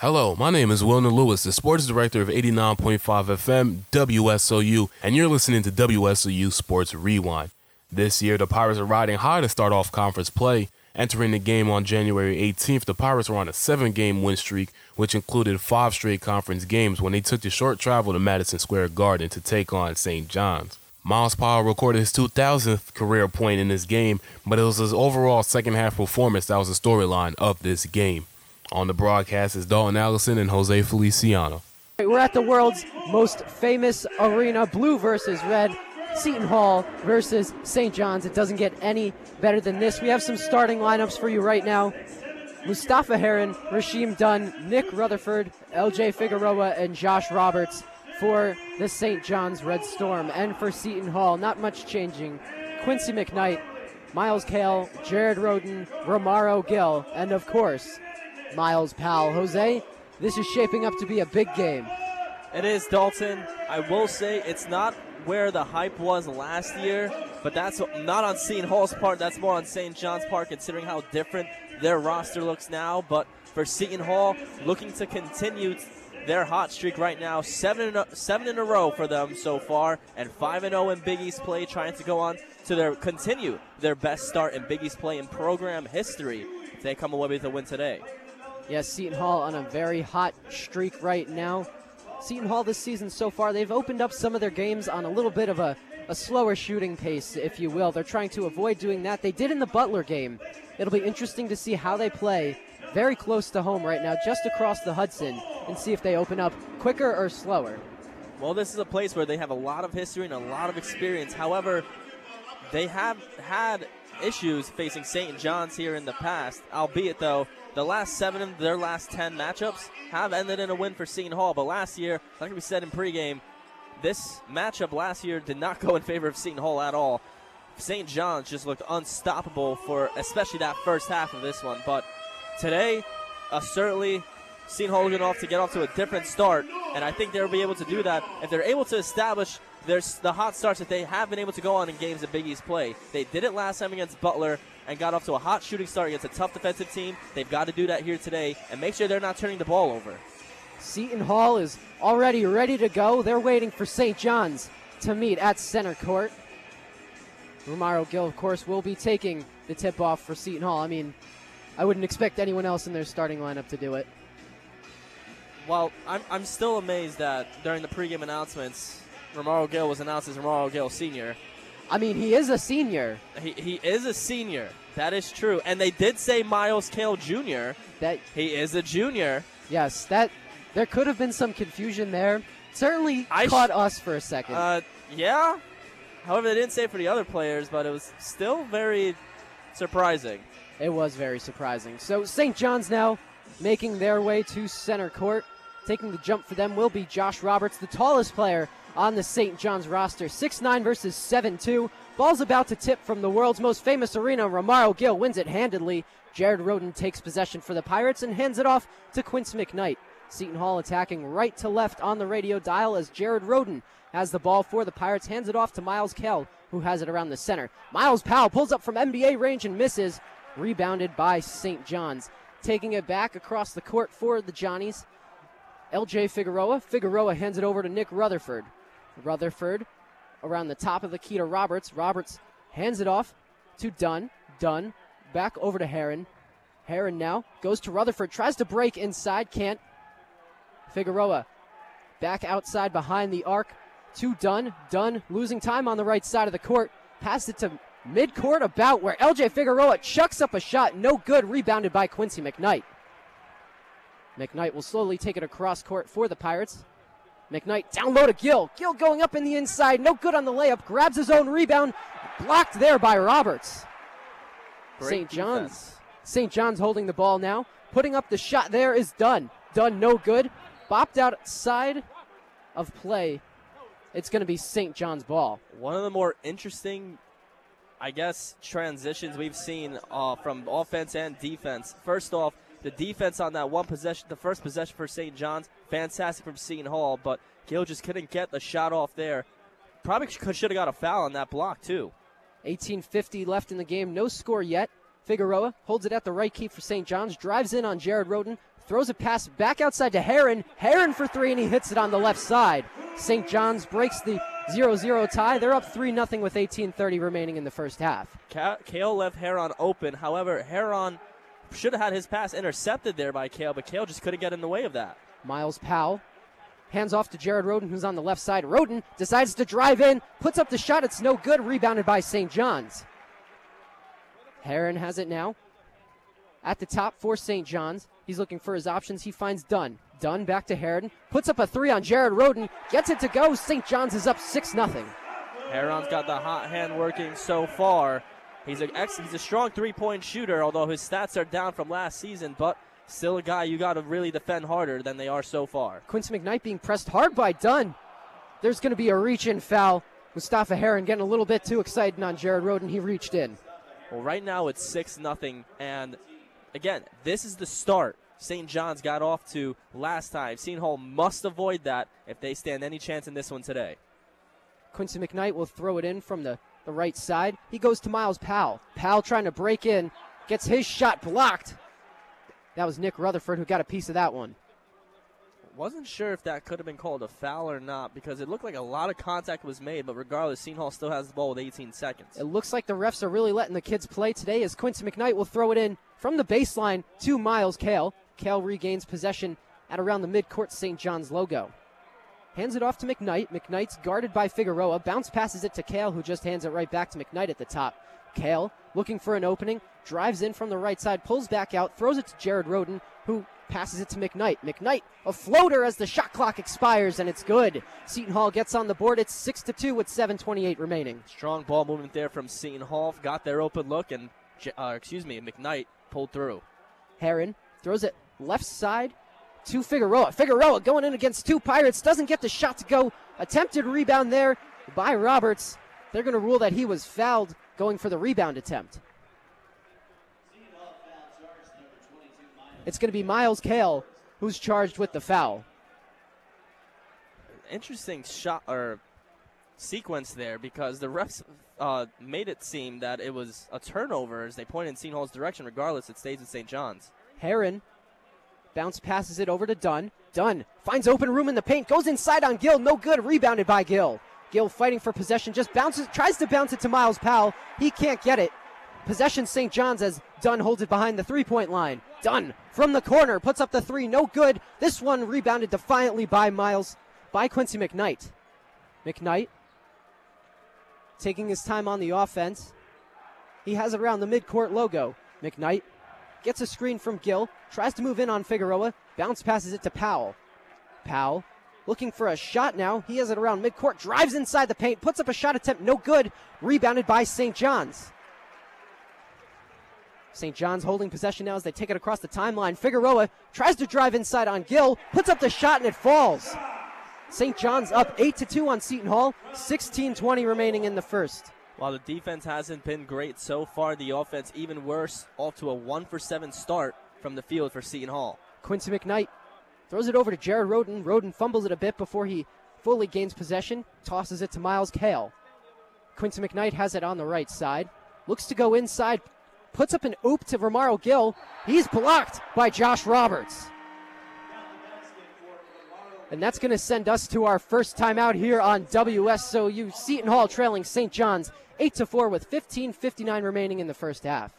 Hello, my name is Wilner Lewis, the sports director of 89.5 FM WSOU, and you're listening to WSOU Sports Rewind. This year, the Pirates are riding high to start off conference play. Entering the game on January 18th, the Pirates were on a seven game win streak, which included five straight conference games when they took the short travel to Madison Square Garden to take on St. John's. Myles Powell recorded his 2000th career point in this game, but it was his overall second half performance that was the storyline of this game. On the broadcast is Dalton Allison and Jose Feliciano. We're at the world's most famous arena, blue versus red. Seton Hall versus St. John's. It doesn't get any better than this. We have some starting lineups for you right now. Mustapha Heron, Rasheem Dunn, Nick Rutherford, LJ Figueroa, and Josh Roberts for the St. John's Red Storm. And for Seton Hall, not much changing. Quincy McKnight, Myles Cale, Jared Rhoden, Romaro Gill, and of course, Myles Powell. Jose, this is shaping up to be a big game. It is, Dalton. I will say it's not where the hype was last year, but that's not on Seton Hall's part. That's more on St. John's part, considering how different their roster looks now. But for Seton Hall, looking to continue their hot streak right now, seven in a, seven in a row for them so far, and five and zero oh in Big East play, trying to go on to their continue their best start in Big East play in program history. If they come away with a win today. Yes, Seton Hall on a very hot streak right now. Seton Hall this season so far, they've opened up some of their games on a little bit of a, a slower shooting pace, if you will. They're trying to avoid doing that. They did in the Butler game. It'll be interesting to see how they play very close to home right now, just across the Hudson, and see if they open up quicker or slower. Well, this is a place where they have a lot of history and a lot of experience. However, they have had issues facing St. John's here in the past, albeit, though, the last seven of their last ten matchups have ended in a win for Seton Hall. But last year, like we said in pregame, this matchup last year did not go in favor of Seton Hall at all. St. John's just looked unstoppable for especially that first half of this one. But today, uh, certainly, Seton Hall looking off to get off to a different start, and I think they'll be able to do that if they're able to establish there's the hot starts that they have been able to go on in games that Big East play. They did it last time against Butler and got off to a hot shooting start against a tough defensive team. They've got to do that here today and make sure they're not turning the ball over. Seton Hall is already ready to go. They're waiting for St. John's to meet at center court. Romaro Gill, of course, will be taking the tip off for Seton Hall. I mean, I wouldn't expect anyone else in their starting lineup to do it. Well, I'm, I'm still amazed that during the pregame announcements, Romaro Gill was announced as Romaro Gill Sr. I mean, he is a senior. He, he is a senior. That is true. And they did say Myles Cale Jr. That he is a junior. Yes, that there could have been some confusion there. Certainly I caught sh- us for a second. Uh, yeah. However, they didn't say for the other players, but it was still very surprising. It was very surprising. So St. John's now making their way to center court. Taking the jump for them will be Josh Roberts, the tallest player on the St. John's roster. 6'9 versus 7'2. Ball's about to tip from the world's most famous arena. Romaro Gill wins it handedly. Jared Rhoden takes possession for the Pirates and hands it off to Quince McKnight. Seton Hall attacking right to left on the radio dial as Jared Rhoden has the ball for the Pirates, hands it off to Myles Cale, who has it around the center. Myles Powell pulls up from NBA range and misses, rebounded by St. John's. Taking it back across the court for the Johnnies. LJ Figueroa. Figueroa hands it over to Nick Rutherford. Rutherford around the top of the key to Roberts. Roberts hands it off to Dunn. Dunn back over to Heron. Heron now goes to Rutherford, tries to break inside, can't. Figueroa back outside behind the arc to Dunn. Dunn losing time on the right side of the court. Passed it to midcourt about where LJ Figueroa chucks up a shot. No good. Rebounded by Quincy McKnight. McKnight will slowly take it across court for the Pirates. McKnight down low to Gill. Gill going up in the inside. No good on the layup. Grabs his own rebound. Blocked there by Roberts. St. John's. St. John's holding the ball now. Putting up the shot there is Dunn. Dunn no good. Bopped outside of play. It's going to be St. John's ball. One of the more interesting, I guess, transitions we've seen uh, from offense and defense. First off, the defense on that one possession, the first possession for St. John's, fantastic from Seton Hall, but Gill just couldn't get the shot off there. Probably should have got a foul on that block, too. 18.50 left in the game, no score yet. Figueroa holds it at the right key for St. John's, drives in on Jared Rhoden, throws a pass back outside to Heron. Heron for three, and he hits it on the left side. St. John's breaks the 0-0 tie. They're up 3 0 with 18:30 remaining in the first half. Cale left Heron open. However, Heron should have had his pass intercepted there by Cale, but Cale just couldn't get in the way of that. Myles Powell hands off to Jared Rhoden, who's on the left side. Rhoden decides to drive in, puts up the shot. It's no good. Rebounded by St. John's. Heron has it now. At the top for St. John's. He's looking for his options. He finds Dunn. Dunn back to Heron. Puts up a three on Jared Rhoden. Gets it to go. St. John's is up 6 0. Heron's got the hot hand working so far. He's a, he's a strong three point shooter, although his stats are down from last season, but still a guy you got to really defend harder than they are so far. Quincy McKnight being pressed hard by Dunn. There's going to be a reach in foul. Mustapha Heron getting a little bit too excited on Jared Rhoden. He reached in. Well, right now it's 6 nothing, and again, this is the start St. John's got off to last time. Seton Hall must avoid that if they stand any chance in this one today. Quincy McKnight will throw it in from the, the right side. He goes to Myles Powell. Powell trying to break in, gets his shot blocked. That was Nick Rutherford who got a piece of that one. Wasn't sure if that could have been called a foul or not because it looked like a lot of contact was made, but regardless, Hall still has the ball with 18 seconds. It looks like the refs are really letting the kids play today as Quincy McKnight will throw it in from the baseline to Myles Cale. Cale regains possession at around the midcourt St. John's logo. Hands it off to McKnight. McKnight's guarded by Figueroa. Bounce passes it to Cale, who just hands it right back to McKnight at the top. Cale looking for an opening, drives in from the right side, pulls back out, throws it to Jared Rhoden, who passes it to McKnight. McKnight, a floater as the shot clock expires, and it's good. Seton Hall gets on the board. It's 6 to 2 with 7.28 remaining. Strong ball movement there from Seton Hall. Got their open look, and, uh, excuse me, McKnight pulled through. Heron throws it left side to Figueroa. Figueroa going in against two Pirates, doesn't get the shot to go. Attempted rebound there by Roberts. They're going to rule that he was fouled going for the rebound attempt. It's going to be Myles Cale who's charged with the foul. Interesting shot or sequence there because the refs uh, made it seem that it was a turnover as they pointed in Hall's direction. Regardless, it stays at St. John's. Heron bounce passes it over to Dunn. Dunn finds open room in the paint, goes inside on Gill, no good, rebounded by Gill. Gill fighting for possession, just bounces, tries to bounce it to Myles Powell. He can't get it. Possession St. John's as Dunn holds it behind the three point line. Dunn from the corner puts up the three, no good. This one rebounded defiantly by Myles, by Quincy McKnight. McKnight taking his time on the offense. He has around the midcourt logo. McKnight gets a screen from Gill, tries to move in on Figueroa, bounce passes it to Powell. Powell looking for a shot now. He has it around midcourt, drives inside the paint, puts up a shot attempt, no good, rebounded by St. John's. St. John's holding possession now as they take it across the timeline. Figueroa tries to drive inside on Gill, puts up the shot, and it falls. St. John's up 8 to 2 on Seton Hall, 16 20 remaining in the first. While the defense hasn't been great so far, the offense even worse, off to a 1 for 7 start from the field for Seton Hall. Quincy McKnight throws it over to Jared Rhoden. Rhoden fumbles it a bit before he fully gains possession, tosses it to Myles Cale. Quincy McKnight has it on the right side, looks to go inside, puts up an oop to Romaro Gill. He's blocked by Josh Roberts. And that's going to send us to our first time out here on WSOU. Seton Hall trailing St. John's 8 to 4 with 15:59 remaining in the first half.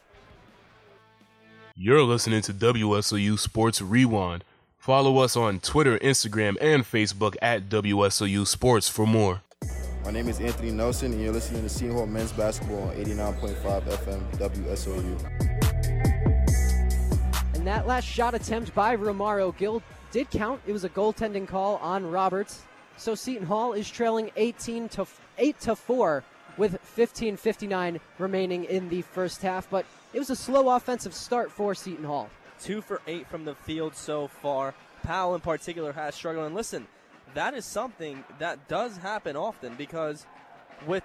You're listening to WSOU Sports Rewind. Follow us on Twitter, Instagram, and Facebook at WSOU Sports for more. My name is Anthony Nelson, and you're listening to Seton Hall Men's Basketball on 89.5 FM WSOU. And that last shot attempt by Romaro Gill did count. It was a goaltending call on Roberts. So Seton Hall is trailing 18 to 8 to 4 with 15:59 remaining in the first half, but it was a slow offensive start for Seton Hall. 2 for 8 from the field so far. Powell in particular has struggled and listen, that is something that does happen often because with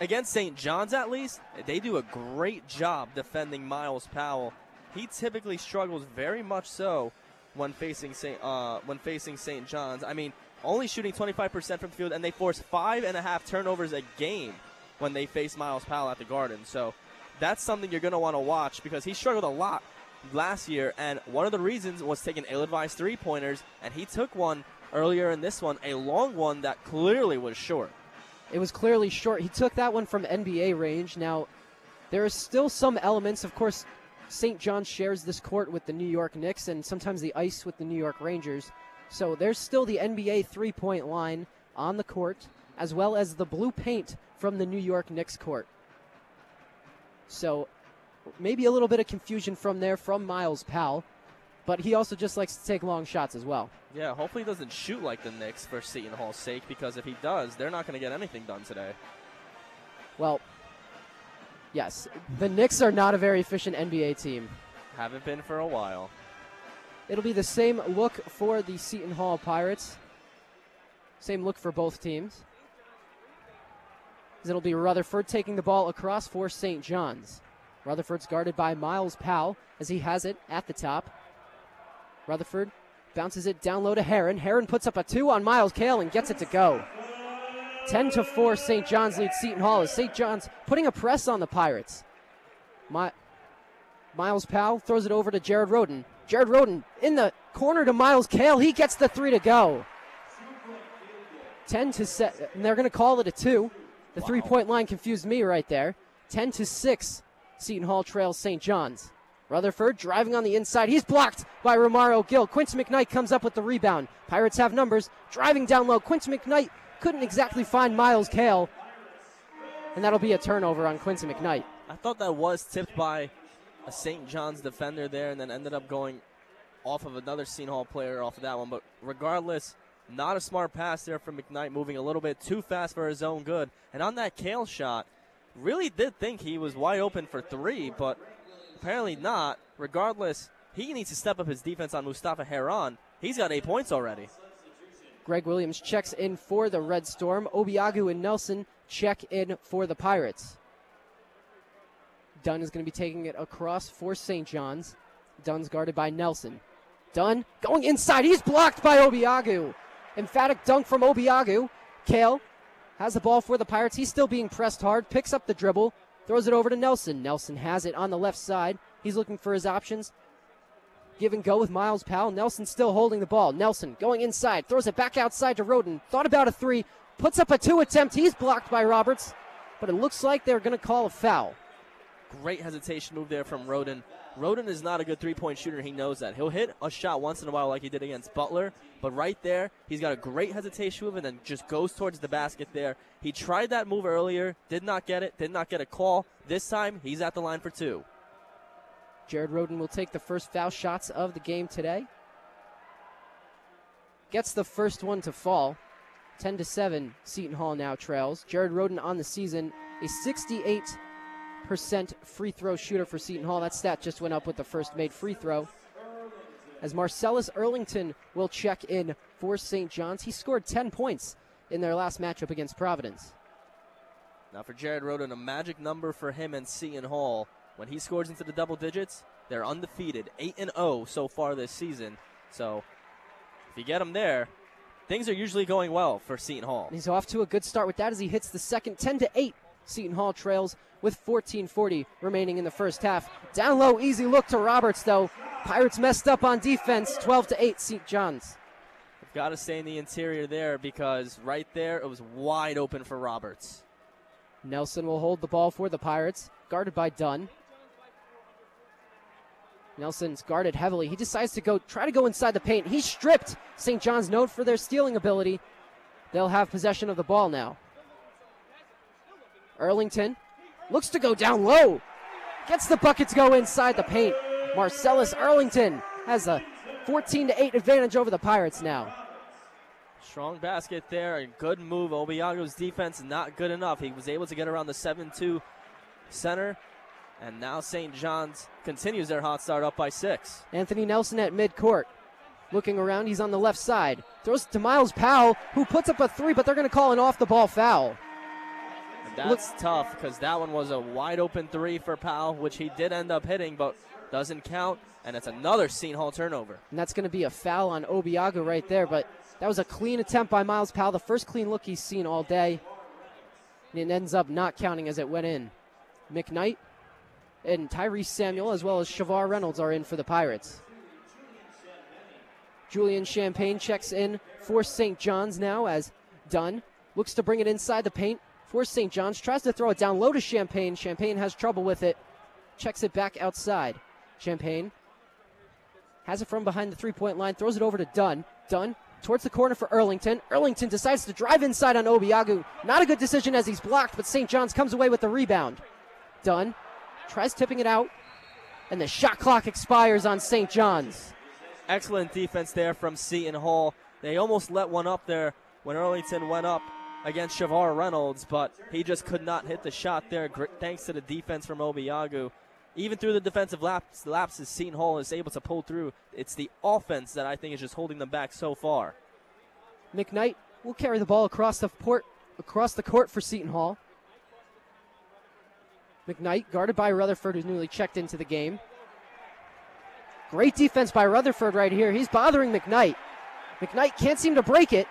against St. John's at least, they do a great job defending Myles Powell. He typically struggles very much so when facing St. Uh, when facing St. John's. I mean, only shooting 25% from field, and they force five and a half turnovers a game when they face Myles Powell at the Garden. So that's something you're going to want to watch because he struggled a lot last year, and one of the reasons was taking ill-advised three-pointers, and he took one earlier in this one, a long one that clearly was short. It was clearly short. He took that one from NBA range. Now, there are still some elements. Of course, St. John shares this court with the New York Knicks and sometimes the ice with the New York Rangers. So there's still the NBA three point line on the court, as well as the blue paint from the New York Knicks court. So maybe a little bit of confusion from there from Myles Powell, but he also just likes to take long shots as well. Yeah, hopefully he doesn't shoot like the Knicks for Seton Hall's sake, because if he does, they're not going to get anything done today. Well, yes, the Knicks are not a very efficient NBA team. Haven't been for a while. It'll be the same look for the Seton Hall Pirates. Same look for both teams. It'll be Rutherford taking the ball across for St. John's. Rutherford's guarded by Myles Powell as he has it at the top. Rutherford bounces it down low to Heron. Heron puts up a two on Myles Cale and gets it to go. 10 to 4, St. John's leads Seton Hall as St. John's putting a press on the Pirates. My, Myles Powell throws it over to Jared Rhoden. Jared Rhoden in the corner to Myles Cale. He gets the three to go. 10 to set, and they're going to call it a two. The wow. three point line confused me right there. 10 to 6, Seton Hall trails St. John's. Rutherford driving on the inside. He's blocked by Romario Gill. Quinton McKnight comes up with the rebound. Pirates have numbers. Driving down low. Quinton McKnight couldn't exactly find Myles Cale. And that'll be a turnover on Quincy McKnight. I thought that was tipped by a St. John's defender there and then ended up going off of another Seton Hall player off of that one. But regardless, not a smart pass there from McKnight, moving a little bit too fast for his own good. And on that Cale shot, really did think he was wide open for three, but apparently not. Regardless, he needs to step up his defense on Mustapha Heron. He's got eight points already. Greg Williams checks in for the Red Storm. Obiagu and Nelson check in for the Pirates. Dunn is going to be taking it across for St. John's. Dunn's guarded by Nelson. Dunn going inside. He's blocked by Obiagu. Emphatic dunk from Obiagu. Cale has the ball for the Pirates. He's still being pressed hard. Picks up the dribble. Throws it over to Nelson. Nelson has it on the left side. He's looking for his options. Give and go with Myles Powell. Nelson still holding the ball. Nelson going inside. Throws it back outside to Rhoden. Thought about a three. Puts up a two attempt. He's blocked by Roberts. But it looks like they're going to call a foul. Great hesitation move there from Rhoden. Rhoden is not a good three point shooter. He knows that. He'll hit a shot once in a while, like he did against Butler, but right there, he's got a great hesitation move and then just goes towards the basket there. He tried that move earlier, did not get it, did not get a call. This time, he's at the line for two. Jared Rhoden will take the first foul shots of the game today. Gets the first one to fall. 10 to 7, Seton Hall now trails. Jared Rhoden on the season, a 68 percent free throw shooter for Seton Hall. That stat just went up with the first made free throw. As Marcellus Earlington will check in for St. John's. He scored 10 points in their last matchup against Providence. Now for Jared Rhoden, a magic number for him and Seton Hall. When he scores into the double digits, they're undefeated, 8 and 0 so far this season. So if you get him there, things are usually going well for Seton Hall. And he's off to a good start with that as he hits the second 10 to 8 Seton Hall trails with 14:40 remaining in the first half. Down low, easy look to Roberts though. Pirates messed up on defense, 12 to 8 St. John's. They've got to stay in the interior there because right there it was wide open for Roberts. Nelson will hold the ball for the Pirates, guarded by Dunn. Nelson's guarded heavily. He decides to go try to go inside the paint. He's stripped. St. John's known for their stealing ability. They'll have possession of the ball now. Earlington looks to go down low. Gets the bucket to go inside the paint. Marcellus Earlington has a 14 to 8 advantage over the Pirates now. Strong basket there. and good move. Obiagu's defense not good enough. He was able to get around the 7 2 center. And now St. John's continues their hot start up by six. Anthony Nelson at midcourt. Looking around, he's on the left side. Throws to Myles Powell, who puts up a three, but they're going to call an off the ball foul. That's tough because that one was a wide open three for Powell, which he did end up hitting, but doesn't count. And it's another Seton Hall turnover. And that's going to be a foul on Obiagu right there. But that was a clean attempt by Myles Powell, the first clean look he's seen all day. And it ends up not counting as it went in. McKnight and Tyrese Samuel, as well as Shavar Reynolds, are in for the Pirates. Julian Champagnie checks in for St. John's now as Dunn looks to bring it inside the paint for St. John's. Tries to throw it down low to Champagnie. Champagnie has trouble with it. Checks it back outside. Champagnie has it from behind the three point line. Throws it over to Dunn. Dunn towards the corner for Earlington. Earlington decides to drive inside on Obiagu. Not a good decision as he's blocked, but St. John's comes away with the rebound. Dunn tries tipping it out, and the shot clock expires on St. John's. Excellent defense there from Seton Hall. They almost let one up there when Earlington went up against Shavar Reynolds, but he just could not hit the shot there thanks to the defense from Obiagu. Even through the defensive laps, lapses, Seton Hall is able to pull through. It's the offense that I think is just holding them back so far. McKnight will carry the ball across the port, across the court for Seton Hall. McKnight guarded by Rutherford, who's newly checked into the game. Great defense by Rutherford right here. He's bothering McKnight. McKnight can't seem to break it.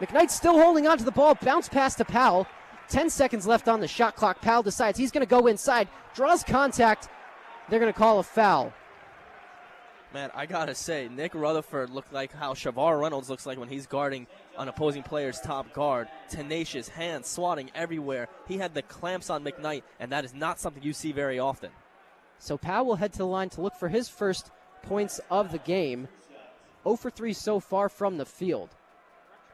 McKnight still holding on to the ball. Bounce pass to Powell. 10 seconds left on the shot clock. Powell decides he's going to go inside, draws contact. They're going to call a foul. Man, I gotta say, Nick Rutherford looked like how Shavar Reynolds looks like when he's guarding an opposing player's top guard. Tenacious, hands swatting everywhere. He had the clamps on McKnight, and that is not something you see very often. So Powell will head to the line to look for his first points of the game. 0 for 3 so far from the field.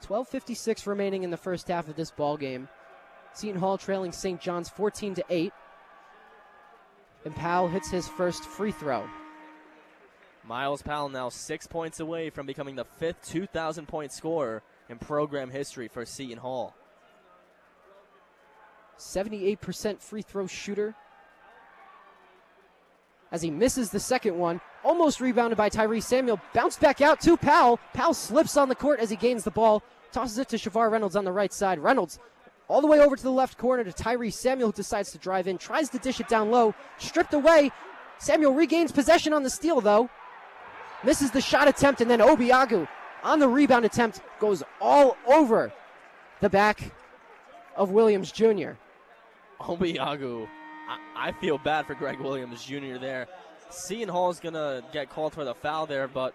12:56 remaining in the first half of this ball game. Seton Hall trailing St. John's 14 to 8. And Powell hits his first free throw. Myles Powell now six points away from becoming the fifth 2,000 point scorer in program history for Seton Hall. 78% free throw shooter. As he misses the second one, almost rebounded by Tyree Samuel, bounced back out to Powell. Powell slips on the court as he gains the ball, tosses it to Shavar Reynolds on the right side. Reynolds all the way over to the left corner to Tyree Samuel, who decides to drive in, tries to dish it down low, stripped away. Samuel regains possession on the steal, though. Misses the shot attempt, and then Obiagu on the rebound attempt goes all over the back of Williams Jr. Obiagu, I, I feel bad for Greg Williams Jr. there. Seton Hall is going to get called for the foul there, but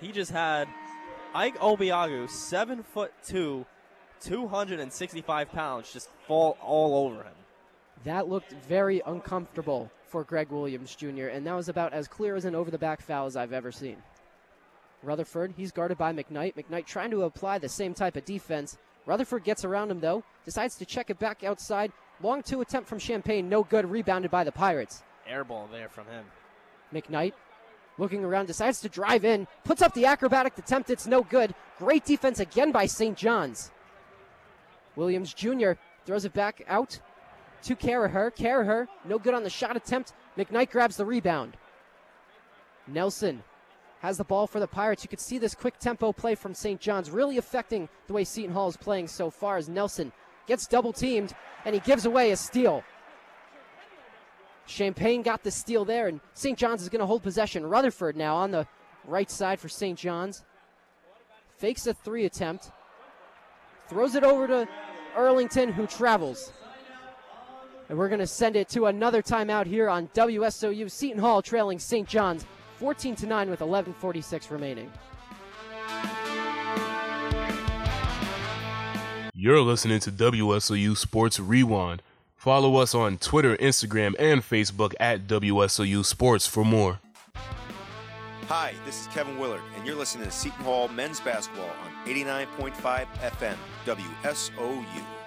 he just had Ike Obiagu, seven foot two, 265 pounds just fall all over him. That looked very uncomfortable for Greg Williams Jr., and that was about as clear as an over the back foul as I've ever seen. Rutherford, he's guarded by McKnight. McKnight trying to apply the same type of defense. Rutherford gets around him, though, decides to check it back outside. Long two attempt from Champagnie, no good, rebounded by the Pirates. Air ball there from him. McKnight looking around, decides to drive in, puts up the acrobatic attempt, it's no good. Great defense again by St. John's. Williams Jr. throws it back out to Caraher. Caraher, no good on the shot attempt. McKnight grabs the rebound. Nelson has the ball for the Pirates. You could see this quick tempo play from St. John's really affecting the way Seton Hall is playing so far as Nelson gets double teamed and he gives away a steal. Champagnie got the steal there, and St. John's is going to hold possession. Rutherford now on the right side for St. John's. Fakes a three attempt. Throws it over to Earlington, who travels. And we're going to send it to another timeout here on WSOU. Seton Hall trailing St. John's 14 to 9 with 11:46 remaining. You're listening to WSOU Sports Rewind. Follow us on Twitter, Instagram, and Facebook at WSOU Sports for more. Hi, this is Kevin Willard, and you're listening to Seton Hall Men's Basketball on 89.5 FM, WSOU.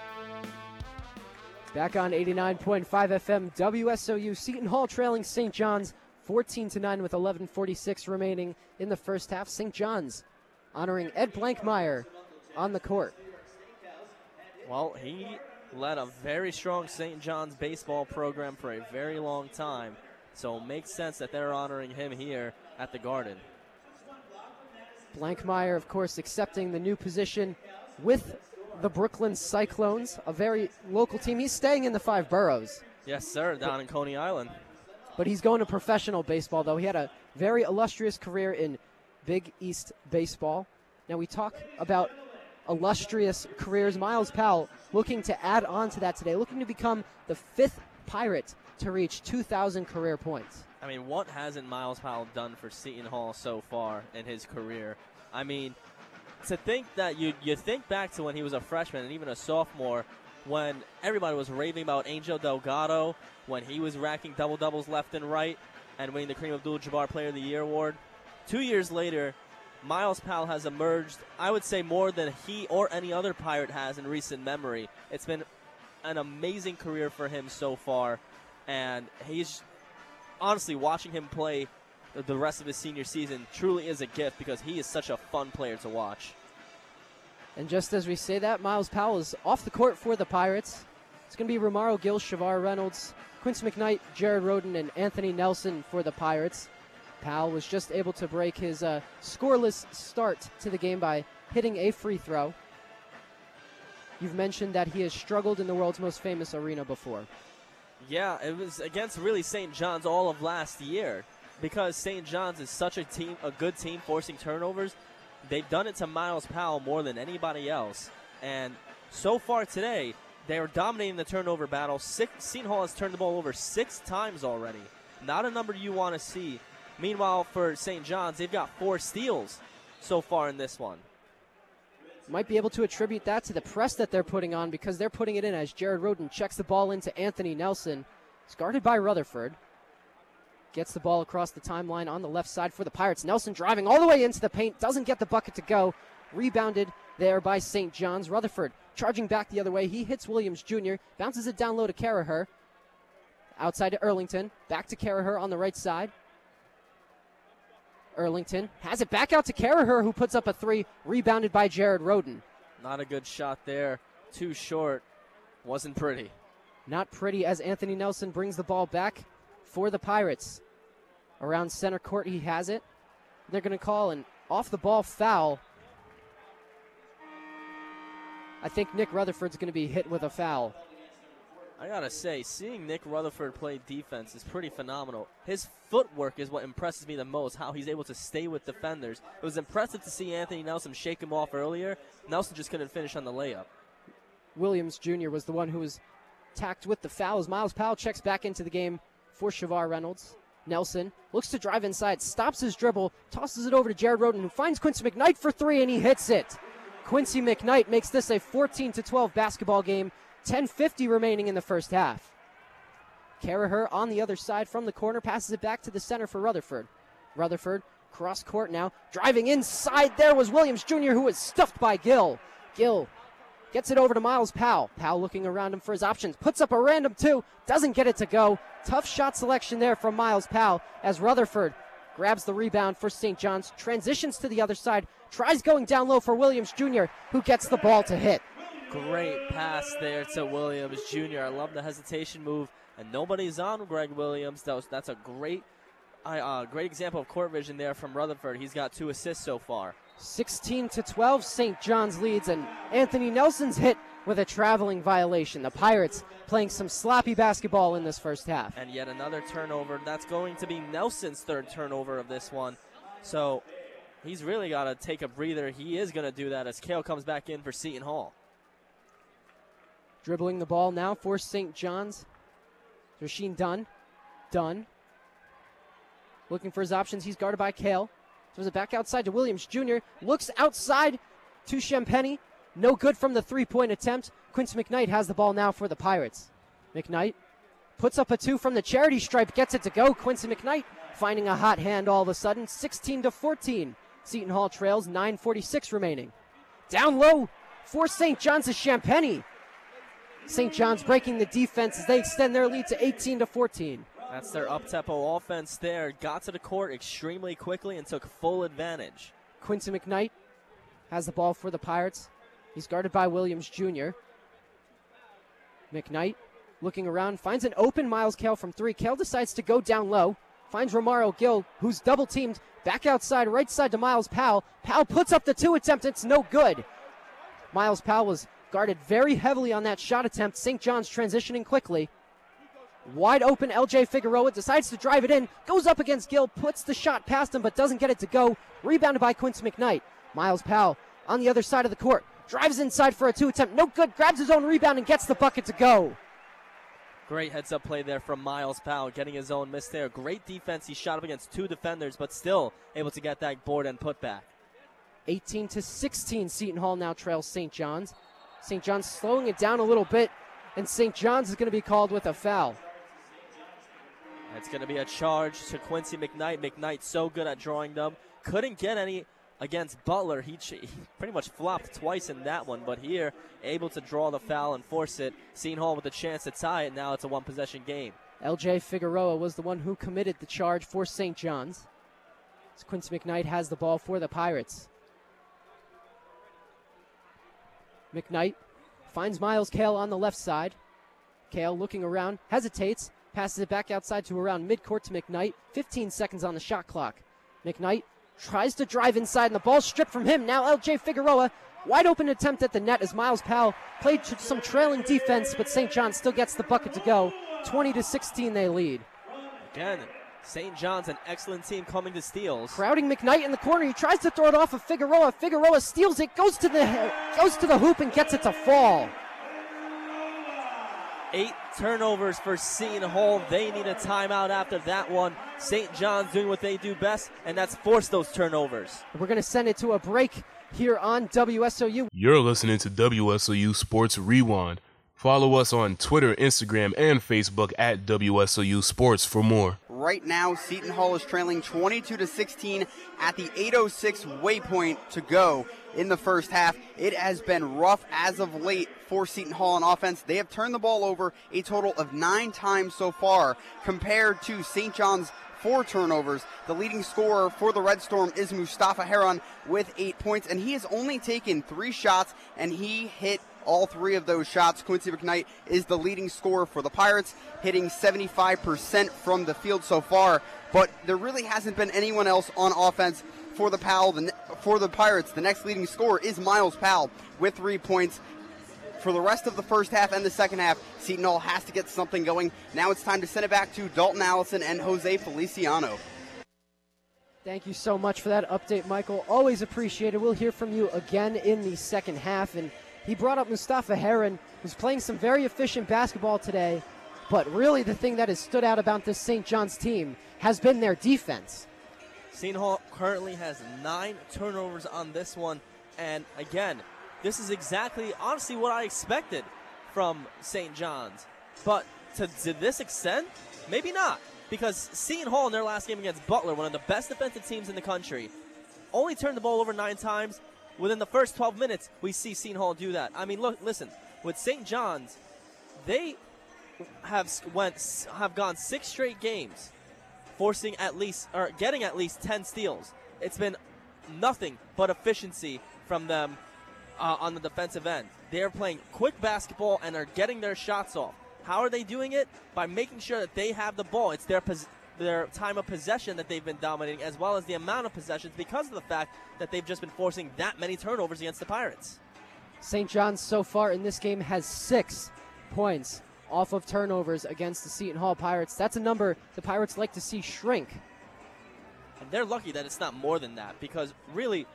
Back on 89.5 FM, WSOU. Seton Hall trailing St. John's 14 to 9 with 11:46 remaining in the first half. St. John's honoring Ed Blankmeyer on the court. Well, he led a very strong St. John's baseball program for a very long time, so it makes sense that they're honoring him here at the Garden. Blankmeyer, of course, accepting the new position with the Brooklyn Cyclones, a very local team. He's staying in the five boroughs. Yes, sir, down in Coney Island. But he's going to professional baseball, though. He had a very illustrious career in Big East baseball. Now, we talk about illustrious careers. Myles Powell looking to add on to that today, looking to become the fifth Pirate to reach 2,000 career points. I mean, what hasn't Myles Powell done for Seton Hall so far in his career? I mean, to think that you you think back to when he was a freshman and even a sophomore, when everybody was raving about Angel Delgado, when he was racking double doubles left and right, and winning the Kareem Abdul-Jabbar Player of the Year award. Two years later, Myles Powell has emerged. I would say more than he or any other Pirate has in recent memory. It's been an amazing career for him so far, and he's honestly watching him play the rest of his senior season truly is a gift because he is such a fun player to watch. And just as we say that, Myles Powell is off the court for the Pirates. It's going to be Romaro Gill, Shavar Reynolds, Quincy McKnight, Jared Rhoden, and Anthony Nelson for the Pirates. Powell was just able to break his uh, scoreless start to the game by hitting a free throw. You've mentioned that he has struggled in the world's most famous arena before. Yeah, it was against really St. John's all of last year because St. John's is such a team, a good team, forcing turnovers. They've done it to Myles Powell more than anybody else, and so far today they are dominating the turnover battle. Six, Seton Hall has turned the ball over six times already. Not a number you want to see. Meanwhile, for St. John's, they've got four steals so far in this one. Might be able to attribute that to the press that they're putting on because they're putting it in as Jared Rhoden checks the ball into Anthony Nelson. He's guarded by Rutherford. Gets the ball across the timeline on the left side for the Pirates. Nelson driving all the way into the paint, doesn't get the bucket to go. Rebounded there by St. John's. Rutherford charging back the other way. He hits Williams Jr., bounces it down low to Caraher. Outside to Earlington. Back to Caraher on the right side. Earlington has it back out to Caraher, who puts up a three, rebounded by Jared Rhoden. Not a good shot there. Too short. Wasn't pretty. Not pretty as Anthony Nelson brings the ball back for the Pirates. Around center court, he has it. They're going to call an off the ball foul. I think Nick Rutherford's going to be hit with a foul. I gotta say, seeing Nick Rutherford play defense is pretty phenomenal. His footwork is what impresses me the most, how he's able to stay with defenders. It was impressive to see Anthony Nelson shake him off earlier. Nelson just couldn't finish on the layup. Williams Jr. was the one who was tacked with the fouls. Myles Powell checks back into the game for Shavar Reynolds. Nelson looks to drive inside, stops his dribble, tosses it over to Jared Rhoden, who finds Quincy McKnight for three, and he hits it. Quincy McKnight makes this a 14 to 12 basketball game 10.50 remaining in the first half. Caraher on the other side from the corner passes it back to the center for Rutherford. Rutherford cross court now. Driving inside there was Williams Jr., who was stuffed by Gill. Gill gets it over to Myles Powell. Powell looking around him for his options. Puts up a random two. Doesn't get it to go. Tough shot selection there from Myles Powell as Rutherford grabs the rebound for St. John's. Transitions to the other side. Tries going down low for Williams Jr., who gets the ball to hit. Great pass there to Williams Jr. I love the hesitation move, and nobody's on Greg Williams. That was, that's a great, uh, great example of court vision there from Rutherford. He's got two assists so far. 16 to 12, St. John's leads, and Anthony Nelson's hit with a traveling violation. The Pirates playing some sloppy basketball in this first half. And yet another turnover. That's going to be Nelson's third turnover of this one. So he's really got to take a breather. He is going to do that as Cale comes back in for Seton Hall. Dribbling the ball now for St. John's. Rasheem Dunn. Dunn. Looking for his options. He's guarded by Cale. Throws it back outside to Williams Jr. Looks outside to Champagnie. No good from the three point attempt. Quincy McKnight has the ball now for the Pirates. McKnight puts up a two from the charity stripe, gets it to go. Quincy McKnight finding a hot hand all of a sudden. 16 to 14. Seton Hall trails, 9.46 remaining. Down low for St. John's is Champagnie. St. John's breaking the defense as they extend their lead to 18 to 14. That's their up tempo offense there. Got to the court extremely quickly and took full advantage. Quincy McKnight has the ball for the Pirates. He's guarded by Williams Jr. McKnight looking around, finds an open Myles Cale from three. Cale decides to go down low, finds Romaro Gill, who's double teamed, back outside, right side to Myles Powell. Powell puts up the two attempt, it's no good. Myles Powell was guarded very heavily on that shot attempt. St. John's transitioning quickly. Wide open, LJ Figueroa decides to drive it in, goes up against Gill, puts the shot past him, but doesn't get it to go. Rebounded by Quince McKnight. Myles Powell on the other side of the court. Drives inside for a two attempt. No good. Grabs his own rebound and gets the bucket to go. Great heads up play there from Myles Powell, getting his own miss there. Great defense. He shot up against two defenders, but still able to get that board and put back. 18 to 16, Seton Hall now trails St. John's. St. John's slowing it down a little bit, and St. John's is going to be called with a foul. It's going to be a charge to Quincy McKnight. McKnight so good at drawing them. Couldn't get any against Butler. He, he, pretty much flopped twice in that one, but here, able to draw the foul and force it. Seton Hall with a chance to tie it. Now it's a one possession game. LJ Figueroa was the one who committed the charge for St. John's. As Quincy McKnight has the ball for the Pirates. McKnight finds Myles Cale on the left side. Cale looking around, hesitates, passes it back outside to around midcourt to McKnight. 15 seconds on the shot clock. McKnight tries to drive inside, and the ball stripped from him. Now LJ Figueroa, wide open attempt at the net as Myles Powell played some trailing defense, but St. John still gets the bucket to go. 20 to 16, they lead. Again, St. John's an excellent team coming to steals. Crowding McKnight in the corner. He tries to throw it off of Figueroa. Figueroa steals it, goes to the goes to the hoop and gets it to fall. Eight turnovers for Seton Hall. They need a timeout after that one. St. John's doing what they do best, and that's force those turnovers. We're going to send it to a break here on WSOU. You're listening to WSOU Sports Rewind. Follow us on Twitter, Instagram, and Facebook at WSOU Sports for more. Right now, Seton Hall is trailing 22 to 16 at the 806 waypoint to go in the first half. It has been rough as of late for Seton Hall on offense. They have turned the ball over a total of nine times so far compared to St. John's four turnovers. The leading scorer for the Red Storm is Mustapha Heron with eight points, and he has only taken three shots, and he hit all three of those shots. Quincy McKnight is the leading scorer for the Pirates, hitting 75% from the field so far. But there really hasn't been anyone else on offense for the Powell, the, for the Pirates. The next leading scorer is Myles Powell with three points. For the rest of the first half and the second half, Seton Hall has to get something going. Now it's time to send it back to Dalton Allison and Jose Feliciano. Thank you so much for that update, Michael. Always appreciated. We'll hear from you again in the second half. And he brought up Mustapha Heron, who's playing some very efficient basketball today. But really, the thing that has stood out about this St. John's team has been their defense. Seton Hall currently has nine turnovers on this one. And again, this is exactly, honestly, what I expected from St. John's. But to, to this extent, maybe not. Because Seton Hall in their last game against Butler, one of the best defensive teams in the country, only turned the ball over nine times. Within the first 12 minutes, we see Seton Hall do that. I mean, look, listen, with St. John's, they have went have gone six straight games, forcing at least or getting at least 10 steals. It's been nothing but efficiency from them uh, on the defensive end. They're playing quick basketball and are getting their shots off. How are they doing it? By making sure that they have the ball. It's their pos- their time of possession that they've been dominating, as well as the amount of possessions, because of the fact that they've just been forcing that many turnovers against the Pirates. St. John's so far in this game has six points off of turnovers against the Seton Hall Pirates. That's a number the Pirates like to see shrink. And they're lucky that it's not more than that, because really,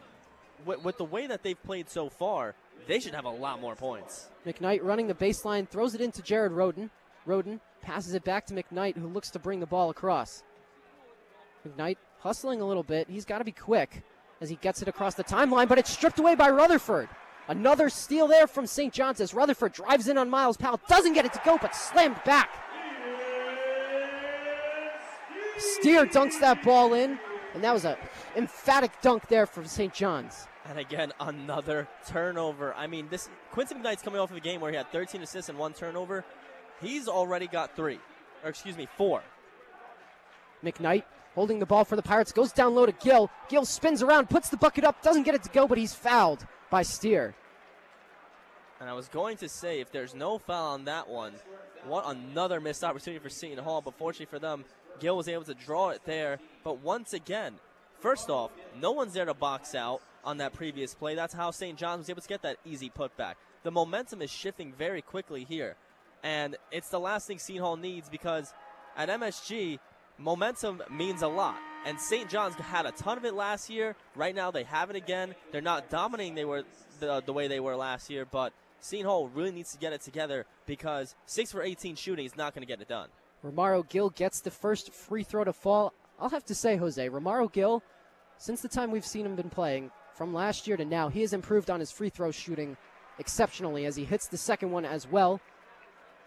with, with the way that they've played so far, they should have a lot more points. McKnight running the baseline, throws it into Jared Rhoden. Rhoden passes it back to McKnight, who looks to bring the ball across. McKnight hustling a little bit. He's got to be quick as he gets it across the timeline, but it's stripped away by Rutherford. Another steal there from St. John's as Rutherford drives in on Myles Powell. Doesn't get it to go, but slammed back. Steere dunks that ball in, and that was a emphatic dunk there from St. John's. And again, another turnover. I mean, this Quincy McKnight's coming off of a game where he had 13 assists and one turnover. He's already got three, or excuse me, four. McKnight holding the ball for the Pirates goes down low to Gill. Gill spins around, puts the bucket up, doesn't get it to go, but he's fouled by Steere. And I was going to say, if there's no foul on that one, what another missed opportunity for Seton Hall. But fortunately for them, Gill was able to draw it there. But once again, first off, no one's there to box out on that previous play. That's how St. John's was able to get that easy putback. The momentum is shifting very quickly here. And it's the last thing Seton Hall needs because at MSG, momentum means a lot. And St. John's had a ton of it last year. Right now, they have it again. They're not dominating they were the, the way they were last year, but Seton Hall really needs to get it together because 6 for 18 shooting is not going to get it done. Romaro Gill gets the first free throw to fall. I'll have to say, Jose, Romaro Gill, since the time we've seen him been playing, from last year to now, he has improved on his free throw shooting exceptionally as he hits the second one as well.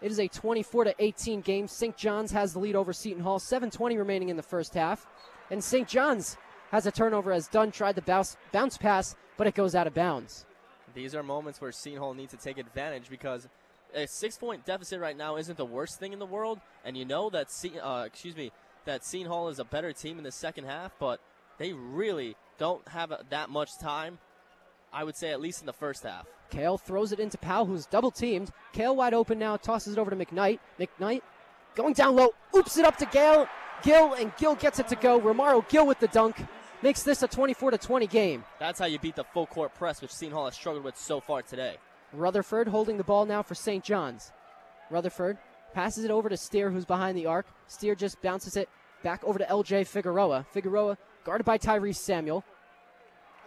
It is a 24 to 18 game. St. John's has the lead over Seton Hall. 7:20 remaining in the first half, and St. John's has a turnover as Dunn tried the bounce, bounce pass, but it goes out of bounds. These are moments where Seton Hall needs to take advantage because a six-point deficit right now isn't the worst thing in the world, and you know that Se- uh, excuse me that is a better team in the second half, but they really don't have that much time. I would say at least in the first half. Cale throws it into Powell, who's double teamed. Cale wide open now, tosses it over to McKnight. McKnight going down low, oops it up to Gale. Gill, and Gill gets it to go. Romaro Gill with the dunk makes this a 24 to 20 game. That's how you beat the full court press, which Seton Hall has struggled with so far today. Rutherford holding the ball now for St. John's. Rutherford passes it over to Steere, who's behind the arc. Steere just bounces it back over to LJ Figueroa. Figueroa guarded by Tyrese Samuel.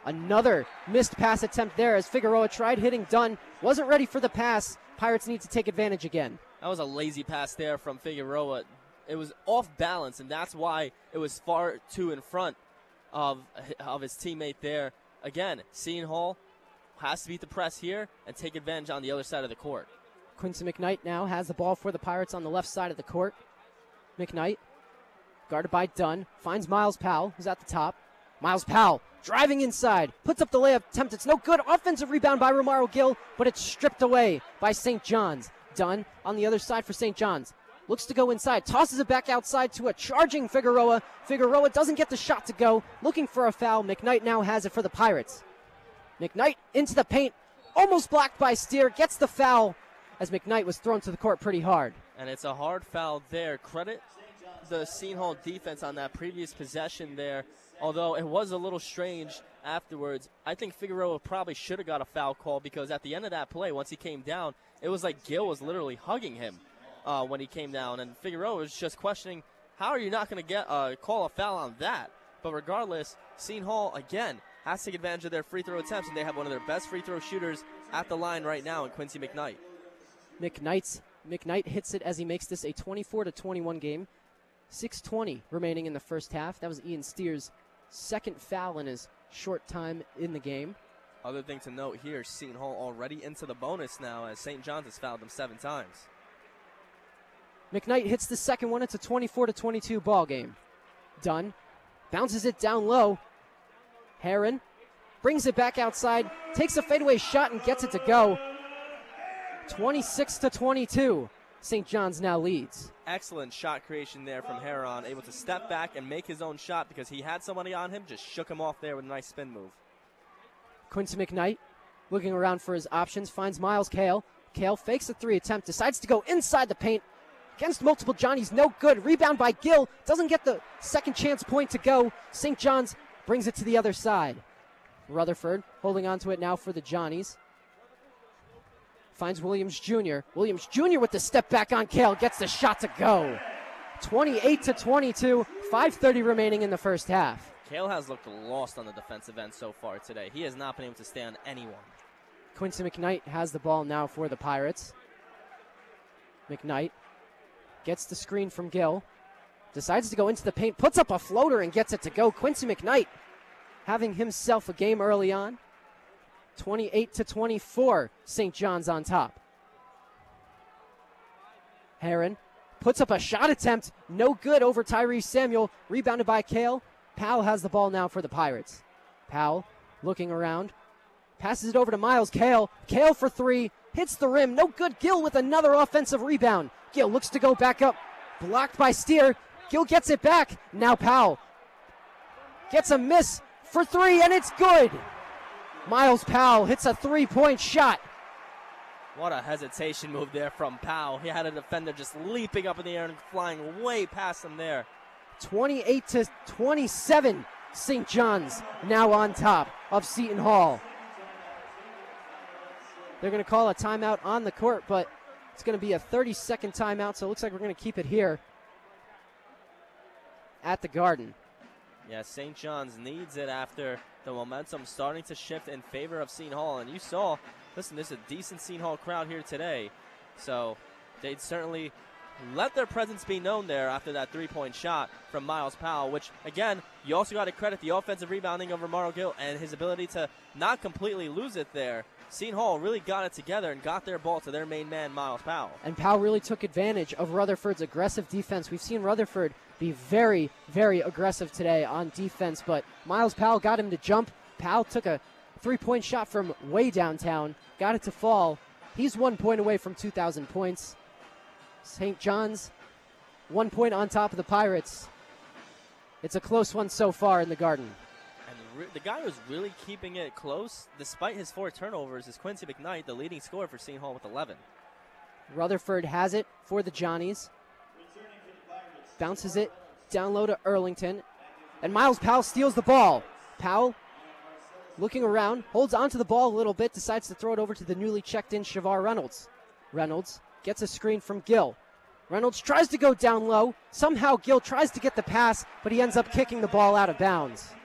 Another missed pass attempt there as Figueroa tried hitting Dunn. Wasn't ready for the pass. Pirates need to take advantage again. That was a lazy pass there from Figueroa. It was off balance, and that's why it was far too in front of, of his teammate there. Again, Seton Hall has to beat the press here and take advantage on the other side of the court. Quincy McKnight now has the ball for the Pirates on the left side of the court. McKnight, guarded by Dunn, finds Myles Powell, who's at the top. Myles Powell driving inside, puts up the layup attempt. It's no good. Offensive rebound by Romaro Gill, but it's stripped away by St. John's. Dunn on the other side for St. John's. Looks to go inside, tosses it back outside to a charging Figueroa. Figueroa doesn't get the shot to go, looking for a foul. McKnight now has it for the Pirates. McKnight into the paint, almost blocked by Steere, gets the foul as McKnight was thrown to the court pretty hard. And it's a hard foul there. Credit the Seton Hall defense on that previous possession there. Although it was a little strange afterwards, I think Figueroa probably should have got a foul call because at the end of that play, once he came down, it was like Gill was literally hugging him uh, when he came down, and Figueroa was just questioning, "How are you not going to get uh, call a foul on that?" But regardless, Seton Hall again has to take advantage of their free throw attempts, and they have one of their best free throw shooters at the line right now in Quincy McKnight. McKnight's McKnight hits it as he makes this a 24 to 21 game. 6:20 remaining in the first half. That was Ian Steere's second foul in his short time in the game. Other thing to note here, Seton Hall already into the bonus now as St. John's has fouled them seven times. McKnight hits the second one. It's a 24 to 22 ball game. Dunn bounces it down low. Heron brings it back outside, takes a fadeaway shot and gets it to go. 26 to 22. St. John's now leads. Excellent shot creation there from Heron, able to step back and make his own shot because he had somebody on him, just shook him off there with a nice spin move. Quincy McKnight looking around for his options, finds Myles Cale. Cale fakes a three attempt, decides to go inside the paint against multiple Johnnies. No good. Rebound by Gill. Doesn't get the second chance point to go. St. John's brings it to the other side. Rutherford holding on to it now for the Johnnies. Finds Williams Jr. Williams Jr. with the step back on Cale gets the shot to go. 28 to 22. 5:30 remaining in the first half. Cale has looked lost on the defensive end so far today. He has not been able to stay on anyone. Quincy McKnight has the ball now for the Pirates. McKnight gets the screen from Gill, decides to go into the paint, puts up a floater and gets it to go. Quincy McKnight having himself a game early on. 28 to 24, St. John's on top. Heron puts up a shot attempt, no good over Tyrese Samuel, rebounded by Cale. Powell has the ball now for the Pirates. Powell looking around, passes it over to Myles Cale. Cale for three, hits the rim, no good. Gill with another offensive rebound. Gill looks to go back up, blocked by Steere. Gill gets it back. Now Powell gets a miss for three, and it's good. Myles Powell hits a three point shot. What a hesitation move there from Powell. He had a defender just leaping up in the air and flying way past him there. 28 to 27. St. John's now on top of Seton Hall. They're going to call a timeout on the court, but it's going to be a 30 second timeout, so it looks like we're going to keep it here at the Garden. Yeah, St. John's needs it after the momentum starting to shift in favor of Seton Hall. And you saw, listen, there's a decent Seton Hall crowd here today. So they'd certainly let their presence be known there after that three point shot from Myles Powell, which, again, you also got to credit the offensive rebounding of Romaro Gill and his ability to not completely lose it there. Seton Hall really got it together and got their ball to their main man, Myles Powell. And Powell really took advantage of Rutherford's aggressive defense. We've seen Rutherford be very, very aggressive today on defense, but Myles Powell got him to jump. Powell took a three point shot from way downtown, got it to fall. He's one point away from 2,000 points. St. John's, one point on top of the Pirates. It's a close one so far in the Garden. Re- the guy who's really keeping it close, despite his four turnovers, is Quincy McKnight, the leading scorer for Seton Hall with 11. Rutherford has it for the Johnnies. Bounces it down low to Earlington. And Myles Powell steals the ball. Powell looking around, holds onto the ball a little bit, decides to throw it over to the newly checked in Shavar Reynolds. Reynolds gets a screen from Gill. Reynolds tries to go down low. Somehow Gill tries to get the pass, but he ends up kicking the ball out of bounds.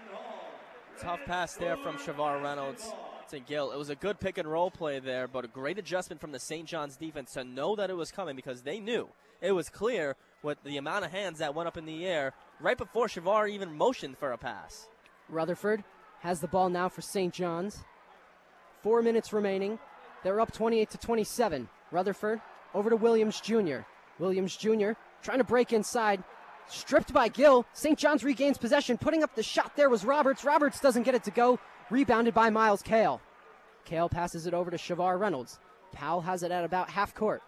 Tough pass there from Shavar Reynolds to Gill. It was a good pick and roll play there, but a great adjustment from the St. John's defense to know that it was coming because they knew it was clear with the amount of hands that went up in the air right before Shavar even motioned for a pass. Rutherford has the ball now for St. John's. Four minutes remaining. They're up 28 to 27. Rutherford over to Williams Jr. Williams Jr. trying to break inside. Stripped by Gill. St. John's regains possession. Putting up the shot there was Roberts. Roberts doesn't get it to go. Rebounded by Myles Cale. Cale passes it over to Shavar Reynolds. Powell has it at about half court.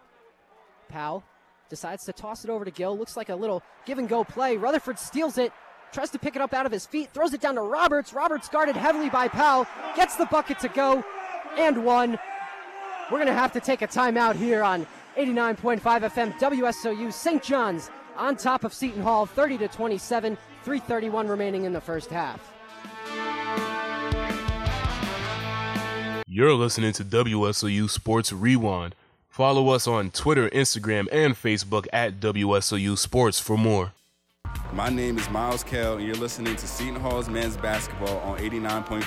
Powell decides to toss it over to Gill. Looks like a little give and go play. Rutherford steals it, tries to pick it up out of his feet, throws it down to Roberts. Roberts guarded heavily by Powell, gets the bucket to go, and one. We're going to have to take a timeout here on 89.5 FM WSOU St. John's on top of Seton Hall, 30 to 27, 331 remaining in the first half. You're listening to WSOU Sports Rewind. Follow us on Twitter, Instagram, and Facebook at WSOU Sports for more. My name is Myles Cale, and you're listening to Seton Hall's men's basketball on 89.5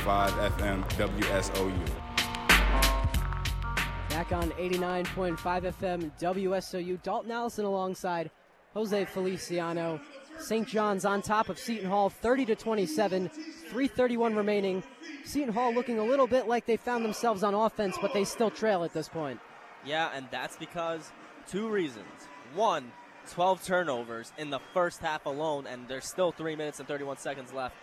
FM WSOU. Back on 89.5 FM WSOU, Dalton Allison alongside Jose Feliciano. St. John's on top of Seton Hall, 30 to 27, 331 remaining. Seton Hall looking a little bit like they found themselves on offense, but they still trail at this point. Yeah, and that's because two reasons. One, 12 turnovers in the first half alone, and there's still 3 minutes and 31 seconds left.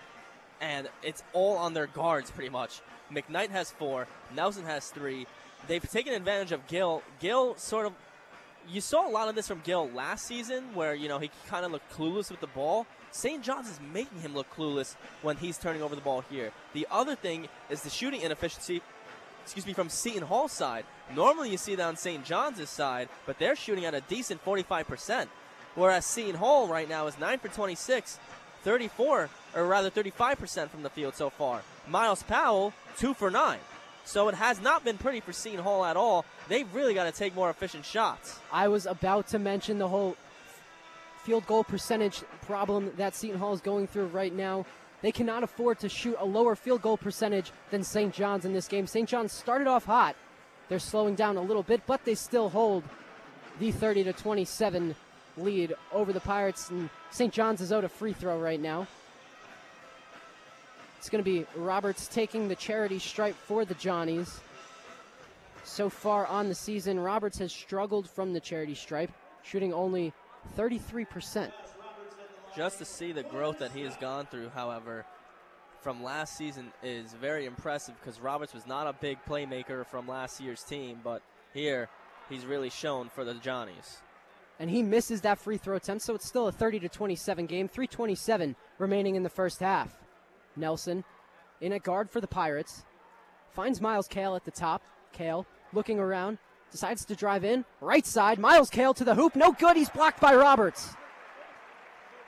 And it's all on their guards, pretty much. McKnight has four, Nelson has three. They've taken advantage of Gill. Gill sort of. You saw a lot of this from Gill last season, where, you know, he kind of looked clueless with the ball. St. John's is making him look clueless when he's turning over the ball here. The other thing is the shooting inefficiency excuse me, from Seton Hall's side. Normally you see that on St. John's side, but they're shooting at a decent 45%. Whereas Seton Hall right now is 9 for 26, 34, or rather 35% from the field so far. Myles Powell, 2 for 9. So it has not been pretty for Seton Hall at all. They've really got to take more efficient shots. I was about to mention the whole field goal percentage problem that Seton Hall is going through right now. They cannot afford to shoot a lower field goal percentage than St. John's in this game. St. John's started off hot. They're slowing down a little bit, but they still hold the 30 to 27 lead over the Pirates. And St. John's is out a free throw right now. It's going to be Roberts taking the charity stripe for the Johnnies. So far on the season, Roberts has struggled from the charity stripe, shooting only 33%. Just to see the growth that he has gone through, however, from last season is very impressive because Roberts was not a big playmaker from last year's team, but here he's really shown for the Johnnies. And he misses that free throw attempt, so it's still a 30 to 27 game. 327 remaining in the first half. Nelson in a guard for the Pirates. Finds Myles Cale at the top. Cale looking around, decides to drive in. Right side, Myles Cale to the hoop. No good. He's blocked by Roberts.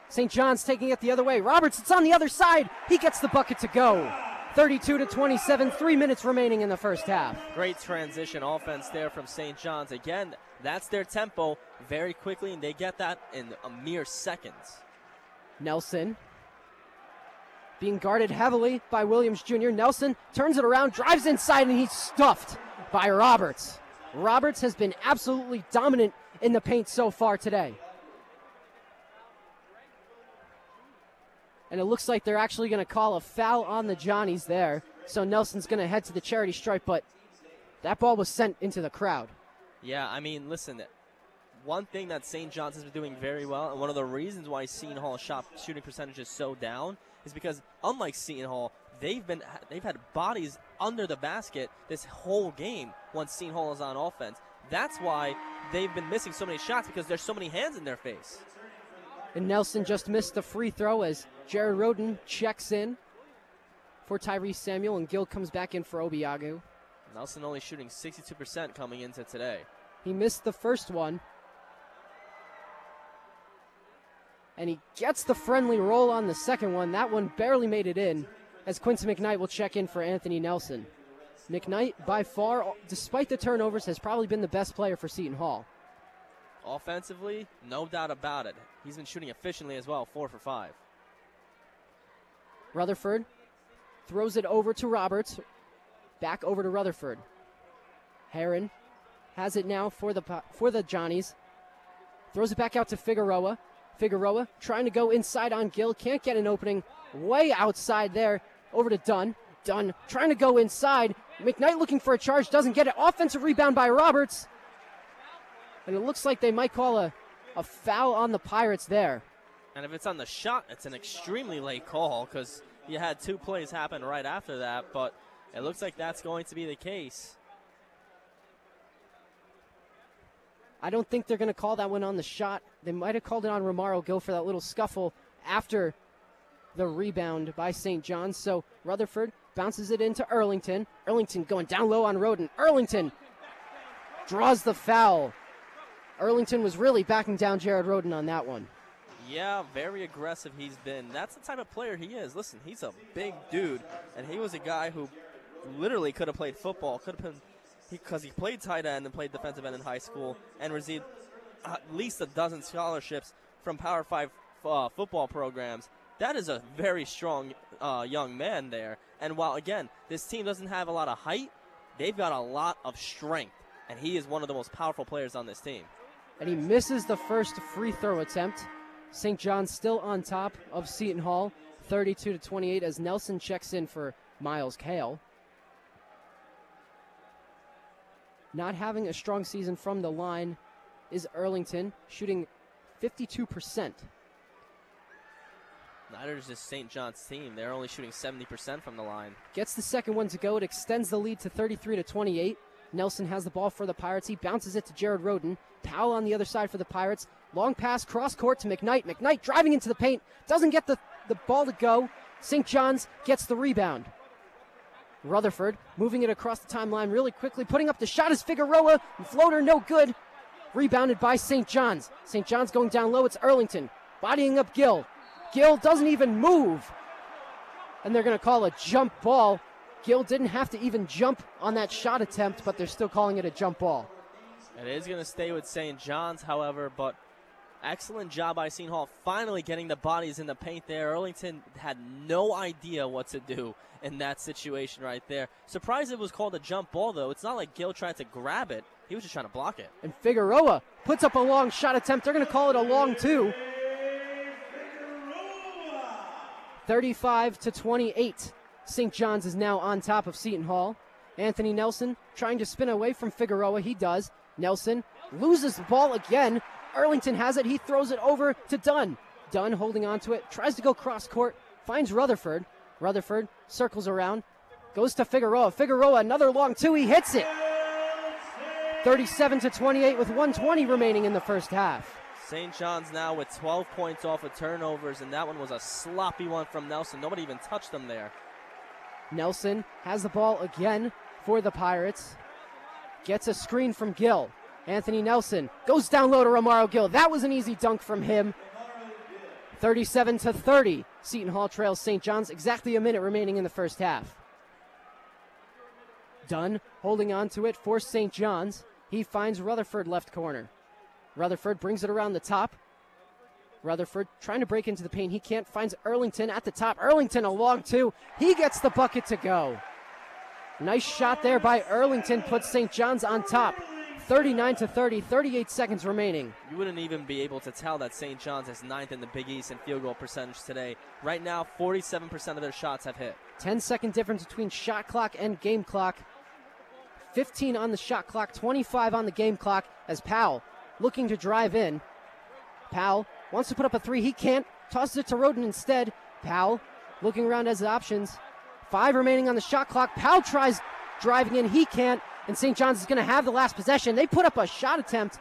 St. John's taking it the other way. Roberts, it's on the other side. He gets the bucket to go. 32 to 27, three minutes remaining in the first half. Great transition offense there from St. John's. Again, that's their tempo very quickly, and they get that in a mere seconds. Nelson being guarded heavily by Williams Jr. Nelson turns it around, drives inside, and he's stuffed by Roberts. Roberts has been absolutely dominant in the paint so far today. And it looks like they're actually going to call a foul on the Johnnies there. So Nelson's going to head to the charity stripe, but that ball was sent into the crowd. Yeah, I mean, listen, one thing that St. John's has been doing very well, and one of the reasons why Seton Hall shot shooting percentage is so down, is because unlike Seton Hall, they've been they've had bodies under the basket this whole game once Seton Hall is on offense. That's why they've been missing so many shots because there's so many hands in their face. And Nelson just missed the free throw as Jared Rhoden checks in for Tyrese Samuel, and Gill comes back in for Obiagu. Nelson only shooting 62% coming into today. He missed the first one. And he gets the friendly roll on the second one. That one barely made it in, as Quincy McKnight will check in for Anthony Nelson. McKnight, by far, despite the turnovers, has probably been the best player for Seton Hall. Offensively, no doubt about it. He's been shooting efficiently as well, four for five. Rutherford throws it over to Roberts. Back over to Rutherford. Heron has it now for the for the Johnnies. Throws it back out to Figueroa. Figueroa trying to go inside on Gill. Can't get an opening. Way outside there. Over to Dunn. Dunn trying to go inside. McKnight looking for a charge. Doesn't get it. Offensive rebound by Roberts. And it looks like they might call a, a foul on the Pirates there. And if it's on the shot, it's an extremely late call because you had two plays happen right after that. But it looks like that's going to be the case. I don't think they're going to call that one on the shot. They might have called it on Romaro Gill for that little scuffle after the rebound by St. John. So Rutherford bounces it into Earlington. Earlington going down low on Rhoden. Earlington draws the foul. Earlington was really backing down Jared Rhoden on that one. Yeah, very aggressive he's been. That's the type of player he is. Listen, he's a big dude, and he was a guy who literally could have played football, could have been because he, he, played tight end and played defensive end in high school and received at least a dozen scholarships from Power Five uh, football programs. That is a very strong uh, young man there. And while again, this team doesn't have a lot of height, they've got a lot of strength, and he is one of the most powerful players on this team. And he misses the first free throw attempt. St. John's still on top of Seton Hall, 32 to 28, as Nelson checks in for Myles Cale. Not having a strong season from the line is Earlington, shooting 52%. Neither is St. John's team. They're only shooting 70% from the line. Gets the second one to go. It extends the lead to 33 to 28. Nelson has the ball for the Pirates. He bounces it to Jared Rhoden. Powell on the other side for the Pirates. Long pass cross court to McKnight. McKnight driving into the paint. Doesn't get the, the ball to go. St. John's gets the rebound. Rutherford moving it across the timeline really quickly. Putting up the shot is Figueroa. And Floater no good. Rebounded by St. John's. St. John's going down low. It's Earlington. Bodying up Gill. Gill doesn't even move. And they're going to call a jump ball. Gill didn't have to even jump on that shot attempt, but they're still calling it a jump ball. It is going to stay with St. John's, however, but excellent job by Hall finally getting the bodies in the paint there. Earlington had no idea what to do in that situation right there. Surprised it was called a jump ball, though. It's not like Gill tried to grab it, he was just trying to block it. And Figueroa puts up a long shot attempt. They're going to call it a long two. 35 to 28. St. John's is now on top of Seton Hall. Anthony Nelson trying to spin away from Figueroa. He does. Nelson loses the ball again. Earlington has it. He throws it over to Dunn. Dunn holding on to it, tries to go cross court, finds Rutherford. Rutherford circles around, goes to Figueroa. Figueroa, another long two. He hits it. 37 to 28 with 120 remaining in the first half. St. John's now with 12 points off of turnovers, and that one was a sloppy one from Nelson. Nobody even touched them there. Nelson has the ball again for the Pirates. Gets a screen from Gill. Anthony Nelson goes down low to Romaro Gill. That was an easy dunk from him. 37 to 30. Seton Hall trails St. John's. Exactly a minute remaining in the first half. Dunn holding on to it for St. John's. He finds Rutherford left corner. Rutherford brings it around the top. Rutherford trying to break into the paint. He can't. Finds Earlington at the top. Earlington a long two. He gets the bucket to go. Nice shot there by Earlington. Puts St. John's on top. 39 to 30, 38 seconds remaining. You wouldn't even be able to tell that St. John's is ninth in the Big East in field goal percentage today. Right now, 47% of their shots have hit. 10 second difference between shot clock and game clock. 15 on the shot clock, 25 on the game clock as Powell looking to drive in. Powell wants to put up a three. He can't. Tosses it to Rhoden instead. Powell looking around as options. Five remaining on the shot clock. Powell tries driving in. He can't and St. John's is going to have the last possession. They put up a shot attempt.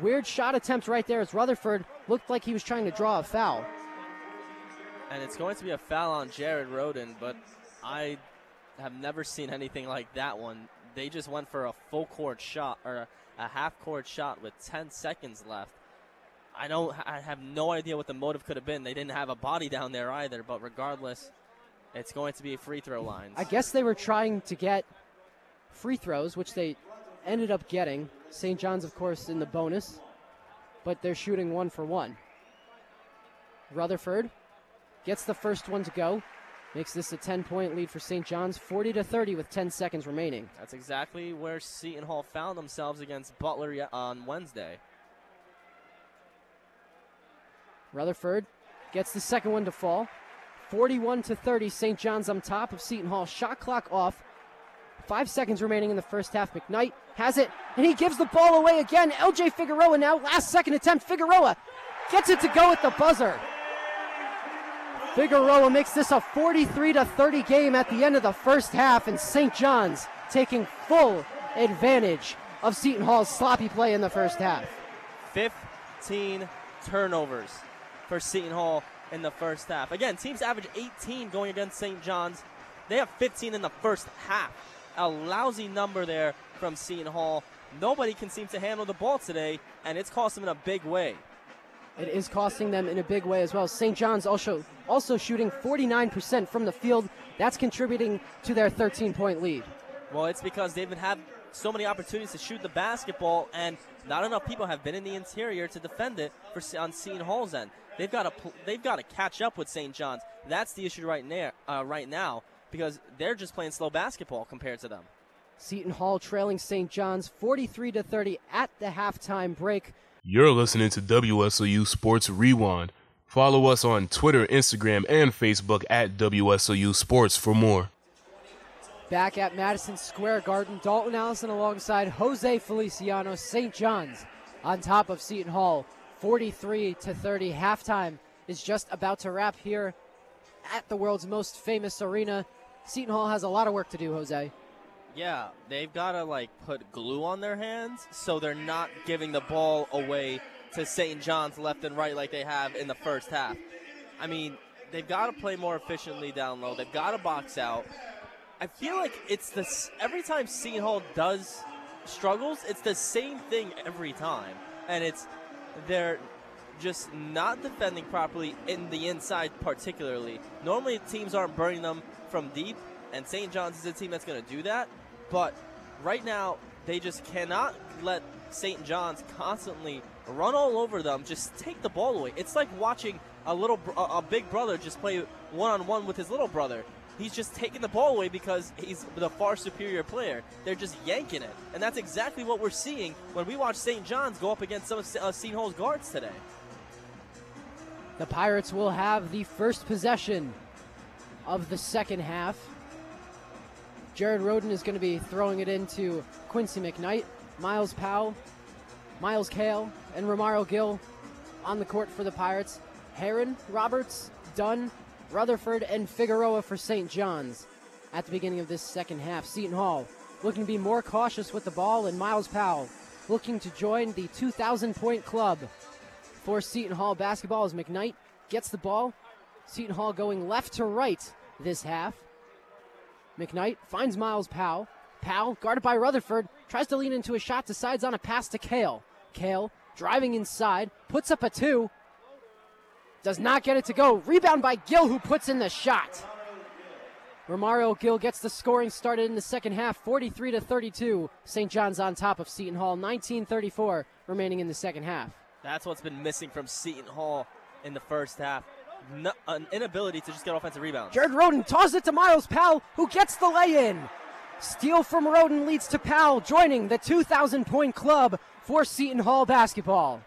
Weird shot attempt right there as Rutherford looked like he was trying to draw a foul. And it's going to be a foul on Jared Rhoden, but I have never seen anything like that one. They just went for a full court shot or a half court shot with 10 seconds left. I don't I have no idea what the motive could have been. They didn't have a body down there either, but regardless, it's going to be free throw lines. I guess they were trying to get free throws, which they ended up getting. St. John's, of course, in the bonus, but they're shooting one for one. Rutherford gets the first one to go. Makes this a 10 point lead for St. John's, 40 to 30 with 10 seconds remaining. That's exactly where Seton Hall found themselves against Butler on Wednesday. Rutherford gets the second one to fall. 41 to 30, St. John's on top of Seton Hall. Shot clock off. Five seconds remaining in the first half. McKnight has it, and he gives the ball away again. LJ Figueroa now, last second attempt. Figueroa gets it to go at the buzzer. Figueroa makes this a 43 to 30 game at the end of the first half, and St. John's taking full advantage of Seton Hall's sloppy play in the first half. 15 turnovers for Seton Hall in the first half. Again, teams average 18 going against St. John's. They have 15 in the first half a lousy number there from Seton Hall. Nobody can seem to handle the ball today, and it's costing them in a big way. It is costing them in a big way as well. St. John's also also shooting 49% from the field. That's contributing to their 13 point lead. Well, it's because they've been had so many opportunities to shoot the basketball, and not enough people have been in the interior to defend it for on Seton Hall's end. They've got to they've got to catch up with St. John's. That's the issue right now. Uh, right now, because they're just playing slow basketball compared to them. Seton Hall trailing St. John's 43 to 30 at the halftime break. You're listening to WSOU Sports Rewind. Follow us on Twitter, Instagram, and Facebook at WSOU Sports for more. Back at Madison Square Garden, Dalton Allison alongside Jose Feliciano, St. John's on top of Seton Hall, 43 to 30. Halftime is just about to wrap here at the world's most famous arena Seton Hall has a lot of work to do, Jose. Yeah, they've got to like put glue on their hands so they're not giving the ball away to St. John's left and right like they have in the first half. I mean, they've got to play more efficiently down low. They've got to box out. I feel like it's this every time Seton Hall does struggles, it's the same thing every time, and it's they're just not defending properly in the inside, particularly. Normally, teams aren't burning them from deep, and St. John's is a team that's going to do that. But right now, they just cannot let St. John's constantly run all over them. Just take the ball away. It's like watching a little, a big brother just play one on one with his little brother. He's just taking the ball away because he's the far superior player. They're just yanking it, and that's exactly what we're seeing when we watch St. John's go up against some of uh, Seton Hall's guards today. The Pirates will have the first possession of the second half. Jared Rhoden is going to be throwing it into Quincy McKnight, Myles Powell, Myles Cale, and Romaro Gill on the court for the Pirates. Heron, Roberts, Dunn, Rutherford, and Figueroa for St. John's at the beginning of this second half. Seton Hall looking to be more cautious with the ball, and Myles Powell looking to join the 2,000 point club for Seton Hall basketball as McKnight gets the ball. Seton Hall going left to right this half. McKnight finds Myles Powell. Powell, guarded by Rutherford, tries to lean into a shot, decides on a pass to Cale. Cale driving inside, puts up a two, does not get it to go. Rebound by Gill, who puts in the shot. Romaro Gill gets the scoring started in the second half, 43 to 32. St. John's on top of Seton Hall, 19:34 remaining in the second half. That's what's been missing from Seton Hall in the first half. No, an inability to just get offensive rebounds. Jared Rhoden tosses it to Myles Powell, who gets the lay in. Steal from Rhoden leads to Powell joining the 2,000 point club for Seton Hall basketball.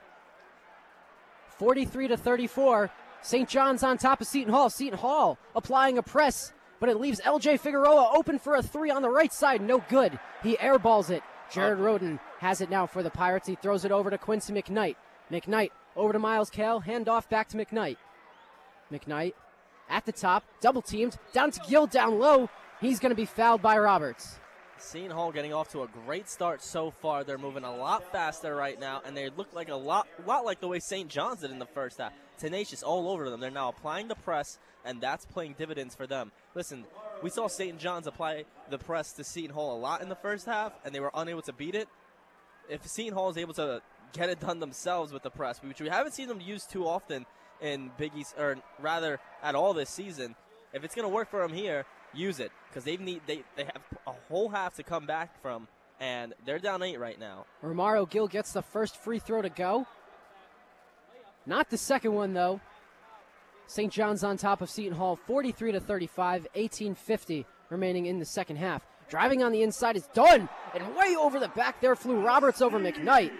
43 to 34. St. John's on top of Seton Hall. Seton Hall applying a press, but it leaves LJ Figueroa open for a three on the right side. No good. He airballs it. Jared oh. Rhoden has it now for the Pirates. He throws it over to Quincy McKnight. McKnight over to Myles Cale. Handoff back to McKnight. McKnight at the top, double teamed, down to Gill down low. He's going to be fouled by Roberts. Seton Hall getting off to a great start so far. They're moving a lot faster right now, and they look like a lot, lot like the way St. John's did in the first half. Tenacious all over them. They're now applying the press, and that's playing dividends for them. Listen, we saw St. John's apply the press to Seton Hall a lot in the first half, and they were unable to beat it. If Seton Hall is able to get it done themselves with the press, which we haven't seen them use too often in Big East, or rather at all this season, if it's going to work for them here, use it because they need they, they have a whole half to come back from, and they're down eight right now. Romaro Gill gets the first free throw to go. Not the second one though. St. John's on top of Seton Hall, 43 to 35, 18:50 remaining in the second half. Driving on the inside is Dunn, and way over the back there flew Roberts over McKnight.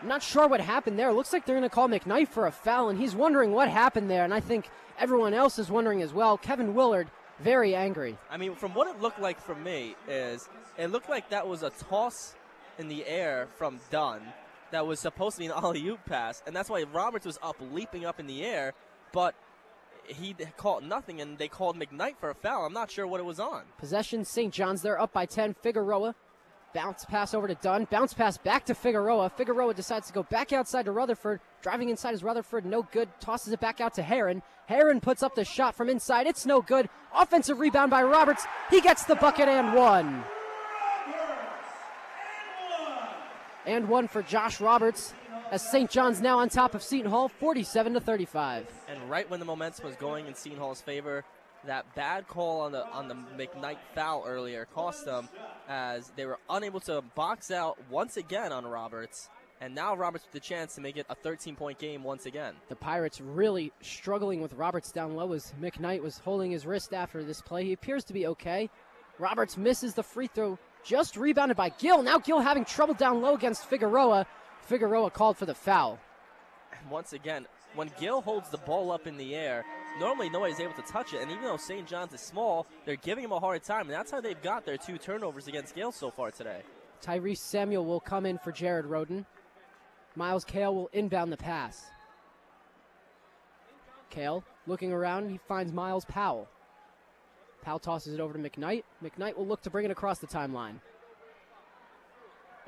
I'm not sure what happened there. Looks like they're going to call McKnight for a foul, and he's wondering what happened there. And I think everyone else is wondering as well. Kevin Willard, very angry. I mean, from what it looked like for me, is it looked like that was a toss in the air from Dunn that was supposed to be an alley oop pass, and that's why Roberts was up, leaping up in the air, but he caught nothing, and they called McKnight for a foul. I'm not sure what it was on. Possession, St. John's. They're up by 10. Figueroa Bounce pass over to Dunn. Bounce pass back to Figueroa. Figueroa decides to go back outside to Rutherford. Driving inside is Rutherford. No good. Tosses it back out to Heron. Heron puts up the shot from inside. It's no good. Offensive rebound by Roberts. He gets the bucket and one. And one for Josh Roberts. As St. John's now on top of Seton Hall, 47 to 35. And right when the momentum was going in Seton Hall's favor, that bad call on the on the McKnight foul earlier cost them as they were unable to box out once again on Roberts. And now Roberts with the chance to make it a 13 point game once again. The Pirates really struggling with Roberts down low as McKnight was holding his wrist after this play. He appears to be okay. Roberts misses the free throw, just rebounded by Gill. Now Gill having trouble down low against Figueroa. Figueroa called for the foul. And once again, when Gill holds the ball up in the air, normally nobody's able to touch it. And even though St. John's is small, they're giving him a hard time. And that's how they've got their two turnovers against Gale so far today. Tyrese Samuel will come in for Jared Rhoden. Myles Cale will inbound the pass. Cale looking around, he finds Myles Powell. Powell tosses it over to McKnight. McKnight will look to bring it across the timeline.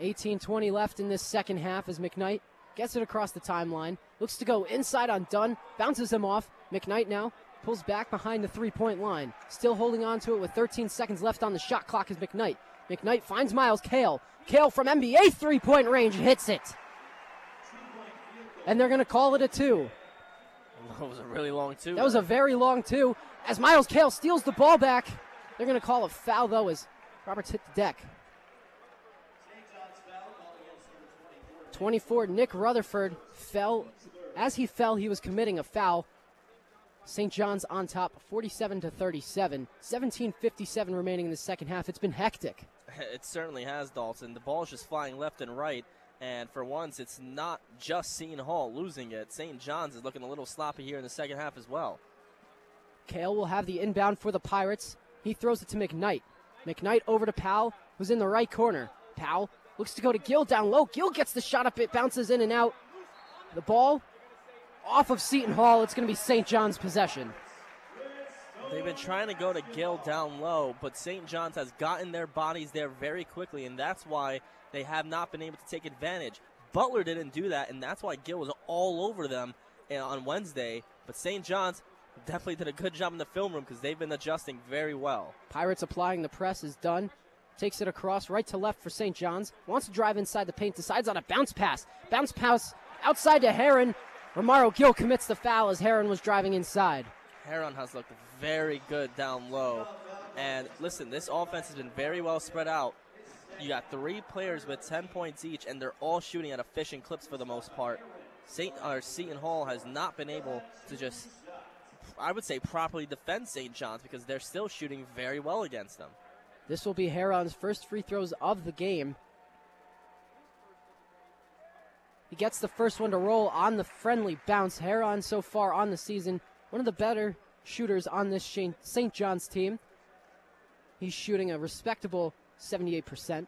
18-20 left in this second half as McKnight gets it across the timeline. Looks to go inside on Dunn, bounces him off. McKnight now pulls back behind the three point line. Still holding on to it with 13 seconds left on the shot clock is McKnight. McKnight finds Myles Cale. Cale from NBA three point range hits it. And they're going to call it a two. That was a really long two. That was a very long two. As Myles Cale steals the ball back, they're going to call a foul though as Roberts hit the deck. 24, Nick Rutherford fell. As he fell, he was committing a foul. St. John's on top, 47 to 37. 17:57 remaining in the second half. It's been hectic. It certainly has, Dalton. The ball's just flying left and right. And for once, it's not just Seton Hall losing it. St. John's is looking a little sloppy here in the second half as well. Cale will have the inbound for the Pirates. He throws it to McKnight. McKnight over to Powell, who's in the right corner. Powell looks to go to Gill down low. Gill gets the shot up, it bounces in and out. The ball off of Seton Hall. It's going to be St. John's possession. They've been trying to go to Gill down low, but St. John's has gotten their bodies there very quickly, and that's why they have not been able to take advantage. Butler didn't do that, and that's why Gill was all over them eh, on Wednesday. But St. John's definitely did a good job in the film room because they've been adjusting very well. Pirates applying the press is Dunn. Takes it across right to left for St. John's. Wants to drive inside the paint. Decides on a bounce pass. Bounce pass outside to Heron. Romaro Gill commits the foul as Heron was driving inside. Heron has looked very good down low. And listen, this offense has been very well spread out. you got three players with 10 points each, and they're all shooting at efficient clips for the most part. St. Or Seton Hall has not been able to just, I would say, properly defend St. John's because they're still shooting very well against them. This will be Heron's first free throws of the game. He gets the first one to roll on the friendly bounce. Heron so far on the season, one of the better shooters on this St. John's team. He's shooting a respectable 78%.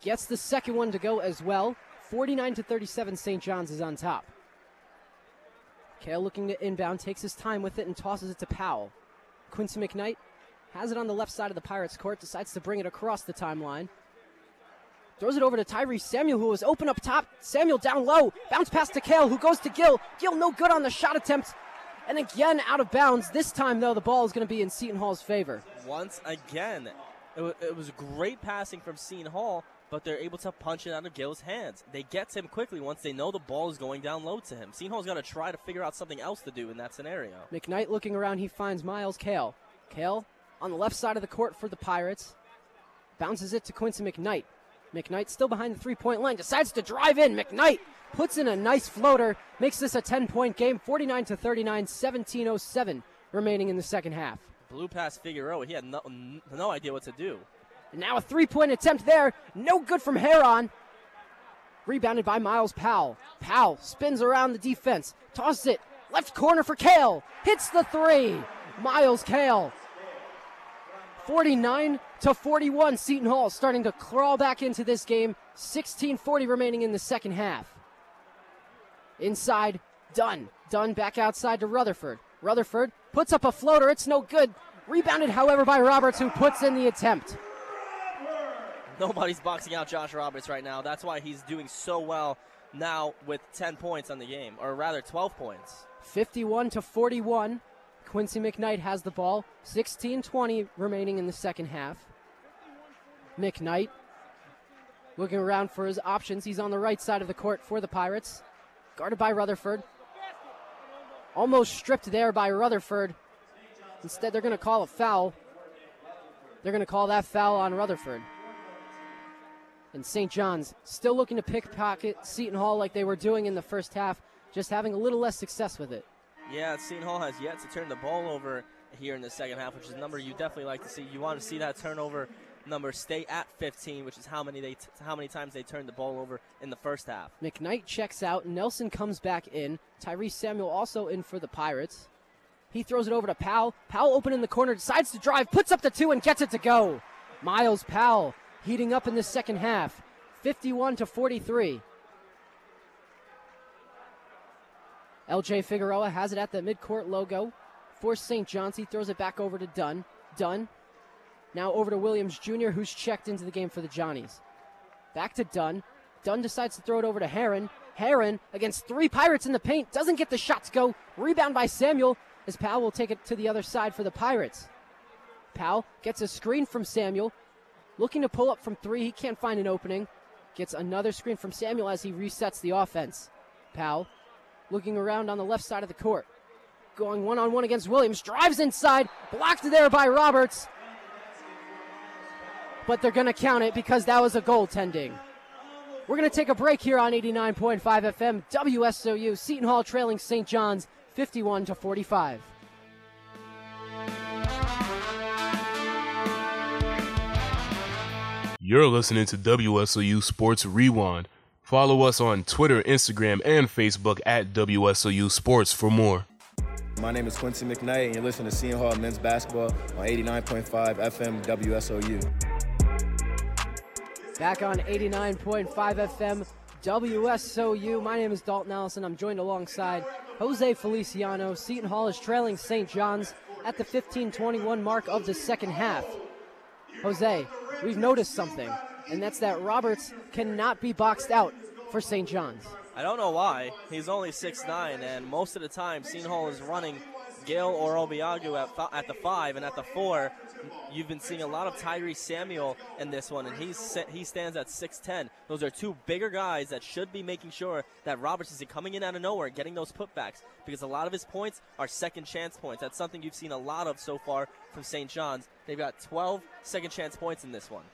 Gets the second one to go as well. 49 to 37, St. John's is on top. Cale looking to inbound, takes his time with it and tosses it to Powell. Quincy McKnight has it on the left side of the Pirates court, decides to bring it across the timeline. Throws it over to Tyrese Samuel, who is open up top. Samuel down low. Bounce pass to Cale, who goes to Gill. Gill no good on the shot attempt. And again out of bounds. This time, though, the ball is going to be in Seton Hall's favor. Once again, it, w- it was great passing from Seton Hall, but they're able to punch it out of Gill's hands. They get to him quickly once they know the ball is going down low to him. Seton Hall's got to try to figure out something else to do in that scenario. McKnight looking around, he finds Myles Cale. Cale on the left side of the court for the Pirates. Bounces it to Quincy McKnight. McKnight still behind the three point line, decides to drive in. McKnight puts in a nice floater, makes this a 10 point game, 49 to 39, 17.07 remaining in the second half. Blue pass Figueroa, he had no, no idea what to do. And now a three point attempt there, no good from Heron. Rebounded by Myles Powell. Powell spins around the defense, tosses it, left corner for Cale, hits the three. Miles Cale 49 to 41. Seton Hall starting to crawl back into this game. 16:40 remaining in the second half. Inside, Dunn. Dunn back outside to Rutherford. Rutherford puts up a floater. It's no good. Rebounded, however, by Roberts, who puts in the attempt. Nobody's boxing out Josh Roberts right now. That's why he's doing so well now with 10 points on the game, or rather 12 points. 51 to 41. Quincy McKnight has the ball. 16 20 remaining in the second half. McKnight looking around for his options. He's on the right side of the court for the Pirates. Guarded by Rutherford. Almost stripped there by Rutherford. Instead, they're going to call a foul. They're going to call that foul on Rutherford. And St. John's still looking to pickpocket Seton Hall like they were doing in the first half, just having a little less success with it. Yeah, Seton Hall has yet to turn the ball over here in the second half, which is a number you definitely like to see. You want to see that turnover number stay at 15, which is how many they t- how many times they turned the ball over in the first half. McKnight checks out. Nelson comes back in. Tyrese Samuel also in for the Pirates. He throws it over to Powell. Powell open in the corner, decides to drive, puts up the two, and gets it to go. Myles Powell heating up in the second half, 51 to 43. LJ Figueroa has it at the midcourt logo for St. John's. He throws it back over to Dunn. Dunn. Now over to Williams Jr., who's checked into the game for the Johnnies. Back to Dunn. Dunn decides to throw it over to Heron. Heron against three Pirates in the paint. Doesn't get the shot to go. Rebound by Samuel as Powell will take it to the other side for the Pirates. Powell gets a screen from Samuel. Looking to pull up from three. He can't find an opening. Gets another screen from Samuel as he resets the offense. Powell looking around on the left side of the court. Going one on one against Williams. Drives inside. Blocked there by Roberts. But they're going to count it because that was a goaltending. We're going to take a break here on 89.5 FM WSOU. Seton Hall trailing St. John's 51 to 45. You're listening to WSOU Sports Rewind. Follow us on Twitter, Instagram, and Facebook at WSOU Sports for more. My name is Quincy McKnight, and you're listening to Seton Hall Men's Basketball on 89.5 FM WSOU. Back on 89.5 FM WSOU. My name is Dalton Allison. I'm joined alongside Jose Feliciano. Seton Hall is trailing St. John's at the 15-21 mark of the second half. Jose, we've noticed something, and that's that Roberts cannot be boxed out for St. John's. I don't know why. He's only 6'9", and most of the time, Seton Hall is running Gill or Obiagu at, at the five, and at the four, you've been seeing a lot of Tyrese Samuel in this one, and he's he stands at 6'10. Those are two bigger guys that should be making sure that Roberts isn't coming in out of nowhere, getting those putbacks, because a lot of his points are second chance points. That's something you've seen a lot of so far from St. John's. They've got 12 second chance points in this one.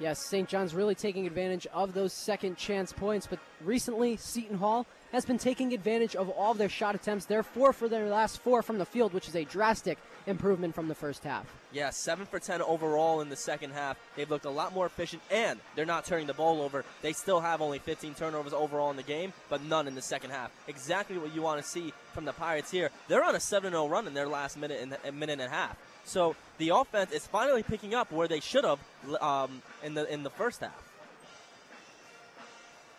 Yes, St. John's really taking advantage of those second chance points, but recently Seton Hall has been taking advantage of all of their shot attempts. They're four for their last four from the field, which is a drastic improvement from the first half. Yeah, 7 for 10 overall in the second half. They've looked a lot more efficient, and they're not turning the ball over. They still have only 15 turnovers overall in the game, but none in the second half. Exactly what you want to see from the Pirates here. They're on a 7 0 run in their last minute and a minute and a half. So the offense is finally picking up where they should have um, in the in the first half.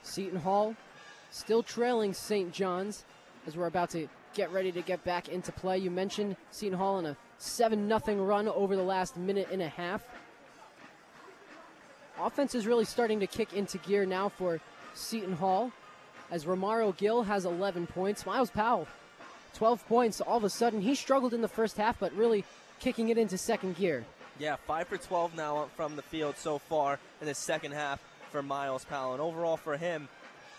Seton Hall still trailing St. John's as we're about to get ready to get back into play. You mentioned Seton Hall in a 7 0 run over the last minute and a half. Offense is really starting to kick into gear now for Seton Hall as Romaro Gill has 11 points. Myles Powell, 12 points. All of a sudden, he struggled in the first half, but really kicking it into second gear. Yeah, 5 for 12 now from the field so far in the second half for Myles Powell. And overall for him,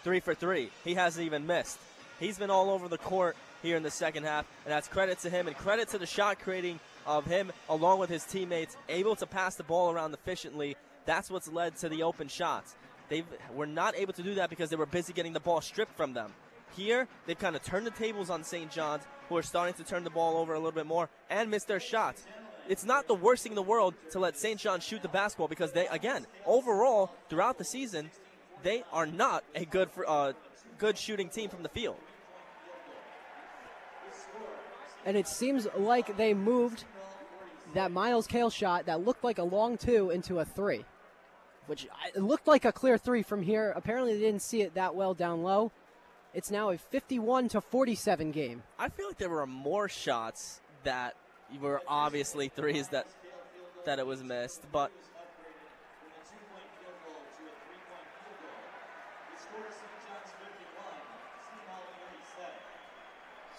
3 for 3. He hasn't even missed. He's been all over the court here in the second half, and that's credit to him and credit to the shot creating of him along with his teammates, able to pass the ball around efficiently. That's what's led to the open shots. They were not able to do that because they were busy getting the ball stripped from them. Here, they've kind of turned the tables on St. John's, who are starting to turn the ball over a little bit more and miss their shots. It's not the worst thing in the world to let St. John's shoot the basketball because they, again, overall throughout the season, they are not a good for, uh, good shooting team from the field. And it seems like they moved that Myles Cale shot that looked like a long two into a three, which looked like a clear three from here. Apparently, they didn't see it that well down low. It's now a 51 to 47 game. I feel like there were more shots that were obviously threes that that it was missed, but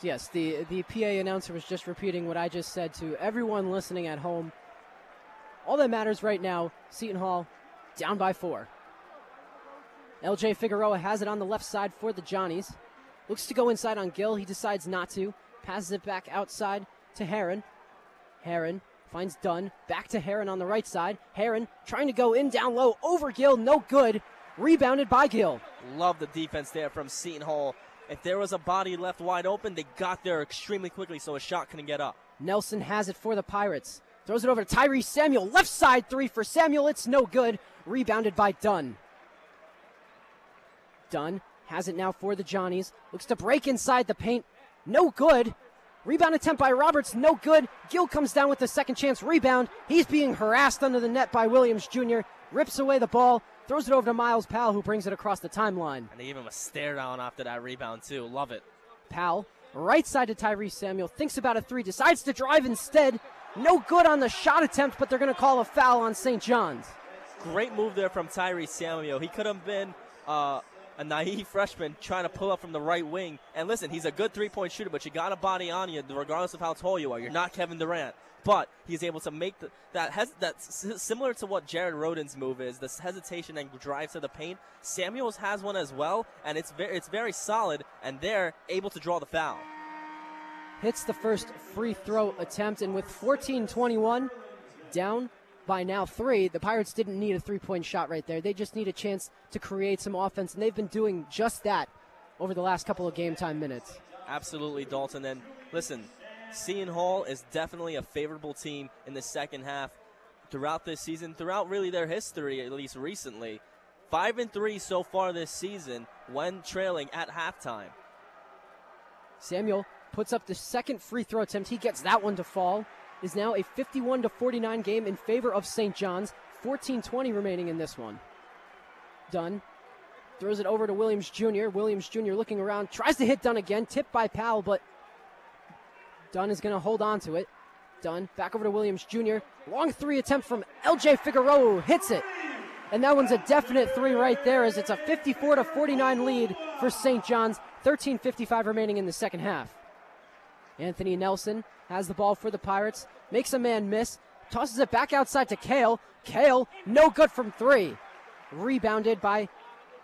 Yes, the the PA announcer was just repeating what I just said to everyone listening at home. All that matters right now, Seton Hall down by four. LJ Figueroa has it on the left side for the Johnnies. Looks to go inside on Gill. He decides not to. Passes it back outside to Heron. Heron finds Dunn. Back to Heron on the right side. Heron trying to go in down low over Gill. No good. Rebounded by Gill. Love the defense there from Seton Hall. If there was a body left wide open, they got there extremely quickly so a shot couldn't get up. Nelson has it for the Pirates. Throws it over to Tyrese Samuel. Left side three for Samuel. It's no good. Rebounded by Dunn. Dunn has it now for the Johnnies. Looks to break inside the paint. No good. Rebound attempt by Roberts. No good. Gill comes down with the second chance rebound. He's being harassed under the net by Williams Jr. Rips away the ball. Throws it over to Myles Powell, who brings it across the timeline. And they give him a stare down after that rebound, too. Love it. Powell, right side to Tyrese Samuel, thinks about a three, decides to drive instead. No good on the shot attempt, but they're going to call a foul on St. John's. Great move there from Tyrese Samuel. He could have been uh, a naive freshman trying to pull up from the right wing. And listen, he's a good three point shooter, but you got a body on you regardless of how tall you are. You're not Kevin Durant. But he's able to make the, that has that's similar to what Jared Rhoden's move is. This hesitation and drive to the paint. Samuels has one as well, and it's very it's very solid. And they're able to draw the foul. Hits the first free throw attempt, and with 14-21 down by now three, the Pirates didn't need a three-point shot right there. They just need a chance to create some offense, and they've been doing just that over the last couple of game time minutes. Absolutely, Dalton. And listen, Seton Hall is definitely a favorable team in the second half throughout this season, throughout really their history, at least recently. Five and three so far this season when trailing at halftime. Samuel puts up the second free throw attempt. He gets that one to fall. Is now a 51 to 49 game in favor of St. John's. 14-20 remaining in this one. Dunn throws it over to Williams Jr. Williams Jr. looking around, tries to hit Dunn again, tipped by Powell, but Dunn is going to hold on to it. Dunn back over to Williams Jr. Long three attempt from LJ Figueroa hits it. And that one's a definite three right there as it's a 54 to 49 lead for St. John's. 13:55 remaining in the second half. Anthony Nelson has the ball for the Pirates, makes a man miss, tosses it back outside to Cale. Cale, no good from three. Rebounded by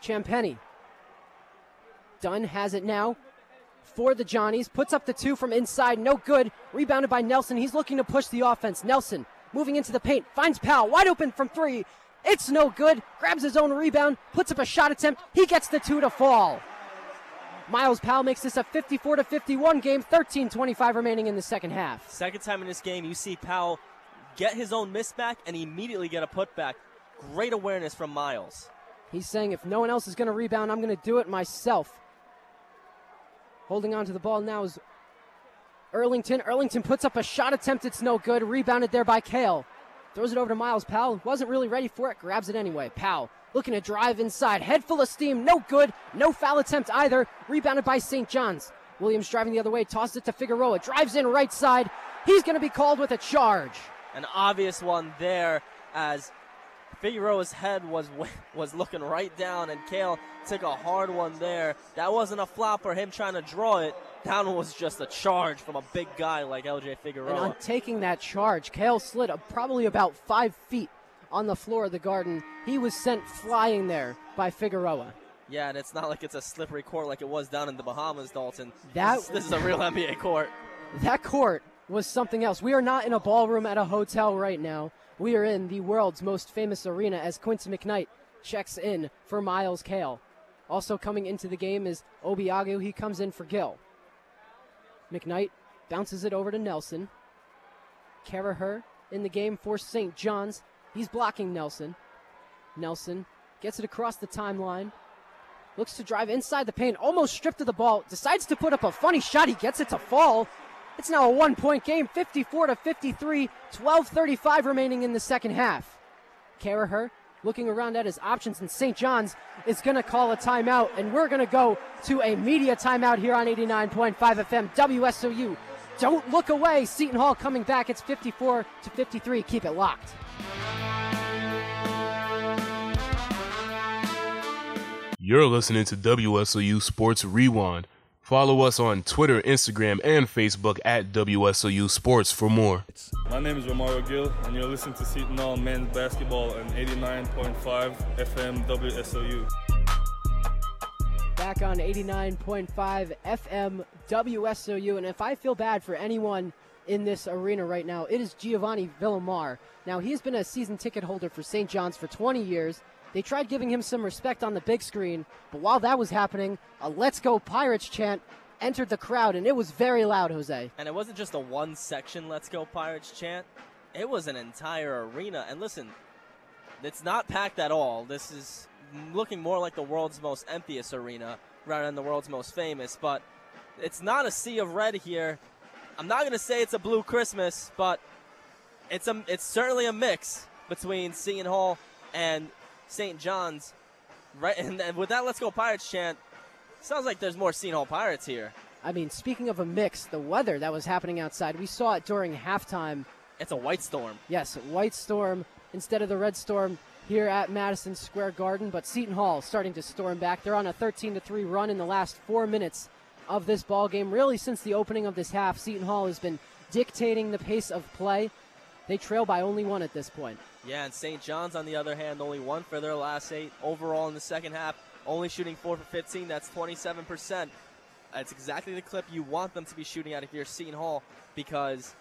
Champagnie. Dunn has it now for the Johnnies. Puts up the two from inside. No good. Rebounded by Nelson. He's looking to push the offense. Nelson moving into the paint. Finds Powell. Wide open from three. It's no good. Grabs his own rebound. Puts up a shot attempt. He gets the two to fall. Myles Powell makes this a 54 to 51 game. 13:25 remaining in the second half. Second time in this game, you see Powell get his own miss back and immediately get a putback. Great awareness from Myles. He's saying if no one else is going to rebound, I'm going to do it myself. Holding on to the ball now is Earlington. Earlington puts up a shot attempt. It's no good. Rebounded there by Cale. Throws it over to Myles Powell. Wasn't really ready for it. Grabs it anyway. Powell looking to drive inside. Head full of steam. No good. No foul attempt either. Rebounded by St. John's. Williams driving the other way. Tosses it to Figueroa. Drives in right side. He's going to be called with a charge. An obvious one there as Figueroa's head was was looking right down, and Cale took a hard one there. That wasn't a flop or him trying to draw it. That one was just a charge from a big guy like LJ Figueroa. And on taking that charge, Cale slid probably about five feet on the floor of the garden. He was sent flying there by Figueroa. Yeah, and it's not like it's a slippery court like it was down in the Bahamas, Dalton. That this, this is a real NBA court. That court was something else. We are not in a ballroom at a hotel right now. We are in the world's most famous arena as Quincy McKnight checks in for Myles Cale. Also coming into the game is Obiagu. He comes in for Gill. McKnight bounces it over to Nelson. Caraher in the game for St. John's. He's blocking Nelson. Nelson gets it across the timeline. Looks to drive inside the paint, almost stripped of the ball. Decides to put up a funny shot. He gets it to fall. It's now a one point game, 54 to 53, 12.35 remaining in the second half. Caraher looking around at his options, and St. John's is going to call a timeout, and we're going to go to a media timeout here on 89.5 FM WSOU. Don't look away. Seton Hall coming back. It's 54 to 53. Keep it locked. You're listening to WSOU Sports Rewind. Follow us on Twitter, Instagram, and Facebook at WSOU Sports for more. My name is Romaro Gill, and you're listening to Seton Hall Men's Basketball on 89.5 FM WSOU. Back on 89.5 FM WSOU, and if I feel bad for anyone in this arena right now, it is Giovanni Villamar. Now, he's been a season ticket holder for St. John's for 20 years. They tried giving him some respect on the big screen, but while that was happening, a Let's Go Pirates chant entered the crowd, and it was very loud, Jose. And it wasn't just a one section Let's Go Pirates chant, it was an entire arena. And listen, it's not packed at all. This is looking more like the world's most emptiest arena rather than the world's most famous, but it's not a sea of red here. I'm not going to say it's a blue Christmas, but it's a it's certainly a mix between Seton Hall and St. John's. Right, and, and with that "Let's Go Pirates" chant, sounds like there's more Seton Hall Pirates here. I mean, speaking of a mix, the weather that was happening outside, we saw it during halftime. It's a white storm. Yes, white storm instead of the red storm here at Madison Square Garden. But Seton Hall starting to storm back. They're on a 13 3 run in the last four minutes of this ball game. Really, since the opening of this half, Seton Hall has been dictating the pace of play. They trail by only one at this point. Yeah, and St. John's, on the other hand, only one for their last eight overall in the second half, only shooting four for 15. That's 27%. That's exactly the clip you want them to be shooting at if you're Seton Hall because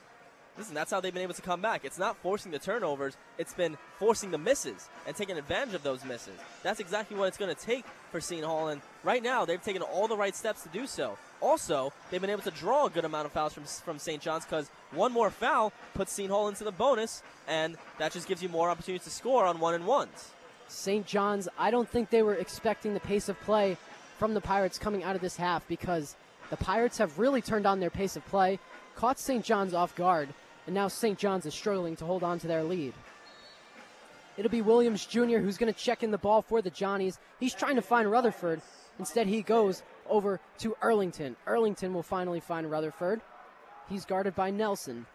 listen, that's how they've been able to come back. It's not forcing the turnovers, it's been forcing the misses and taking advantage of those misses. That's exactly what it's going to take for Seton Hall, and right now they've taken all the right steps to do so. Also, they've been able to draw a good amount of fouls from, from St. John's because one more foul puts Seton Hall into the bonus, and that just gives you more opportunities to score on one and ones. St. John's, I don't think they were expecting the pace of play from the Pirates coming out of this half because the Pirates have really turned on their pace of play, caught St. John's off guard, and now St. John's is struggling to hold on to their lead. It'll be Williams Jr. who's going to check in the ball for the Johnnies. He's trying to find Rutherford. Instead, he goes over to Earlington. Earlington will finally find Rutherford. He's guarded by Nelson.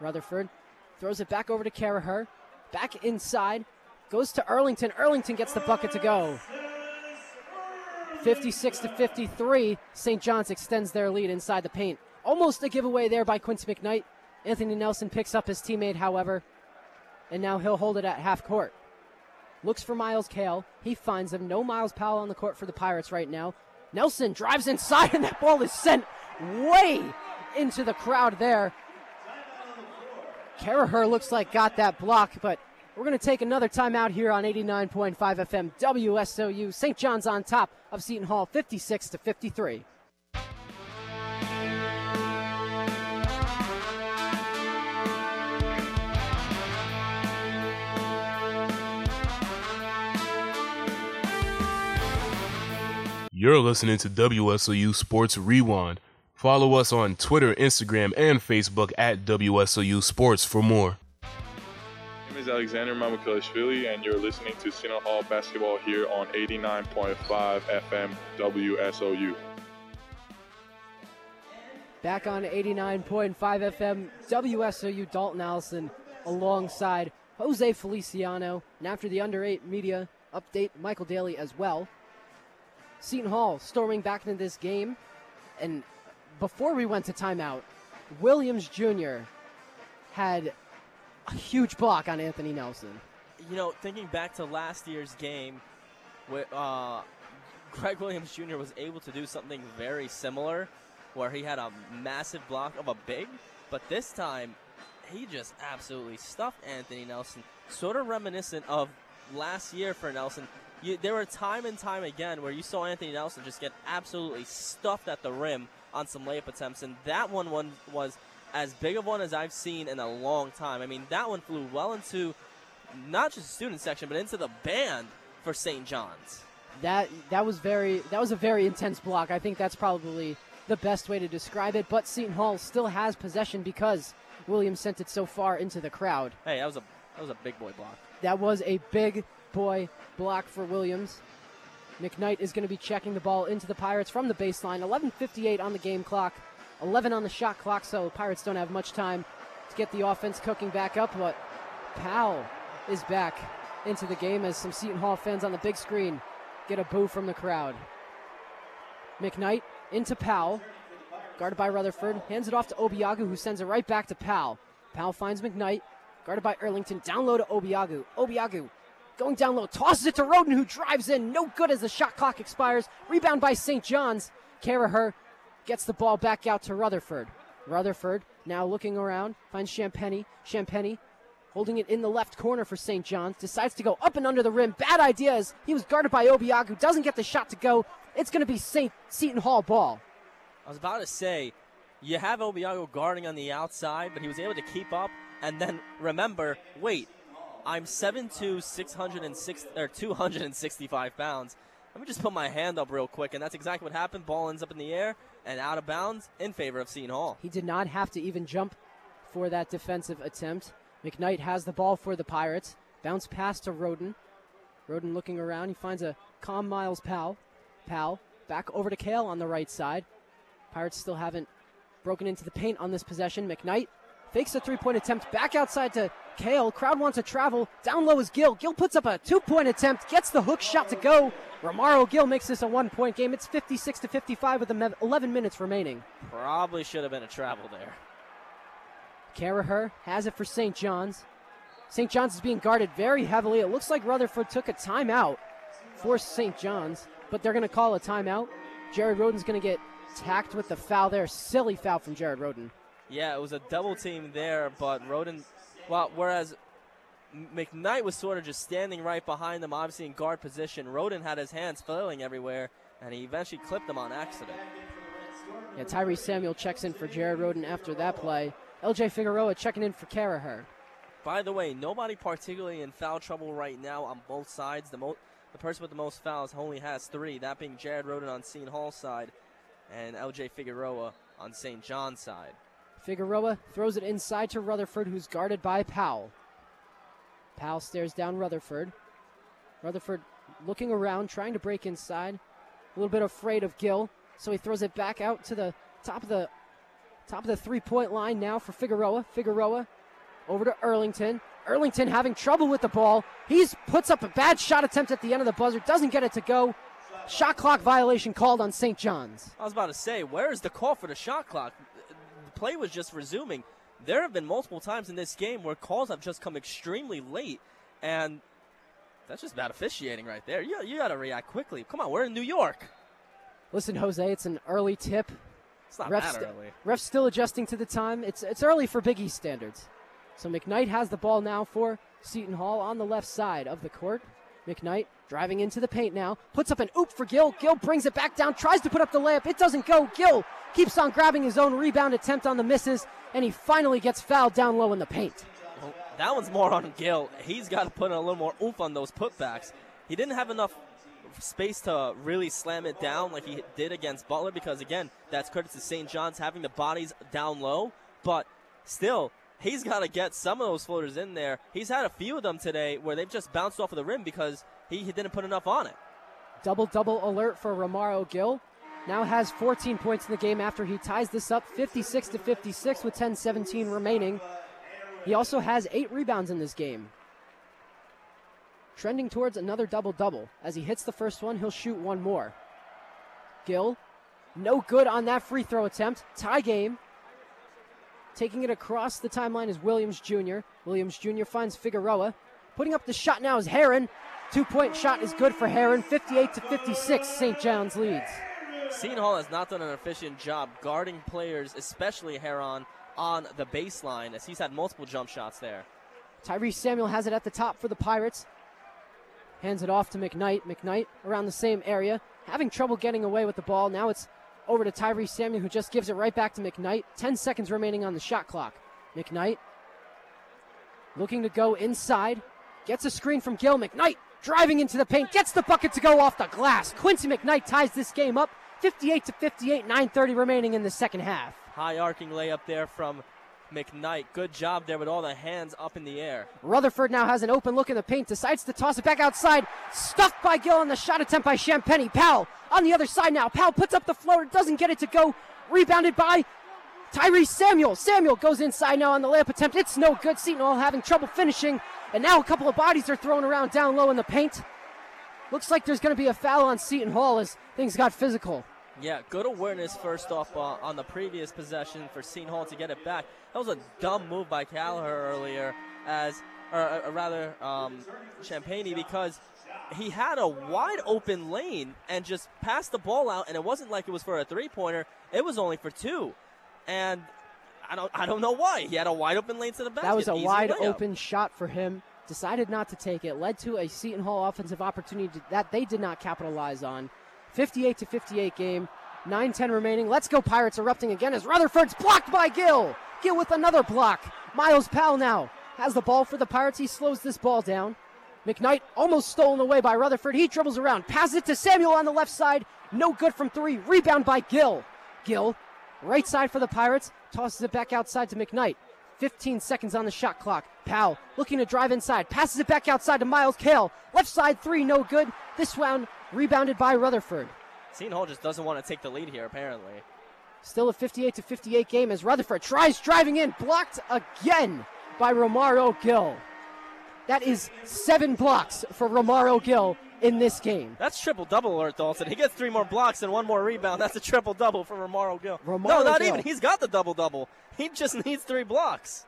Rutherford throws it back over to Caraher. Back inside. Goes to Earlington. Earlington gets the bucket to go. 56 to 53. St. John's extends their lead inside the paint. Almost a giveaway there by Quincy McKnight. Anthony Nelson picks up his teammate, however, and now he'll hold it at half court. Looks for Myles Cale. He finds him. No Myles Powell on the court for the Pirates right now. Nelson drives inside, and that ball is sent way into the crowd there. Caraher looks like got that block, but we're going to take another timeout here on 89.5 FM WSOU. St. John's on top of Seton Hall 56 to 53. You're listening to WSOU Sports Rewind. Follow us on Twitter, Instagram, and Facebook at WSOU Sports for more. My name is Alexander Mamakalishvili, and you're listening to Seton Hall Basketball here on 89.5 FM WSOU. Back on 89.5 FM WSOU Dalton Allison alongside Jose Feliciano. And after the under 8 media update, Michael Daly as well. Seton Hall storming back into this game. And before we went to timeout, Williams Jr. had a huge block on Anthony Nelson. You know, thinking back to last year's game, uh, Greg Williams Jr. was able to do something very similar, where he had a massive block of a big, but this time he just absolutely stuffed Anthony Nelson. Sort of reminiscent of last year for Nelson. You, there were time and time again where you saw Anthony Nelson just get absolutely stuffed at the rim on some layup attempts, and that one, one was as big of one as I've seen in a long time. I mean, that one flew well into not just the student section, but into the band for St. John's. That that was very that was a very intense block. I think that's probably the best way to describe it. But Seton Hall still has possession because Williams sent it so far into the crowd. Hey, that was a that was a big boy block. That was a big boy block for Williams. McKnight is going to be checking the ball into the Pirates from the baseline. 11:58 on the game clock, 11 on the shot clock, so Pirates don't have much time to get the offense cooking back up. But Powell is back into the game as some Seton Hall fans on the big screen get a boo from the crowd. McKnight into Powell, guarded by Rutherford, hands it off to Obiagu, who sends it right back to Powell. Powell finds McKnight, guarded by Earlington, down low to Obiagu. Obiagu going down low, tosses it to Rhoden, who drives in. No good as the shot clock expires. Rebound by St. John's. Caraher gets the ball back out to Rutherford. Rutherford now looking around, finds Champagnie. Champagnie holding it in the left corner for St. John's. Decides to go up and under the rim. Bad idea as he was guarded by Obiagu. Doesn't get the shot to go. It's going to be St. Seton Hall ball. I was about to say, you have Obiagu guarding on the outside, but he was able to keep up. And then remember, wait, I'm 7'2", 606, or 265 pounds. Let me just put my hand up real quick, and that's exactly what happened. Ball ends up in the air and out of bounds in favor of Seton Hall. He did not have to even jump for that defensive attempt. McKnight has the ball for the Pirates. Bounce pass to Rhoden. Rhoden looking around. He finds a calm Myles Powell. Powell back over to Cale on the right side. Pirates still haven't broken into the paint on this possession. McKnight fakes a three point attempt back outside to Cale. Crowd wants to travel. Down low is Gill. Gill puts up a two point attempt, gets the hook shot to go. Romaro Gill makes this a one point game. It's 56 to 55 with 11 minutes remaining. Probably should have been a travel there. Caraher has it for St. John's. St. John's is being guarded very heavily. It looks like Rutherford took a timeout for St. John's, but they're going to call a timeout. Jared Rhoden's going to get tacked with the foul there. Silly foul from Jared Rhoden. Yeah, it was a double team there, but Rhoden, well, whereas McKnight was sort of just standing right behind them, obviously in guard position. Rhoden had his hands flailing everywhere, and he eventually clipped them on accident. Yeah, Tyrese Samuel checks in for Jared Rhoden after that play. LJ Figueroa checking in for Caraher. By the way, nobody particularly in foul trouble right now on both sides. The, mo- the person with the most fouls only has three, that being Jared Rhoden on Seton Hall's side and LJ Figueroa on St. John's side. Figueroa throws it inside to Rutherford, who's guarded by Powell. Powell stares down Rutherford. Rutherford looking around, trying to break inside. A little bit afraid of Gill, so he throws it back out to the top of the top of the three-point line now for Figueroa. Figueroa over to Earlington. Earlington having trouble with the ball. He puts up a bad shot attempt at the end of the buzzer, doesn't get it to go. Shot clock violation called on St. John's. I was about to say, where is the call for the shot clock? Play was just resuming. There have been multiple times in this game where calls have just come extremely late, and that's just bad officiating right there. You, you got to react quickly. Come on, we're in New York. Listen, Jose, it's an early tip. It's not refs, that st- early. refs still adjusting to the time. It's it's early for Big East standards. So McKnight has the ball now for Seton Hall on the left side of the court. McKnight driving into the paint now, puts up an oop for Gill. Gill brings it back down, tries to put up the layup. It doesn't go. Gill keeps on grabbing his own rebound attempt on the misses, and he finally gets fouled down low in the paint. Well, that one's more on Gill. He's got to put in a little more oomph on those putbacks. He didn't have enough space to really slam it down like he did against Butler because, again, that's credit to St. John's having the bodies down low. But still, he's got to get some of those floaters in there. He's had a few of them today where they've just bounced off of the rim because he, he didn't put enough on it. Double double alert for Romaro Gill. Now has 14 points in the game after he ties this up 56 to 56 with 10-17 remaining. He also has eight rebounds in this game. Trending towards another double double. As he hits the first one, he'll shoot one more. Gill, no good on that free throw attempt. Tie game. Taking it across the timeline is Williams Jr. Williams Jr. finds Figueroa. Putting up the shot now is Heron. Two point shot is good for Heron. 58 to 56. St. John's leads. Seton Hall has not done an efficient job guarding players, especially Heron, on the baseline as he's had multiple jump shots there. Tyrese Samuel has it at the top for the Pirates. Hands it off to McKnight. McKnight around the same area, having trouble getting away with the ball. Now it's over to Tyrese Samuel, who just gives it right back to McKnight. 10 seconds remaining on the shot clock. McKnight looking to go inside. Gets a screen from Gill McKnight. Driving into the paint. Gets the bucket to go off the glass. Quincy McKnight ties this game up. 58 to 58. 9.30 remaining in the second half. High arcing layup there from McKnight. Good job there with all the hands up in the air. Rutherford now has an open look in the paint, decides to toss it back outside. Stuffed by Gill on the shot attempt by Champagnie. Powell on the other side now. Powell puts up the floater, doesn't get it to go. Rebounded by Tyrese Samuel. Samuel goes inside now on the layup attempt. It's no good. Seton Hall having trouble finishing. And now a couple of bodies are thrown around down low in the paint. Looks like there's going to be a foul on Seton Hall as things got physical. Yeah, good awareness first off uh, on the previous possession for Seton Hall to get it back. That was a dumb move by Callagher earlier, as or, or rather um, Champagnie, because he had a wide open lane and just passed the ball out, and it wasn't like it was for a three pointer; it was only for two. And I don't, I don't know why he had a wide open lane to the basket. That was a Easy wide layup. open shot for him. Decided not to take it. Led to a Seton Hall offensive opportunity that they did not capitalize on. 58 to 58 game. 9-10 remaining. Let's go Pirates erupting again as Rutherford's blocked by Gill. Gill with another block. Myles Powell now has the ball for the Pirates. He slows this ball down. McKnight almost stolen away by Rutherford. He dribbles around, passes it to Samuel on the left side. No good from three. Rebound by Gill. Gill, right side for the Pirates, tosses it back outside to McKnight. 15 seconds on the shot clock. Powell looking to drive inside, passes it back outside to Myles Cale. Left side three, no good. This round rebounded by Rutherford. Seton Hall just doesn't want to take the lead here, apparently. Still a 58 to 58 game as Rutherford tries driving in, blocked again by Romaro Gill. That is seven blocks for Romaro Gill in this game. That's triple double alert, Dalton. He gets three more blocks and one more rebound. That's a triple double for Romaro Gill. Romaro no, not Gill. even. He's got the double double. He just needs three blocks.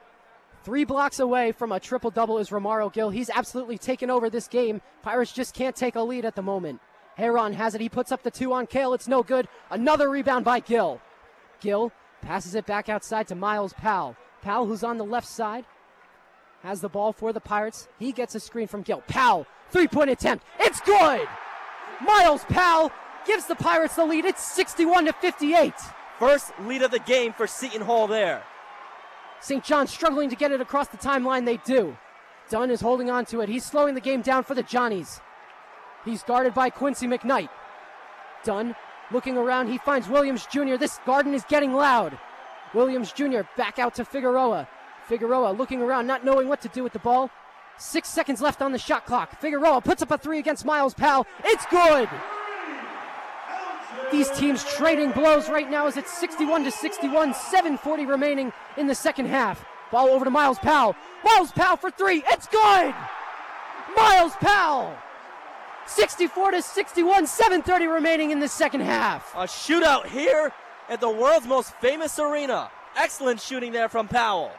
Three blocks away from a triple double is Romaro Gill. He's absolutely taken over this game. Pirates just can't take a lead at the moment. Heron has it. He puts up the two on Cale. It's no good. Another rebound by Gill. Gill passes it back outside to Myles Powell. Powell, who's on the left side, has the ball for the Pirates. He gets a screen from Gill. Powell, three point attempt. It's good. Myles Powell gives the Pirates the lead. It's 61 to 58. First lead of the game for Seton Hall there. St. John struggling to get it across the timeline. They do. Dunn is holding on to it. He's slowing the game down for the Johnnies. He's guarded by Quincy McKnight. Dunn looking around. He finds Williams Jr. This garden is getting loud. Williams Jr. back out to Figueroa. Figueroa looking around, not knowing what to do with the ball. Six seconds left on the shot clock. Figueroa puts up a three against Myles Powell. It's good. These teams trading blows right now as it's 61 to 61, 7:40 remaining in the second half. Ball over to Myles Powell. Myles Powell for three. It's good. Miles Powell. 64 to 61, 7:30 remaining in the second half. A shootout here at the world's most famous arena. Excellent shooting there from Powell.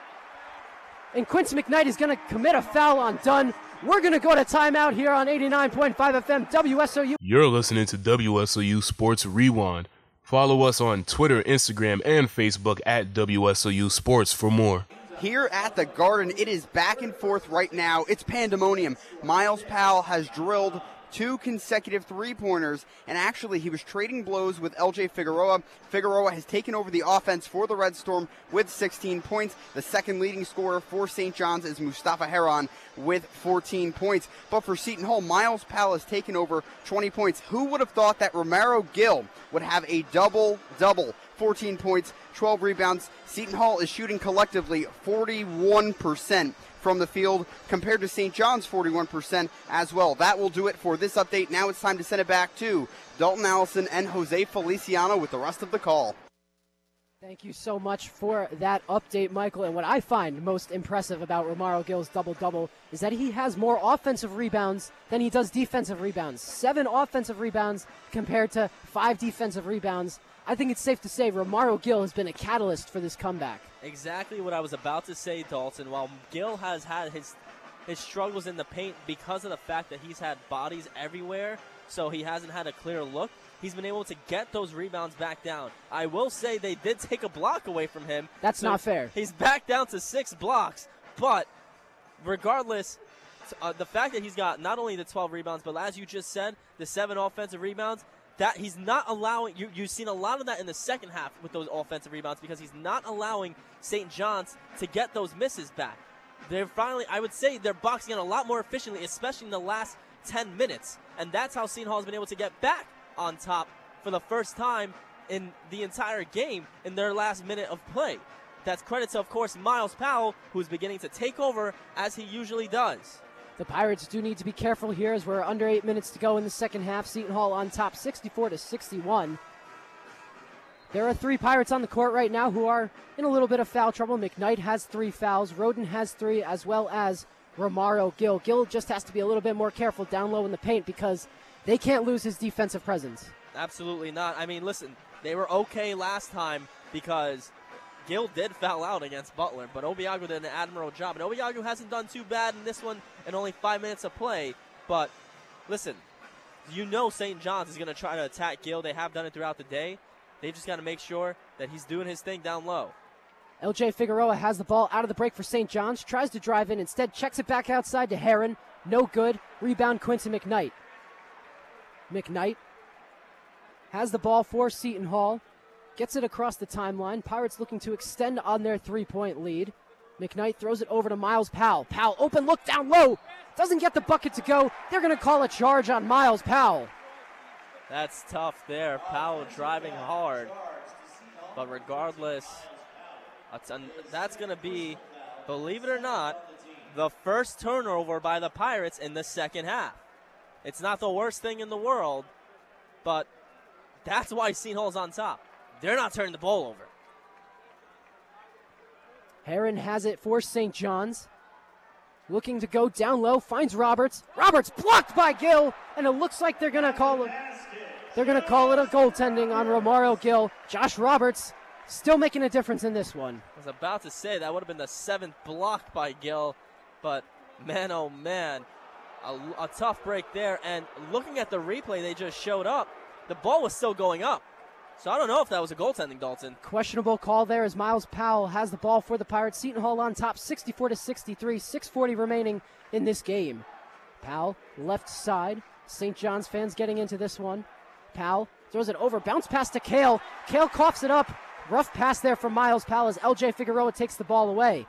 And Quincy McKnight is going to commit a foul on Dunn. We're going to go to timeout here on 89.5 FM WSOU. You're listening to WSOU Sports Rewind. Follow us on Twitter, Instagram, and Facebook at WSOU Sports for more. Here at the Garden, it is back and forth right now. It's pandemonium. Myles Powell has drilled two consecutive three pointers, and actually, he was trading blows with LJ Figueroa. Figueroa has taken over the offense for the Red Storm with 16 points. The second leading scorer for St. John's is Mustapha Heron with 14 points. But for Seton Hall, Myles has taken over 20 points. Who would have thought that Romaro Gill would have a double double? 14 points, 12 rebounds. Seton Hall is shooting collectively 41% from the field compared to St. John's 41% as well. That will do it for this update. Now it's time to send it back to Dalton Allison and Jose Feliciano with the rest of the call. Thank you so much for that update, Michael. And what I find most impressive about Romaro Gill's double double is that he has more offensive rebounds than he does defensive rebounds. Seven offensive rebounds compared to five defensive rebounds. I think it's safe to say Romaro Gill has been a catalyst for this comeback. Exactly what I was about to say, Dalton. While Gill has had his his struggles in the paint because of the fact that he's had bodies everywhere, so he hasn't had a clear look. He's been able to get those rebounds back down. I will say they did take a block away from him. That's so not fair. He's back down to six blocks, but regardless, uh, the fact that he's got not only the 12 rebounds, but as you just said, the seven offensive rebounds, that he's not allowing you you've seen a lot of that in the second half with those offensive rebounds because he's not allowing St. John's to get those misses back. They're finally I would say they're boxing in a lot more efficiently, especially in the last 10 minutes. And that's how Seton Hall has been able to get back on top for the first time in the entire game in their last minute of play. That's credit to, of course, Myles Powell, who's beginning to take over as he usually does. The Pirates do need to be careful here as we're under eight minutes to go in the second half. Seton Hall on top 64 to 61. There are three Pirates on the court right now who are in a little bit of foul trouble. McKnight has three fouls, Rhoden has three, as well as Romaro Gill. Gill just has to be a little bit more careful down low in the paint because they can't lose his defensive presence. Absolutely not. I mean, listen, they were okay last time because Gill did foul out against Butler, but Obiagu did an admirable job. And Obiagu hasn't done too bad in this one in only five minutes of play. But listen, you know St. John's is going to try to attack Gill. They have done it throughout the day. They've just got to make sure that he's doing his thing down low. LJ Figueroa has the ball out of the break for St. John's, tries to drive in, instead checks it back outside to Heron. No good. Rebound Quincy McKnight. McKnight has the ball for Seton Hall. Gets it across the timeline. Pirates looking to extend on their three point lead. McKnight throws it over to Myles Powell. Powell, open look down low. Doesn't get the bucket to go. They're going to call a charge on Myles Powell. That's tough there. Powell driving hard. But regardless, that's going to be, believe it or not, the first turnover by the Pirates in the second half. It's not the worst thing in the world, but that's why Seton Hall's on top. They're not turning the ball over. Heron has it for St. John's. Looking to go down low, finds Roberts. Roberts blocked by Gill, and it looks like they're gonna call it. They're gonna call it a goaltending on Romaro Gill. Josh Roberts still making a difference in this one. I was about to say that would have been the seventh block by Gill, but man, oh man, a, a tough break there. And looking at the replay they just showed up, the ball was still going up. So I don't know if that was a goaltending, Dalton. Questionable call there as Myles Powell has the ball for the Pirates. Seton Hall on top, 64 to 63, 6:40 remaining in this game. Powell left side. St. John's fans getting into this one. Powell throws it over, bounce pass to Cale. Cale coughs it up. Rough pass there from Myles Powell as LJ Figueroa takes the ball away.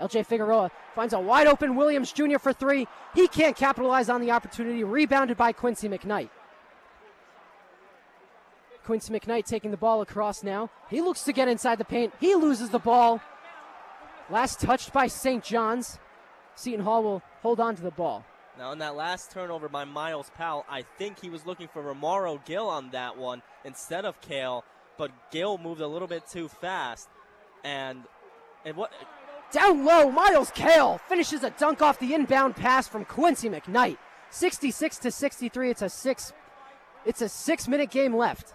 LJ Figueroa finds a wide open Williams Jr. for three. He can't capitalize on the opportunity. Rebounded by Quincy McKnight. Quincy McKnight taking the ball across now. He looks to get inside the paint. He loses the ball. Last touched by St. John's. Seton Hall will hold on to the ball. Now, in that last turnover by Myles Powell, I think he was looking for Romaro Gill on that one instead of Cale, but Gill moved a little bit too fast. And and what down low, Myles Cale finishes a dunk off the inbound pass from Quincy McKnight. 66 to 63. It's a six. It's a six-minute game left.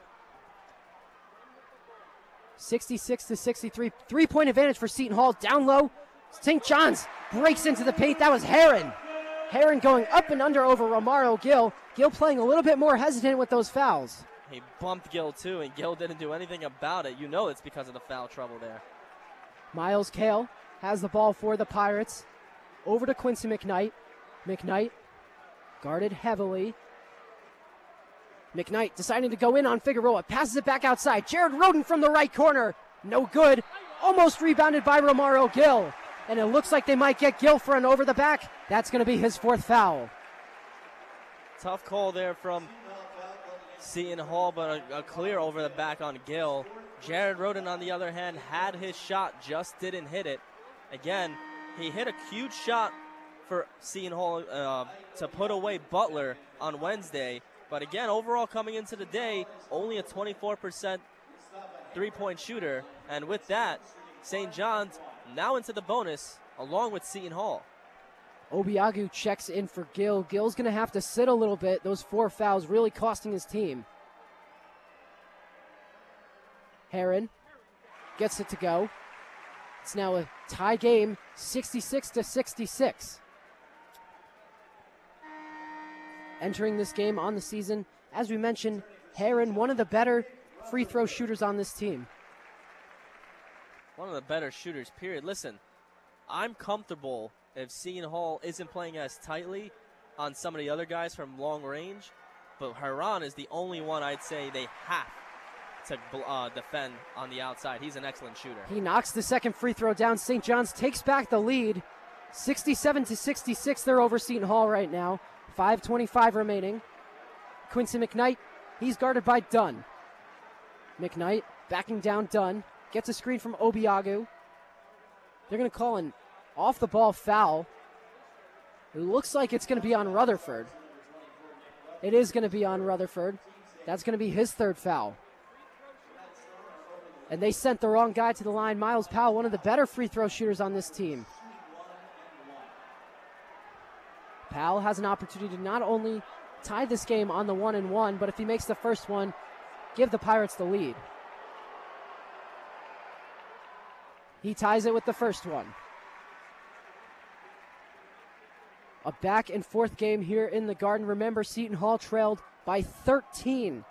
66 to 63. Three point advantage for Seton Hall. Down low. St. John's breaks into the paint. That was Heron. Heron going up and under over Romaro Gill. Gill playing a little bit more hesitant with those fouls. He bumped Gill too, and Gill didn't do anything about it. You know it's because of the foul trouble there. Myles Cale has the ball for the Pirates. Over to Quincy McKnight. McKnight guarded heavily. McKnight deciding to go in on Figueroa. Passes it back outside. Jared Rhoden from the right corner. No good. Almost rebounded by Romaro Gill. And it looks like they might get Gill for an over the back. That's going to be his fourth foul. Tough call there from Seton Hall, but a, a clear over the back on Gill. Jared Rhoden, on the other hand, had his shot, just didn't hit it. Again, he hit a huge shot for Seton Hall uh, to put away Butler on Wednesday. But again, overall coming into the day, only a 24% three point shooter. And with that, St. John's now into the bonus along with Seton Hall. Obiagu checks in for Gill. Gill's going to have to sit a little bit. Those four fouls really costing his team. Heron gets it to go. It's now a tie game, 66 to 66. Entering this game on the season, as we mentioned, Heron, one of the better free throw shooters on this team. One of the better shooters, period. Listen, I'm comfortable if Seton Hall isn't playing as tightly on some of the other guys from long range, but Heron is the only one I'd say they have to uh, defend on the outside. He's an excellent shooter. He knocks the second free throw down. St. John's takes back the lead. 67 to 66, they're over Seton Hall right now. 5.25 remaining. Quincy McKnight, he's guarded by Dunn. McKnight backing down Dunn. Gets a screen from Obiagu. They're going to call an off the ball foul. It looks like it's going to be on Rutherford. It is going to be on Rutherford. That's going to be his third foul. And they sent the wrong guy to the line. Myles Powell, one of the better free throw shooters on this team. Powell has an opportunity to not only tie this game on the one and one, but if he makes the first one, give the Pirates the lead. He ties it with the first one. A back and forth game here in the Garden. Remember, Seton Hall trailed by 13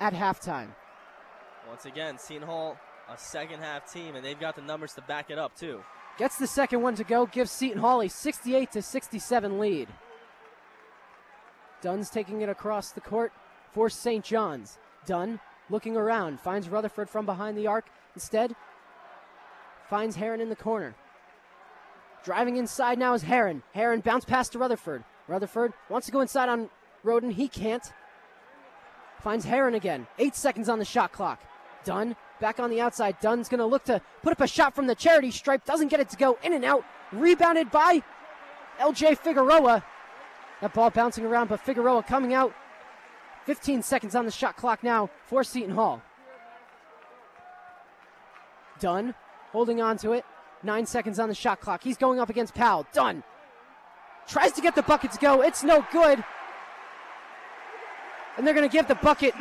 at halftime. Once again, Seton Hall, a second half team, and they've got the numbers to back it up, too. Gets the second one to go, gives Seton Hall a 68 to 67 lead. Dunn's taking it across the court for St. John's. Dunn looking around, finds Rutherford from behind the arc. Instead, finds Heron in the corner. Driving inside now is Heron. Heron bounce pass to Rutherford. Rutherford wants to go inside on Rhoden. He can't. Finds Heron again. Eight seconds on the shot clock. Dunn back on the outside. Dunn's going to look to put up a shot from the charity stripe. Doesn't get it to go in and out. Rebounded by LJ Figueroa. That ball bouncing around, but Figueroa coming out. 15 seconds on the shot clock now for Seton Hall. Dunn holding on to it. Nine seconds on the shot clock. He's going up against Powell. Dunn tries to get the bucket to go. It's no good. And they're going to give the bucket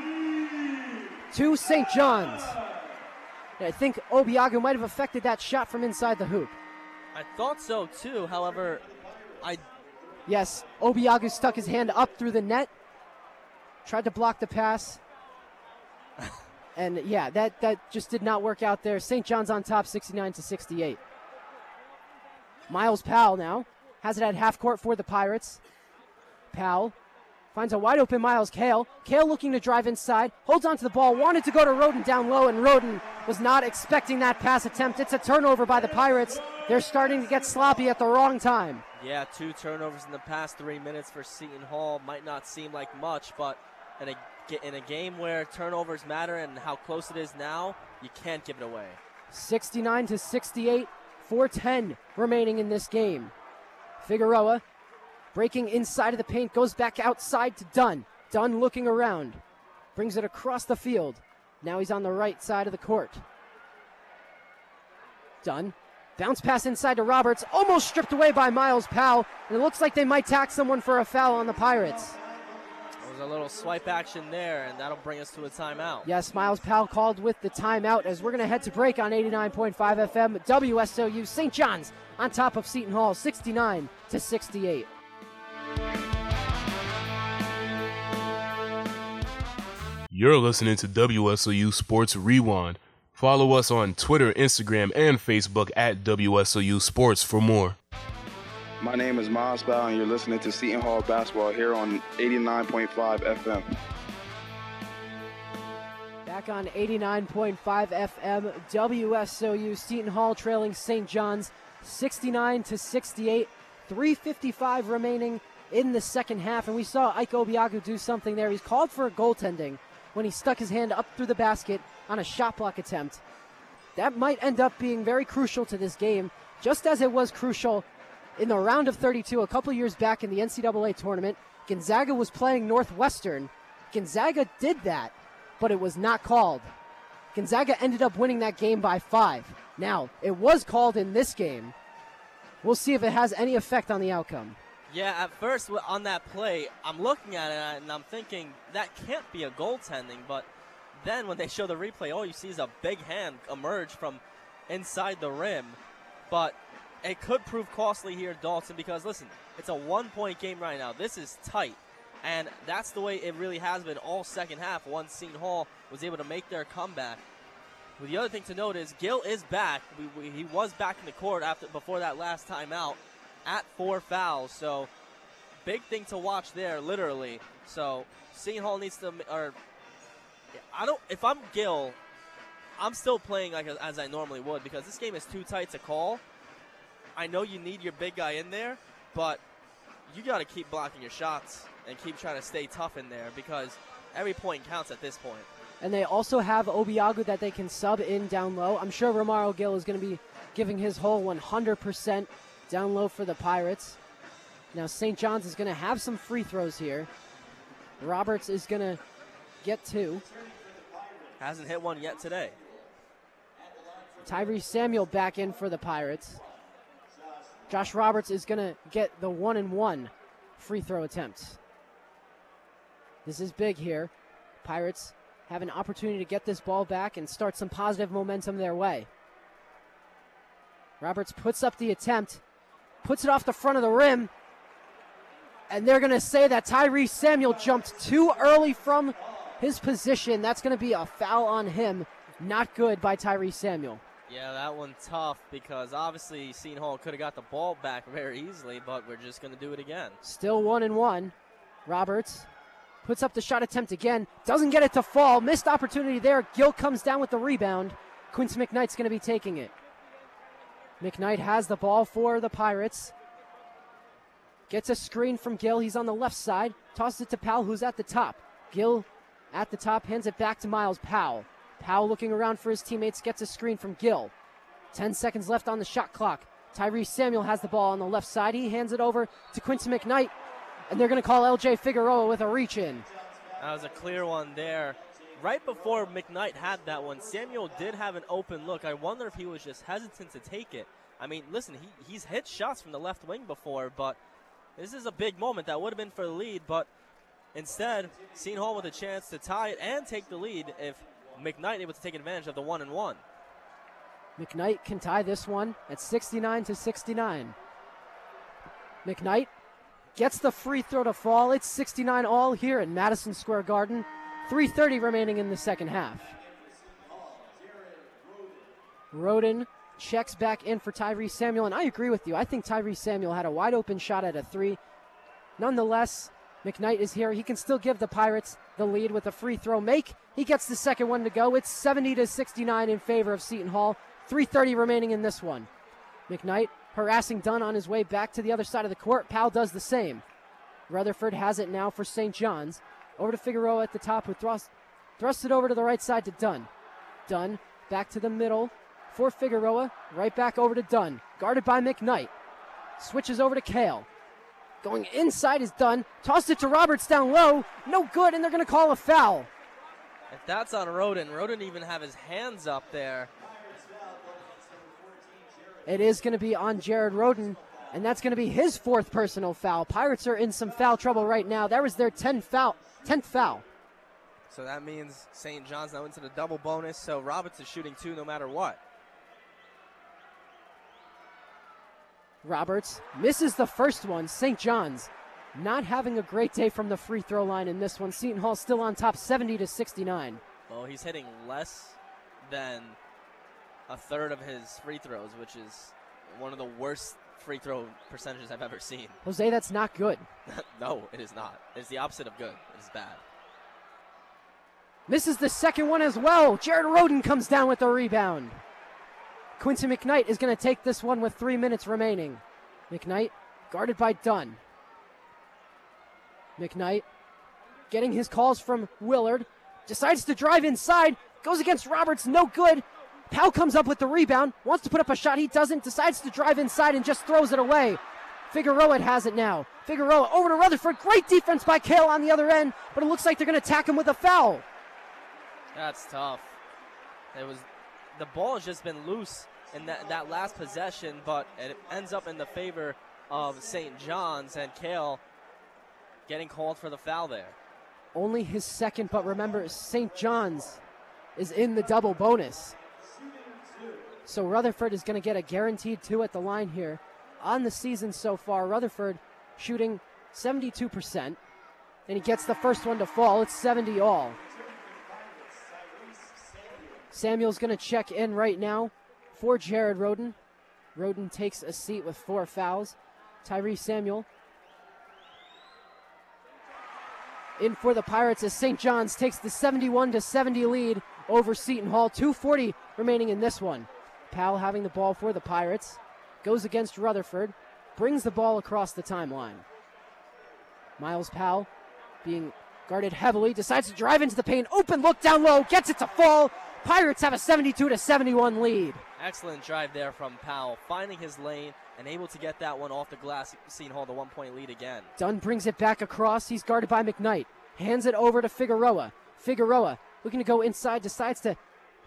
to St. John's. I think Obiagu might have affected that shot from inside the hoop. I thought so too. However, I. Yes, Obiagu stuck his hand up through the net, tried to block the pass. and yeah, that, that just did not work out there. St. John's on top 69 to 68. Myles Powell now has it at half court for the Pirates. Powell finds a wide open Myles Cale. Cale looking to drive inside, holds onto the ball, wanted to go to Rhoden down low, and Rhoden was not expecting that pass attempt. It's a turnover by the Pirates. They're starting to get sloppy at the wrong time. Yeah, two turnovers in the past three minutes for Seton Hall might not seem like much, but in a, in a game where turnovers matter and how close it is now, you can't give it away. 69 to 68, 410 remaining in this game. Figueroa breaking inside of the paint, goes back outside to Dunn. Dunn looking around, brings it across the field. Now he's on the right side of the court. Dunn. Bounce pass inside to Roberts, almost stripped away by Myles Powell. And it looks like they might tax someone for a foul on the Pirates. There's a little swipe action there, and that'll bring us to a timeout. Yes, Myles Powell called with the timeout as we're going to head to break on 89.5 FM WSOU St. John's on top of Seton Hall 69 to 68. You're listening to WSOU Sports Rewind. Follow us on Twitter, Instagram, and Facebook at WSOU Sports for more. My name is Myles Powell, and you're listening to Seton Hall Basketball here on 89.5 FM. Back on 89.5 FM, WSOU Seton Hall trailing St. John's 69 to 68. 355 remaining in the second half, and we saw Ike Obiagu do something there. He's called for a goaltending when he stuck his hand up through the basket on a shot block attempt. That might end up being very crucial to this game, just as it was crucial in the round of 32 a couple years back in the NCAA tournament. Gonzaga was playing Northwestern. Gonzaga did that, but it was not called. Gonzaga ended up winning that game by five. Now, it was called in this game. We'll see if it has any effect on the outcome. Yeah, at first on that play, I'm looking at it and I'm thinking that can't be a goaltending, but then when they show the replay, all you see is a big hand emerge from inside the rim. But it could prove costly here, Dalton, because listen, it's a one point game right now. This is tight. And that's the way it really has been all second half once Seton Hall was able to make their comeback. But the other thing to note is Gill is back. We, we, he was back in the court after before that last time out at four fouls. So big thing to watch there, literally. So Seton Hall needs to, or I don't. If I'm Gill, I'm still playing like as I normally would because this game is too tight to call. I know you need your big guy in there, but you got to keep blocking your shots and keep trying to stay tough in there because every point counts at this point. And they also have Obiagu that they can sub in down low. I'm sure Romaro Gill is going to be giving his whole 100% down low for the Pirates. Now, St. John's is going to have some free throws here. Roberts is going to get two. Hasn't hit one yet today. Tyrese Samuel back in for the Pirates. Josh Roberts is going to get the one and one free throw attempt. This is big here. Pirates have an opportunity to get this ball back and start some positive momentum their way. Roberts puts up the attempt, puts it off the front of the rim, and they're going to say that Tyrese Samuel jumped too early from his position. That's going to be a foul on him. Not good by Tyrese Samuel. Yeah, that one tough because obviously Seton Hall could have got the ball back very easily, but we're just going to do it again. Still one and one. Roberts puts up the shot attempt again, doesn't get it to fall. Missed opportunity there. Gill comes down with the rebound. Quincy McKnight's going to be taking it. McKnight has the ball for the Pirates. Gets a screen from Gill. He's on the left side. Tosses it to Powell, who's at the top. Gill at the top, hands it back to Myles Powell. Powell looking around for his teammates, gets a screen from Gill. 10 seconds left on the shot clock. Tyrese Samuel has the ball on the left side. He hands it over to Quincy McKnight, and they're going to call LJ Figueroa with a reach in. That was a clear one there. Right before McKnight had that one, Samuel did have an open look. I wonder if he was just hesitant to take it. I mean, listen, he, he's hit shots from the left wing before, but this is a big moment. That would have been for the lead, but instead, Seton Hall with a chance to tie it and take the lead if McKnight able to take advantage of the one and one. McKnight can tie this one at 69 to 69. McKnight gets the free throw to fall. It's 69 all here in Madison Square Garden. 3.30 remaining in the second half. Rhoden checks back in for Tyrese Samuel, and I agree with you. I think Tyrese Samuel had a wide open shot at a three. Nonetheless, McKnight is here. He can still give the Pirates the lead with a free throw make. He gets the second one to go. It's 70 to 69 in favor of Seton Hall. 3.30 remaining in this one. McKnight harassing Dunn on his way back to the other side of the court. Powell does the same. Rutherford has it now for St. John's. Over to Figueroa at the top, who thrusts, thrusts it over to the right side to Dunn. Dunn back to the middle for Figueroa. Right back over to Dunn. Guarded by McKnight. Switches over to Cale. Going inside is Dunn. Tossed it to Roberts down low. No good, and they're going to call a foul. If that's on Rhoden, Rhoden even have his hands up there. It is going to be on Jared Rhoden, And that's going to be his fourth personal foul. Pirates are in some foul trouble right now. That was their 10 foul, 10th foul. So that means St. John's now into the double bonus. So Roberts is shooting two no matter what. Roberts misses the first one. St. John's not having a great day from the free throw line in this one. Seton Hall still on top 70 to 69. Well, he's hitting less than a third of his free throws, which is one of the worst free throw percentages I've ever seen. Jose, that's not good. no, it is not. It's the opposite of good. It is bad. Misses the second one as well. Jared Rhoden comes down with the rebound. Quincy McKnight is going to take this one with three minutes remaining. McKnight guarded by Dunn. McKnight getting his calls from Willard. Decides to drive inside. Goes against Roberts. No good. Powell comes up with the rebound. Wants to put up a shot. He doesn't. Decides to drive inside and just throws it away. Figueroa has it now. Figueroa over to Rutherford. Great defense by Cale on the other end, but it looks like they're going to attack him with a foul. That's tough. It was the ball has just been loose in that, that last possession, but it ends up in the favor of St. John's and Cale getting called for the foul there. Only his second, but remember, St. John's is in the double bonus. So Rutherford is going to get a guaranteed two at the line here. On the season so far, Rutherford shooting 72%, and he gets the first one to fall. It's 70 all. Samuel's going to check in right now for Jared Rhoden. Rhoden takes a seat with four fouls. Tyrese Samuel in for the Pirates as St. John's takes the 71 to 70 lead over Seton Hall. 240 remaining in this one. Powell having the ball for the Pirates. Goes against Rutherford. Brings the ball across the timeline. Myles Powell being guarded heavily. Decides to drive into the paint. Open look down low. Gets it to fall. Pirates have a 72 to 71 lead. Excellent drive there from Powell, finding his lane and able to get that one off the glass. Seton Hall the one point lead again. Dunn brings it back across. He's guarded by McKnight. Hands it over to Figueroa. Figueroa looking to go inside, decides to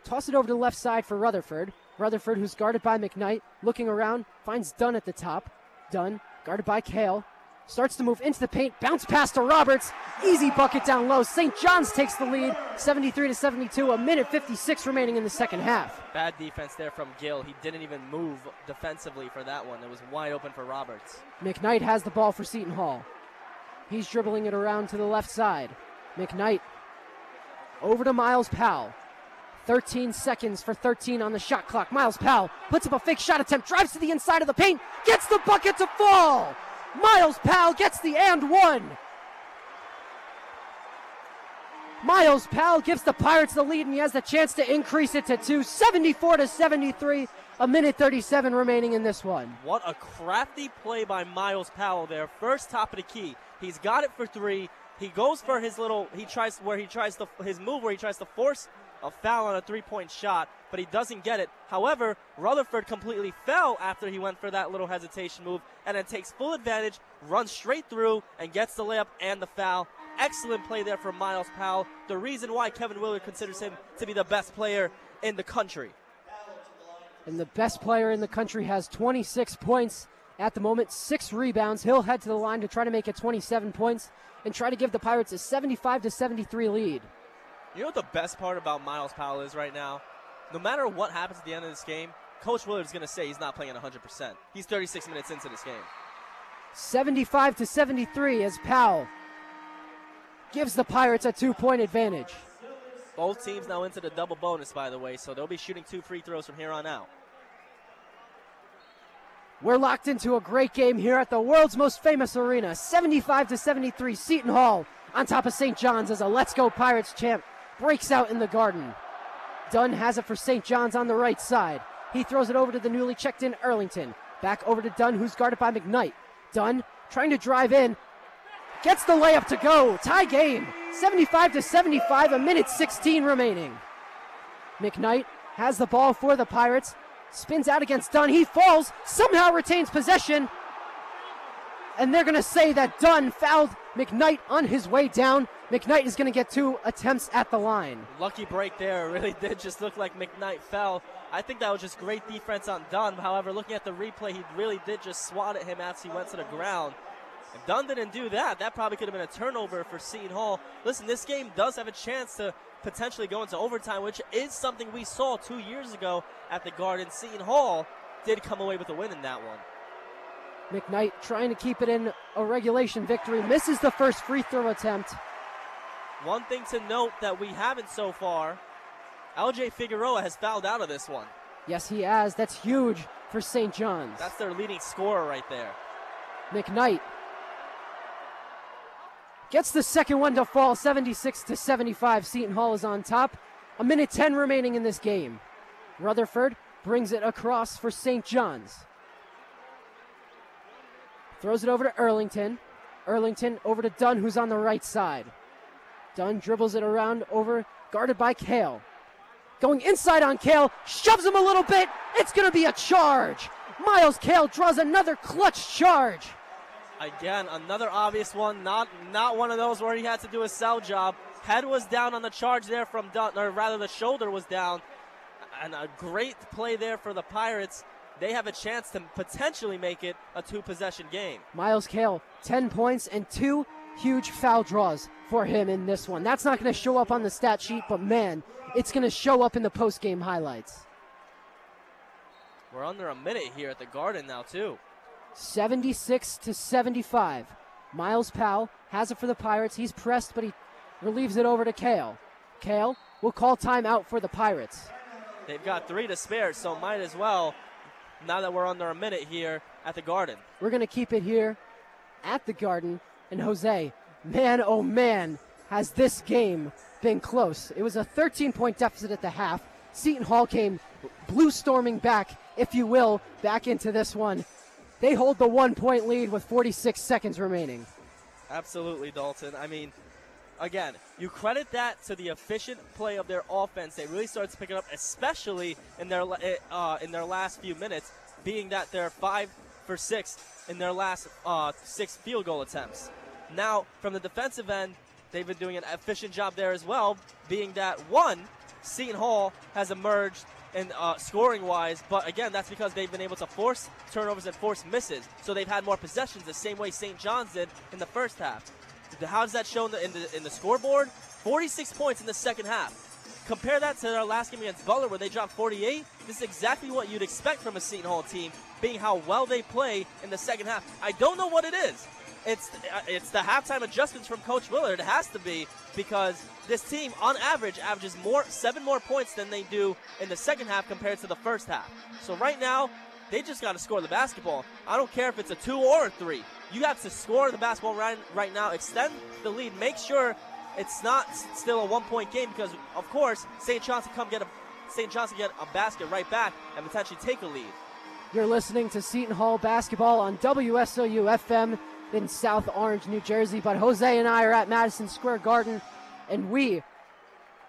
toss it over to the left side for Rutherford. Rutherford, who's guarded by McKnight, looking around, finds Dunn at the top. Dunn, guarded by Cale, starts to move into the paint, bounce pass to Roberts, easy bucket down low. St. John's takes the lead, 73 to 72. A minute 56 remaining in the second half. Bad defense there from Gill. He didn't even move defensively for that one. It was wide open for Roberts. McKnight has the ball for Seton Hall. He's dribbling it around to the left side. McKnight over to Myles Powell. 13 seconds for 13 on the shot clock. Myles Powell puts up a fake shot attempt, drives to the inside of the paint, gets the bucket to fall. Myles Powell gets the and one. Myles Powell gives the Pirates the lead, and he has the chance to increase it to two. 74 to 73. A minute 37 remaining in this one. What a crafty play by Myles Powell there. First top of the key. He's got it for three. He goes for his little. He tries where he tries to his move where he tries to force a foul on a three-point shot, but he doesn't get it. However, Rutherford completely fell after he went for that little hesitation move, and then takes full advantage, runs straight through, and gets the layup and the foul. Excellent play there from Myles Powell. The reason why Kevin Willard considers him to be the best player in the country. And the best player in the country has 26 points at the moment, six rebounds. He'll head to the line to try to make it 27 points and try to give the Pirates a 75 to 73 lead. You know what the best part about Myles Powell is right now? No matter what happens at the end of this game, Coach Willard is going to say he's not playing 100%. He's 36 minutes into this game. 75 to 73 as Powell gives the Pirates a two point advantage. Both teams now into the double bonus, by the way, so they'll be shooting two free throws from here on out. We're locked into a great game here at the world's most famous arena. 75 to 73, Seton Hall on top of St. John's as a Let's Go Pirates champ breaks out in the garden. Dunn has it for St. John's on the right side. He throws it over to the newly checked in Earlington. Back over to Dunn, who's guarded by McKnight. Dunn trying to drive in. Gets the layup to go. Tie game. 75 to 75, a minute 16 remaining. McKnight has the ball for the Pirates. Spins out against Dunn. He falls, somehow retains possession. And they're going to say that Dunn fouled McKnight on his way down. McKnight is going to get two attempts at the line. Lucky break there. It really did just look like McKnight fell. I think that was just great defense on Dunn. However, looking at the replay, he really did just swat at him as he went to the ground. If Dunn didn't do that, that probably could have been a turnover for Seton Hall. Listen, this game does have a chance to potentially go into overtime, which is something we saw two years ago at the Garden. Seton Hall did come away with a win in that one. McKnight trying to keep it in a regulation victory, misses the first free throw attempt. One thing to note that we haven't so far, LJ Figueroa has fouled out of this one. Yes, he has. That's huge for St. John's. That's their leading scorer right there. McKnight gets the second one to fall 76 to 75. Seton Hall is on top. A minute 10 remaining in this game. Rutherford brings it across for St. John's. Throws it over to Earlington. Earlington over to Dunn, who's on the right side. Dunn dribbles it around over, guarded by Cale. Going inside on Cale, shoves him a little bit. It's going to be a charge. Myles Cale draws another clutch charge. Again, another obvious one. Not not one of those where he had to do a sell job. Head was down on the charge there from Dunn, or rather the shoulder was down. And a great play there for the Pirates. They have a chance to potentially make it a two possession game. Myles Cale, 10 points and two huge foul draws for him in this one. That's not going to show up on the stat sheet, but man, it's going to show up in the post game highlights. We're under a minute here at the Garden now, too. 76 to 75. Myles Powell has it for the Pirates. He's pressed, but he relieves it over to Cale. Cale will call timeout for the Pirates. They've got three to spare, so might as well, now that we're under a minute here at the Garden. We're going to keep it here at the Garden. And Jose, man, oh man, has this game been close. It was a 13 point deficit at the half. Seton Hall came blue storming back, if you will, back into this one. They hold the one point lead with 46 seconds remaining. Absolutely, Dalton. I mean, again, you credit that to the efficient play of their offense. They really started to pick it up, especially in their uh, in their last few minutes, being that they're five for six in their last uh, six field goal attempts. Now, from the defensive end, they've been doing an efficient job there as well, being that one, Seton Hall has emerged in uh, scoring wise, but again, that's because they've been able to force turnovers and force misses. So they've had more possessions the same way St. John's did in the first half. How does that show in the, in the, in the scoreboard? 46 points in the second half. Compare that to their last game against Butler, where they dropped 48. This is exactly what you'd expect from a Seton Hall team, being how well they play in the second half. I don't know what it is. It's uh, it's the halftime adjustments from Coach Willard. It has to be because this team, on average, averages more seven more points than they do in the second half compared to the first half. So right now, they just got to score the basketball. I don't care if it's a two or a three. You have to score the basketball right right now. Extend the lead. Make sure it's not still a one-point game because, of course, St. John's can come get a St. John's can get a basket right back and potentially take a lead. You're listening to Seton Hall basketball on WSOU FM in South Orange, New Jersey. But Jose and I are at Madison Square Garden, and we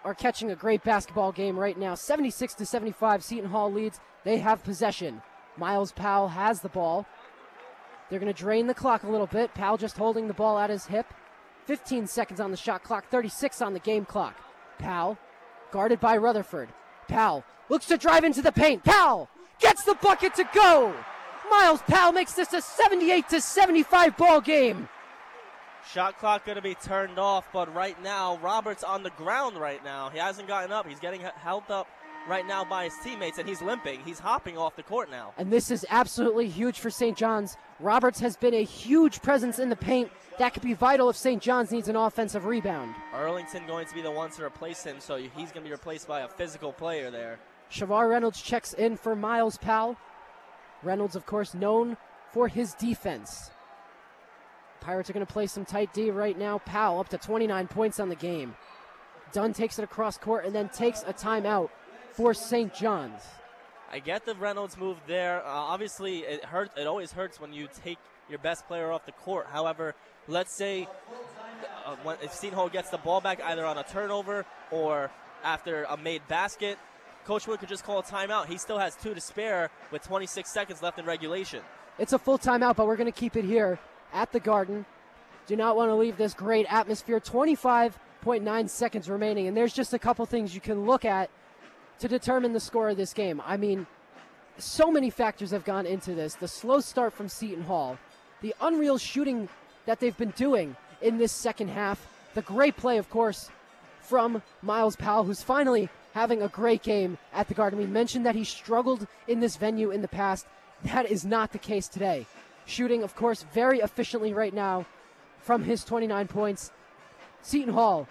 are catching a great basketball game right now. 76 to 75, Seton Hall leads. They have possession. Myles Powell has the ball. They're going to drain the clock a little bit. Powell just holding the ball at his hip. 15 seconds on the shot clock, 36 on the game clock. Powell, guarded by Rutherford. Powell looks to drive into the paint. Powell gets the bucket to go. Myles Powell makes this a 78 to 75 ball game. Shot clock going to be turned off, but right now Roberts on the ground right now. He hasn't gotten up. He's getting held up right now by his teammates, and he's limping. He's hopping off the court now. And this is absolutely huge for St. John's. Roberts has been a huge presence in the paint. That could be vital if St. John's needs an offensive rebound. Earlington going to be the one to replace him, so he's going to be replaced by a physical player there. Shavar Reynolds checks in for Myles Powell. Reynolds, of course, known for his defense. Pirates are going to play some tight D right now. Powell up to 29 points on the game. Dunn takes it across court and then takes a timeout for St. John's. I get the Reynolds move there. Uh, obviously, it hurts. It always hurts when you take your best player off the court. However, let's say uh, when, if gets the ball back either on a turnover or after a made basket, Coach Wood could just call a timeout. He still has two to spare with 26 seconds left in regulation. It's a full timeout, but we're going to keep it here at the Garden. do not want to leave this great atmosphere. 25.9 seconds remaining, and there's just a couple things you can look at to determine the score of this game. I mean, so many factors have gone into this. The slow start from Seton Hall, the unreal shooting that they've been doing in this second half, the great play, of course, from Myles Powell, who's finally having a great game at the Garden. We mentioned that he struggled in this venue in the past. That is not the case today. Shooting, of course, very efficiently right now from his 29 points. Seton Hall,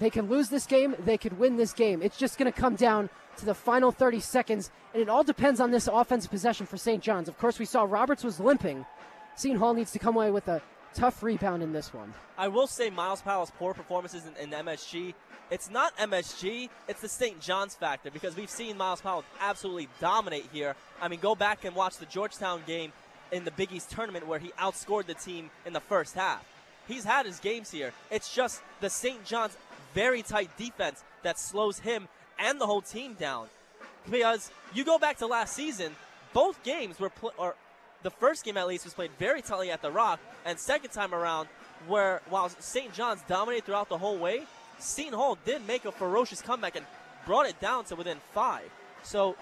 they can lose this game, they could win this game. It's just going to come down to the final 30 seconds, and it all depends on this offensive possession for St. John's. Of course, we saw Roberts was limping. Seton Hall needs to come away with a tough rebound in this one. I will say Myles Powell's poor performances in, in MSG. It's not MSG, it's the St. John's factor because we've seen Myles Powell absolutely dominate here. I mean, go back and watch the Georgetown game in the Big East tournament where he outscored the team in the first half. He's had his games here. It's just the St. John's very tight defense that slows him and the whole team down. Because you go back to last season, both games were pl- or the first game at least was played very tightly at the Rock, and second time around, where while St. John's dominated throughout the whole way, Seton Hall did make a ferocious comeback and brought it down to within five. So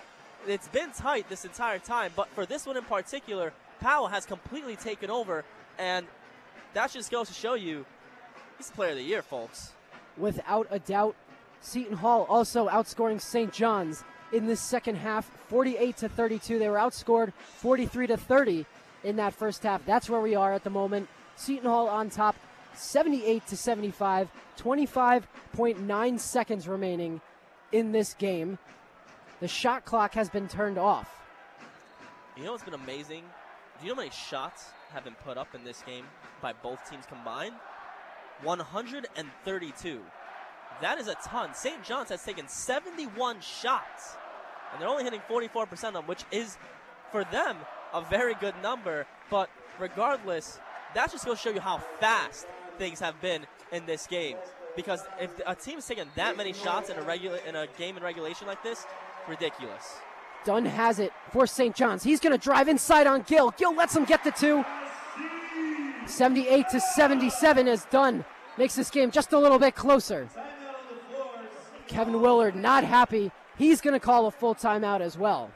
it's been tight this entire time, but for this one in particular, Powell has completely taken over, and that just goes to show you he's player of the year, folks. Without a doubt, Seton Hall also outscoring St. John's in this second half, 48 to 32. They were outscored 43 to 30 in that first half. That's where we are at the moment. Seton Hall on top, 78 to 75. 25.9 seconds remaining in this game. The shot clock has been turned off. You know what's been amazing? Do you know how many shots have been put up in this game by both teams combined? 132. That is a ton. St. John's has taken 71 shots, and they're only hitting 44% of them, which is, for them, a very good number. But regardless, that just goes to show you how fast things have been in this game. Because if a team is taking that many shots in a regular in a game in regulation like this, ridiculous. Dunn has it for St. John's. He's going to drive inside on Gill. Gill lets him get the two. 78 to 77 is done. makes this game just a little bit closer. Kevin Willard not happy. He's going to call a full timeout as well.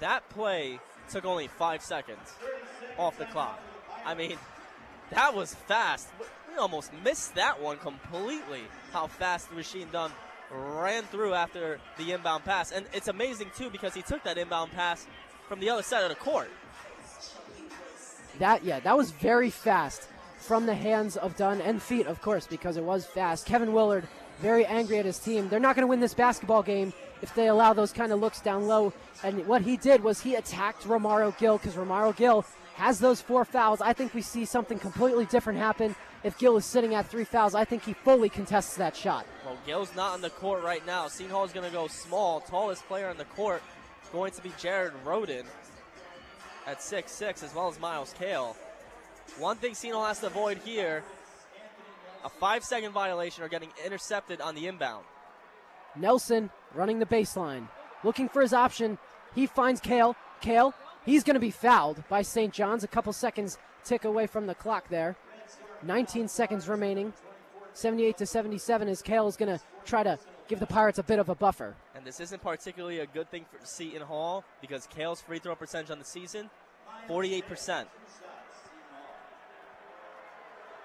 That play took only five seconds off the clock. I mean, that was fast. We almost missed that one completely. How fast Rasheem Dunn ran through after the inbound pass. And it's amazing, too, because he took that inbound pass from the other side of the court. That, yeah, that was very fast from the hands of Dunn and feet, of course, because it was fast. Kevin Willard very angry at his team. They're not going to win this basketball game if they allow those kind of looks down low. And what he did was he attacked Romaro Gill because Romaro Gill has those four fouls. I think we see something completely different happen if Gill is sitting at three fouls. I think he fully contests that shot. Well, Gill's not on the court right now. Seton Hall is going to go small. Tallest player on the court going to be Jared Rhoden at six six, as well as Myles Cale. One thing Seton has to avoid here a five second violation or getting intercepted on the inbound. Nelson running the baseline, looking for his option. He finds Cale. Cale, he's going to be fouled by St. John's. A couple seconds tick away from the clock there. 19 seconds remaining. 78 to 77 as Cale is going to try to give the Pirates a bit of a buffer. And this isn't particularly a good thing for Seton Hall because Cale's free throw percentage on the season, 48%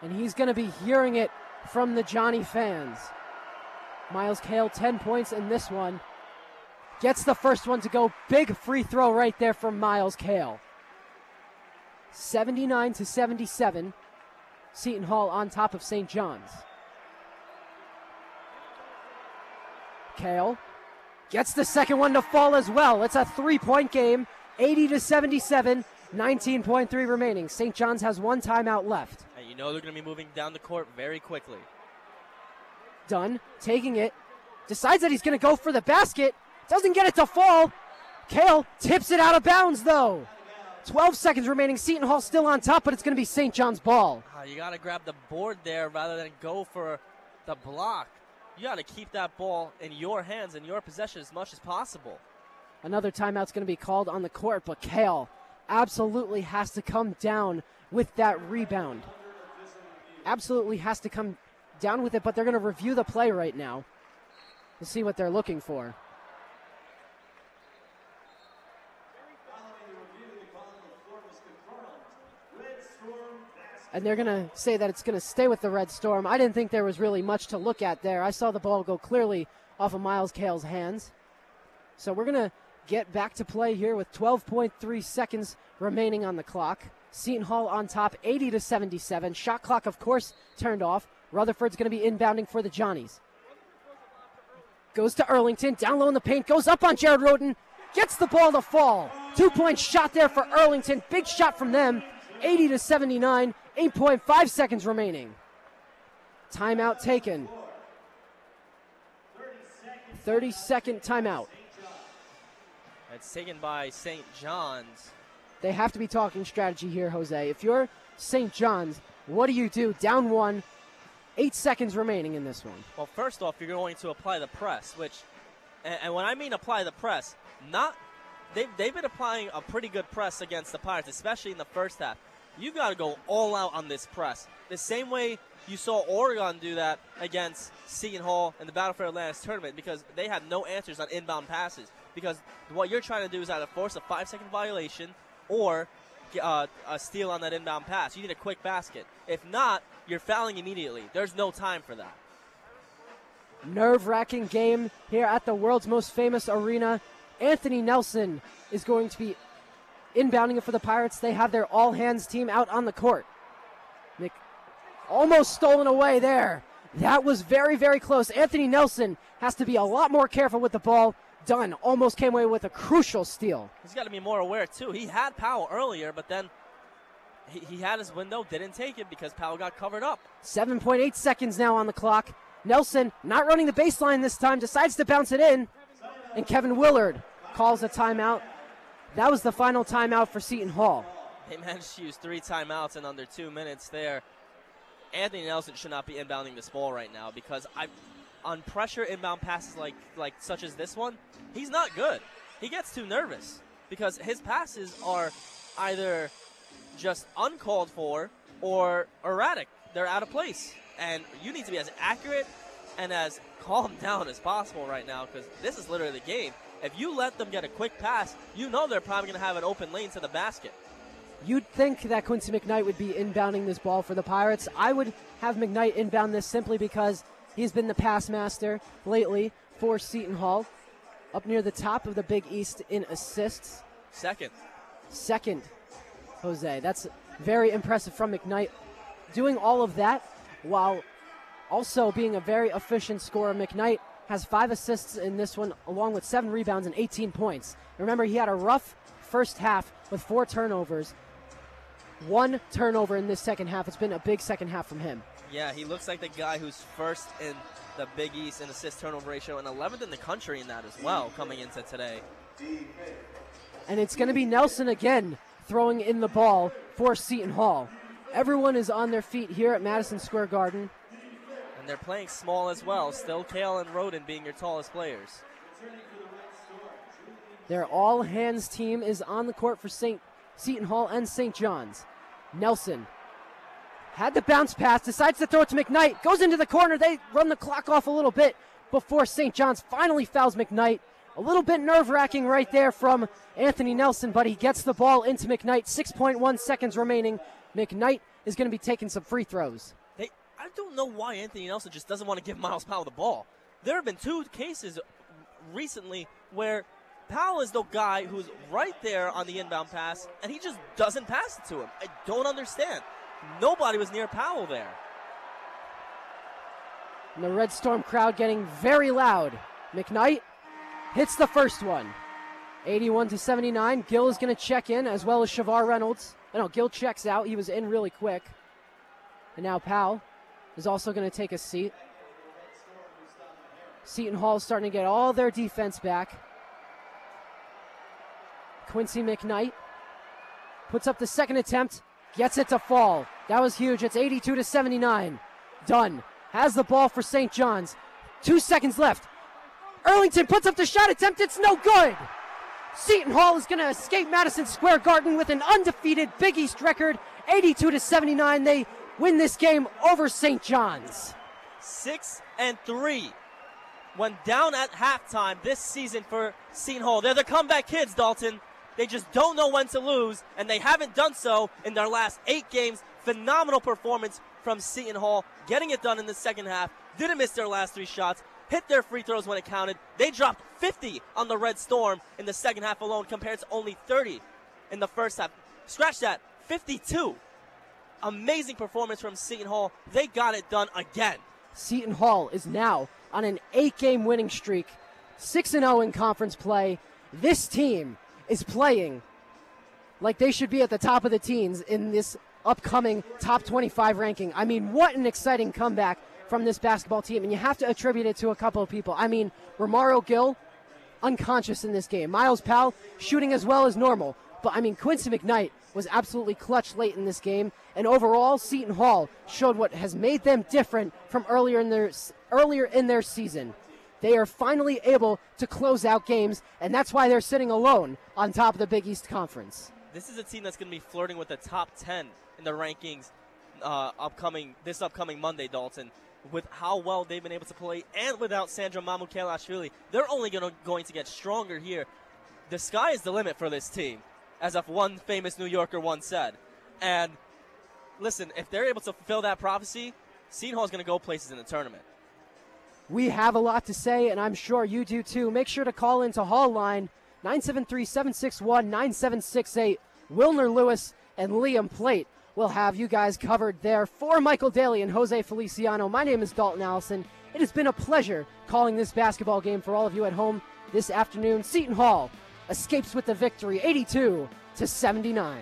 and he's going to be hearing it from the Johnny fans. Myles Cale, 10 points in this one. Gets the first one to go. Big free throw right there from Myles Cale. 79 to 77. Seton Hall on top of St. John's. Cale gets the second one to fall as well. It's a three point game, 80 to 77. 19.3 remaining. St. John's has one timeout left. And you know they're going to be moving down the court very quickly. Dunn taking it, decides that he's going to go for the basket, doesn't get it to fall. Cale tips it out of bounds though. 12 seconds remaining. Seton Hall still on top, but it's going to be St. John's ball. Uh, you got to grab the board there rather than go for the block. You got to keep that ball in your hands and your possession as much as possible. Another timeout's going to be called on the court, but Cale absolutely has to come down with that rebound. absolutely has to come down with it, but they're going to review the play right now to see what they're looking for. And they're going to say that it's going to stay with the Red Storm. I didn't think there was really much to look at there. I saw the ball go clearly off of Myles Cale's hands. So we're going to get back to play here with 12.3 seconds remaining on the clock. Seton Hall on top, 80 to 77. Shot clock, of course, turned off. Rutherford's going to be inbounding for the Johnnies. Goes to Earlington, down low in the paint, goes up on Jared Rhoden, gets the ball to fall. Two point shot there for Earlington. Big shot from them. 80 to 79. 8.5 seconds remaining. Timeout taken. 30 second timeout. That's taken by St. John's. They have to be talking strategy here, Jose. If you're St. John's, what do you do? Down one, eight seconds remaining in this one. Well, first off, you're going to apply the press, which, and, and when I mean apply the press, not they've, they've been applying a pretty good press against the Pirates, especially in the first half you got to go all out on this press. The same way you saw Oregon do that against Seton Hall in the Battle for Atlantis tournament because they had no answers on inbound passes. Because what you're trying to do is either force a five second violation or uh, a steal on that inbound pass. You need a quick basket. If not, you're fouling immediately. There's no time for that. Nerve wracking game here at the world's most famous arena. Anthony Nelson is going to be inbounding it for the Pirates. They have their all hands team out on the court. Nick almost stolen away there. That was very, very close. Anthony Nelson has to be a lot more careful with the ball. Dunn almost came away with a crucial steal. He's got to be more aware, too. He had Powell earlier, but then he, he had his window, didn't take it because Powell got covered up. 7.8 seconds now on the clock. Nelson, not running the baseline this time, decides to bounce it in. And Kevin Willard calls a timeout that was the final timeout for Seton Hall. They managed to use three timeouts in under two minutes there. Anthony Nelson should not be inbounding this ball right now because I, on pressure inbound passes like like such as this one, he's not good. He gets too nervous because his passes are either just uncalled for or erratic. They're out of place, and you need to be as accurate and as calm down as possible right now because this is literally the game. If you let them get a quick pass, you know they're probably going to have an open lane to the basket. You'd think that Quincy McKnight would be inbounding this ball for the Pirates. I would have McKnight inbound this simply because he's been the pass master lately for Seton Hall. Up near the top of the Big East in assists. Second. Second, Jose. That's very impressive from McKnight. Doing all of that while also being a very efficient scorer. McKnight has five assists in this one, along with seven rebounds and 18 points. Remember, he had a rough first half with four turnovers. One turnover in this second half. It's been a big second half from him. Yeah, he looks like the guy who's first in the Big East in assist turnover ratio and 11th in the country in that as well coming into today. And it's going to be Nelson again throwing in the ball for Seton Hall. Everyone is on their feet here at Madison Square Garden they're playing small as well. Still Cale and Rhoden being your tallest players. Their all hands team is on the court for St. Seton Hall and St. John's. Nelson had the bounce pass, decides to throw it to McKnight, goes into the corner. They run the clock off a little bit before St. John's finally fouls McKnight. A little bit nerve wracking right there from Anthony Nelson, but he gets the ball into McKnight. 6.1 seconds remaining. McKnight is going to be taking some free throws. I don't know why Anthony Nelson just doesn't want to give Myles Powell the ball. There have been two cases recently where Powell is the guy who's right there on the inbound pass, and he just doesn't pass it to him. I don't understand. Nobody was near Powell there. And the Red Storm crowd getting very loud. McKnight hits the first one. 81 to 79. Gill is going to check in as well as Shavar Reynolds. I know Gill checks out. He was in really quick. And now Powell is also going to take a seat. Seton Hall is starting to get all their defense back. Quincy McKnight puts up the second attempt, gets it to fall. That was huge. It's 82 to 79. Dunn. has the ball for St. John's. Two seconds left. Earlington puts up the shot attempt. It's no good. Seton Hall is going to escape Madison Square Garden with an undefeated Big East record, 82 to 79. They win this game over St. John's. Six and three. When down at halftime this season for Seton Hall, they're the comeback kids, Dalton. They just don't know when to lose, and they haven't done so in their last eight games. Phenomenal performance from Seton Hall, getting it done in the second half. Didn't miss their last three shots, hit their free throws when it counted. They dropped 50 on the Red Storm in the second half alone, compared to only 30 in the first half. Scratch that, 52. Amazing performance from Seton Hall. They got it done again. Seton Hall is now on an eight game winning streak, 6 0 in conference play. This team is playing like they should be at the top of the teens in this upcoming top 25 ranking. I mean, what an exciting comeback from this basketball team, and you have to attribute it to a couple of people. I mean, Romaro Gill, unconscious in this game. Myles Powell shooting as well as normal. But I mean, Quincy McKnight was absolutely clutch late in this game, and overall, Seton Hall showed what has made them different from earlier in their earlier in their season. They are finally able to close out games, and that's why they're sitting alone on top of the Big East Conference. This is a team that's going to be flirting with the top 10 in the rankings uh, upcoming this upcoming Monday, Dalton. With how well they've been able to play, and without Sandro Mamukelashvili, they're only gonna, going to get stronger here. The sky is the limit for this team, as if one famous New Yorker once said. And listen, if they're able to fulfill that prophecy, Seton Hall is going to go places in the tournament. We have a lot to say, and I'm sure you do too. Make sure to call into Hall Line 973 761 9768. Wilner Lewis and Liam Plate will have you guys covered there. For Michael Daly and Jose Feliciano, my name is Dalton Allison. It has been a pleasure calling this basketball game for all of you at home this afternoon. Seton Hall escapes with the victory 82 to 79.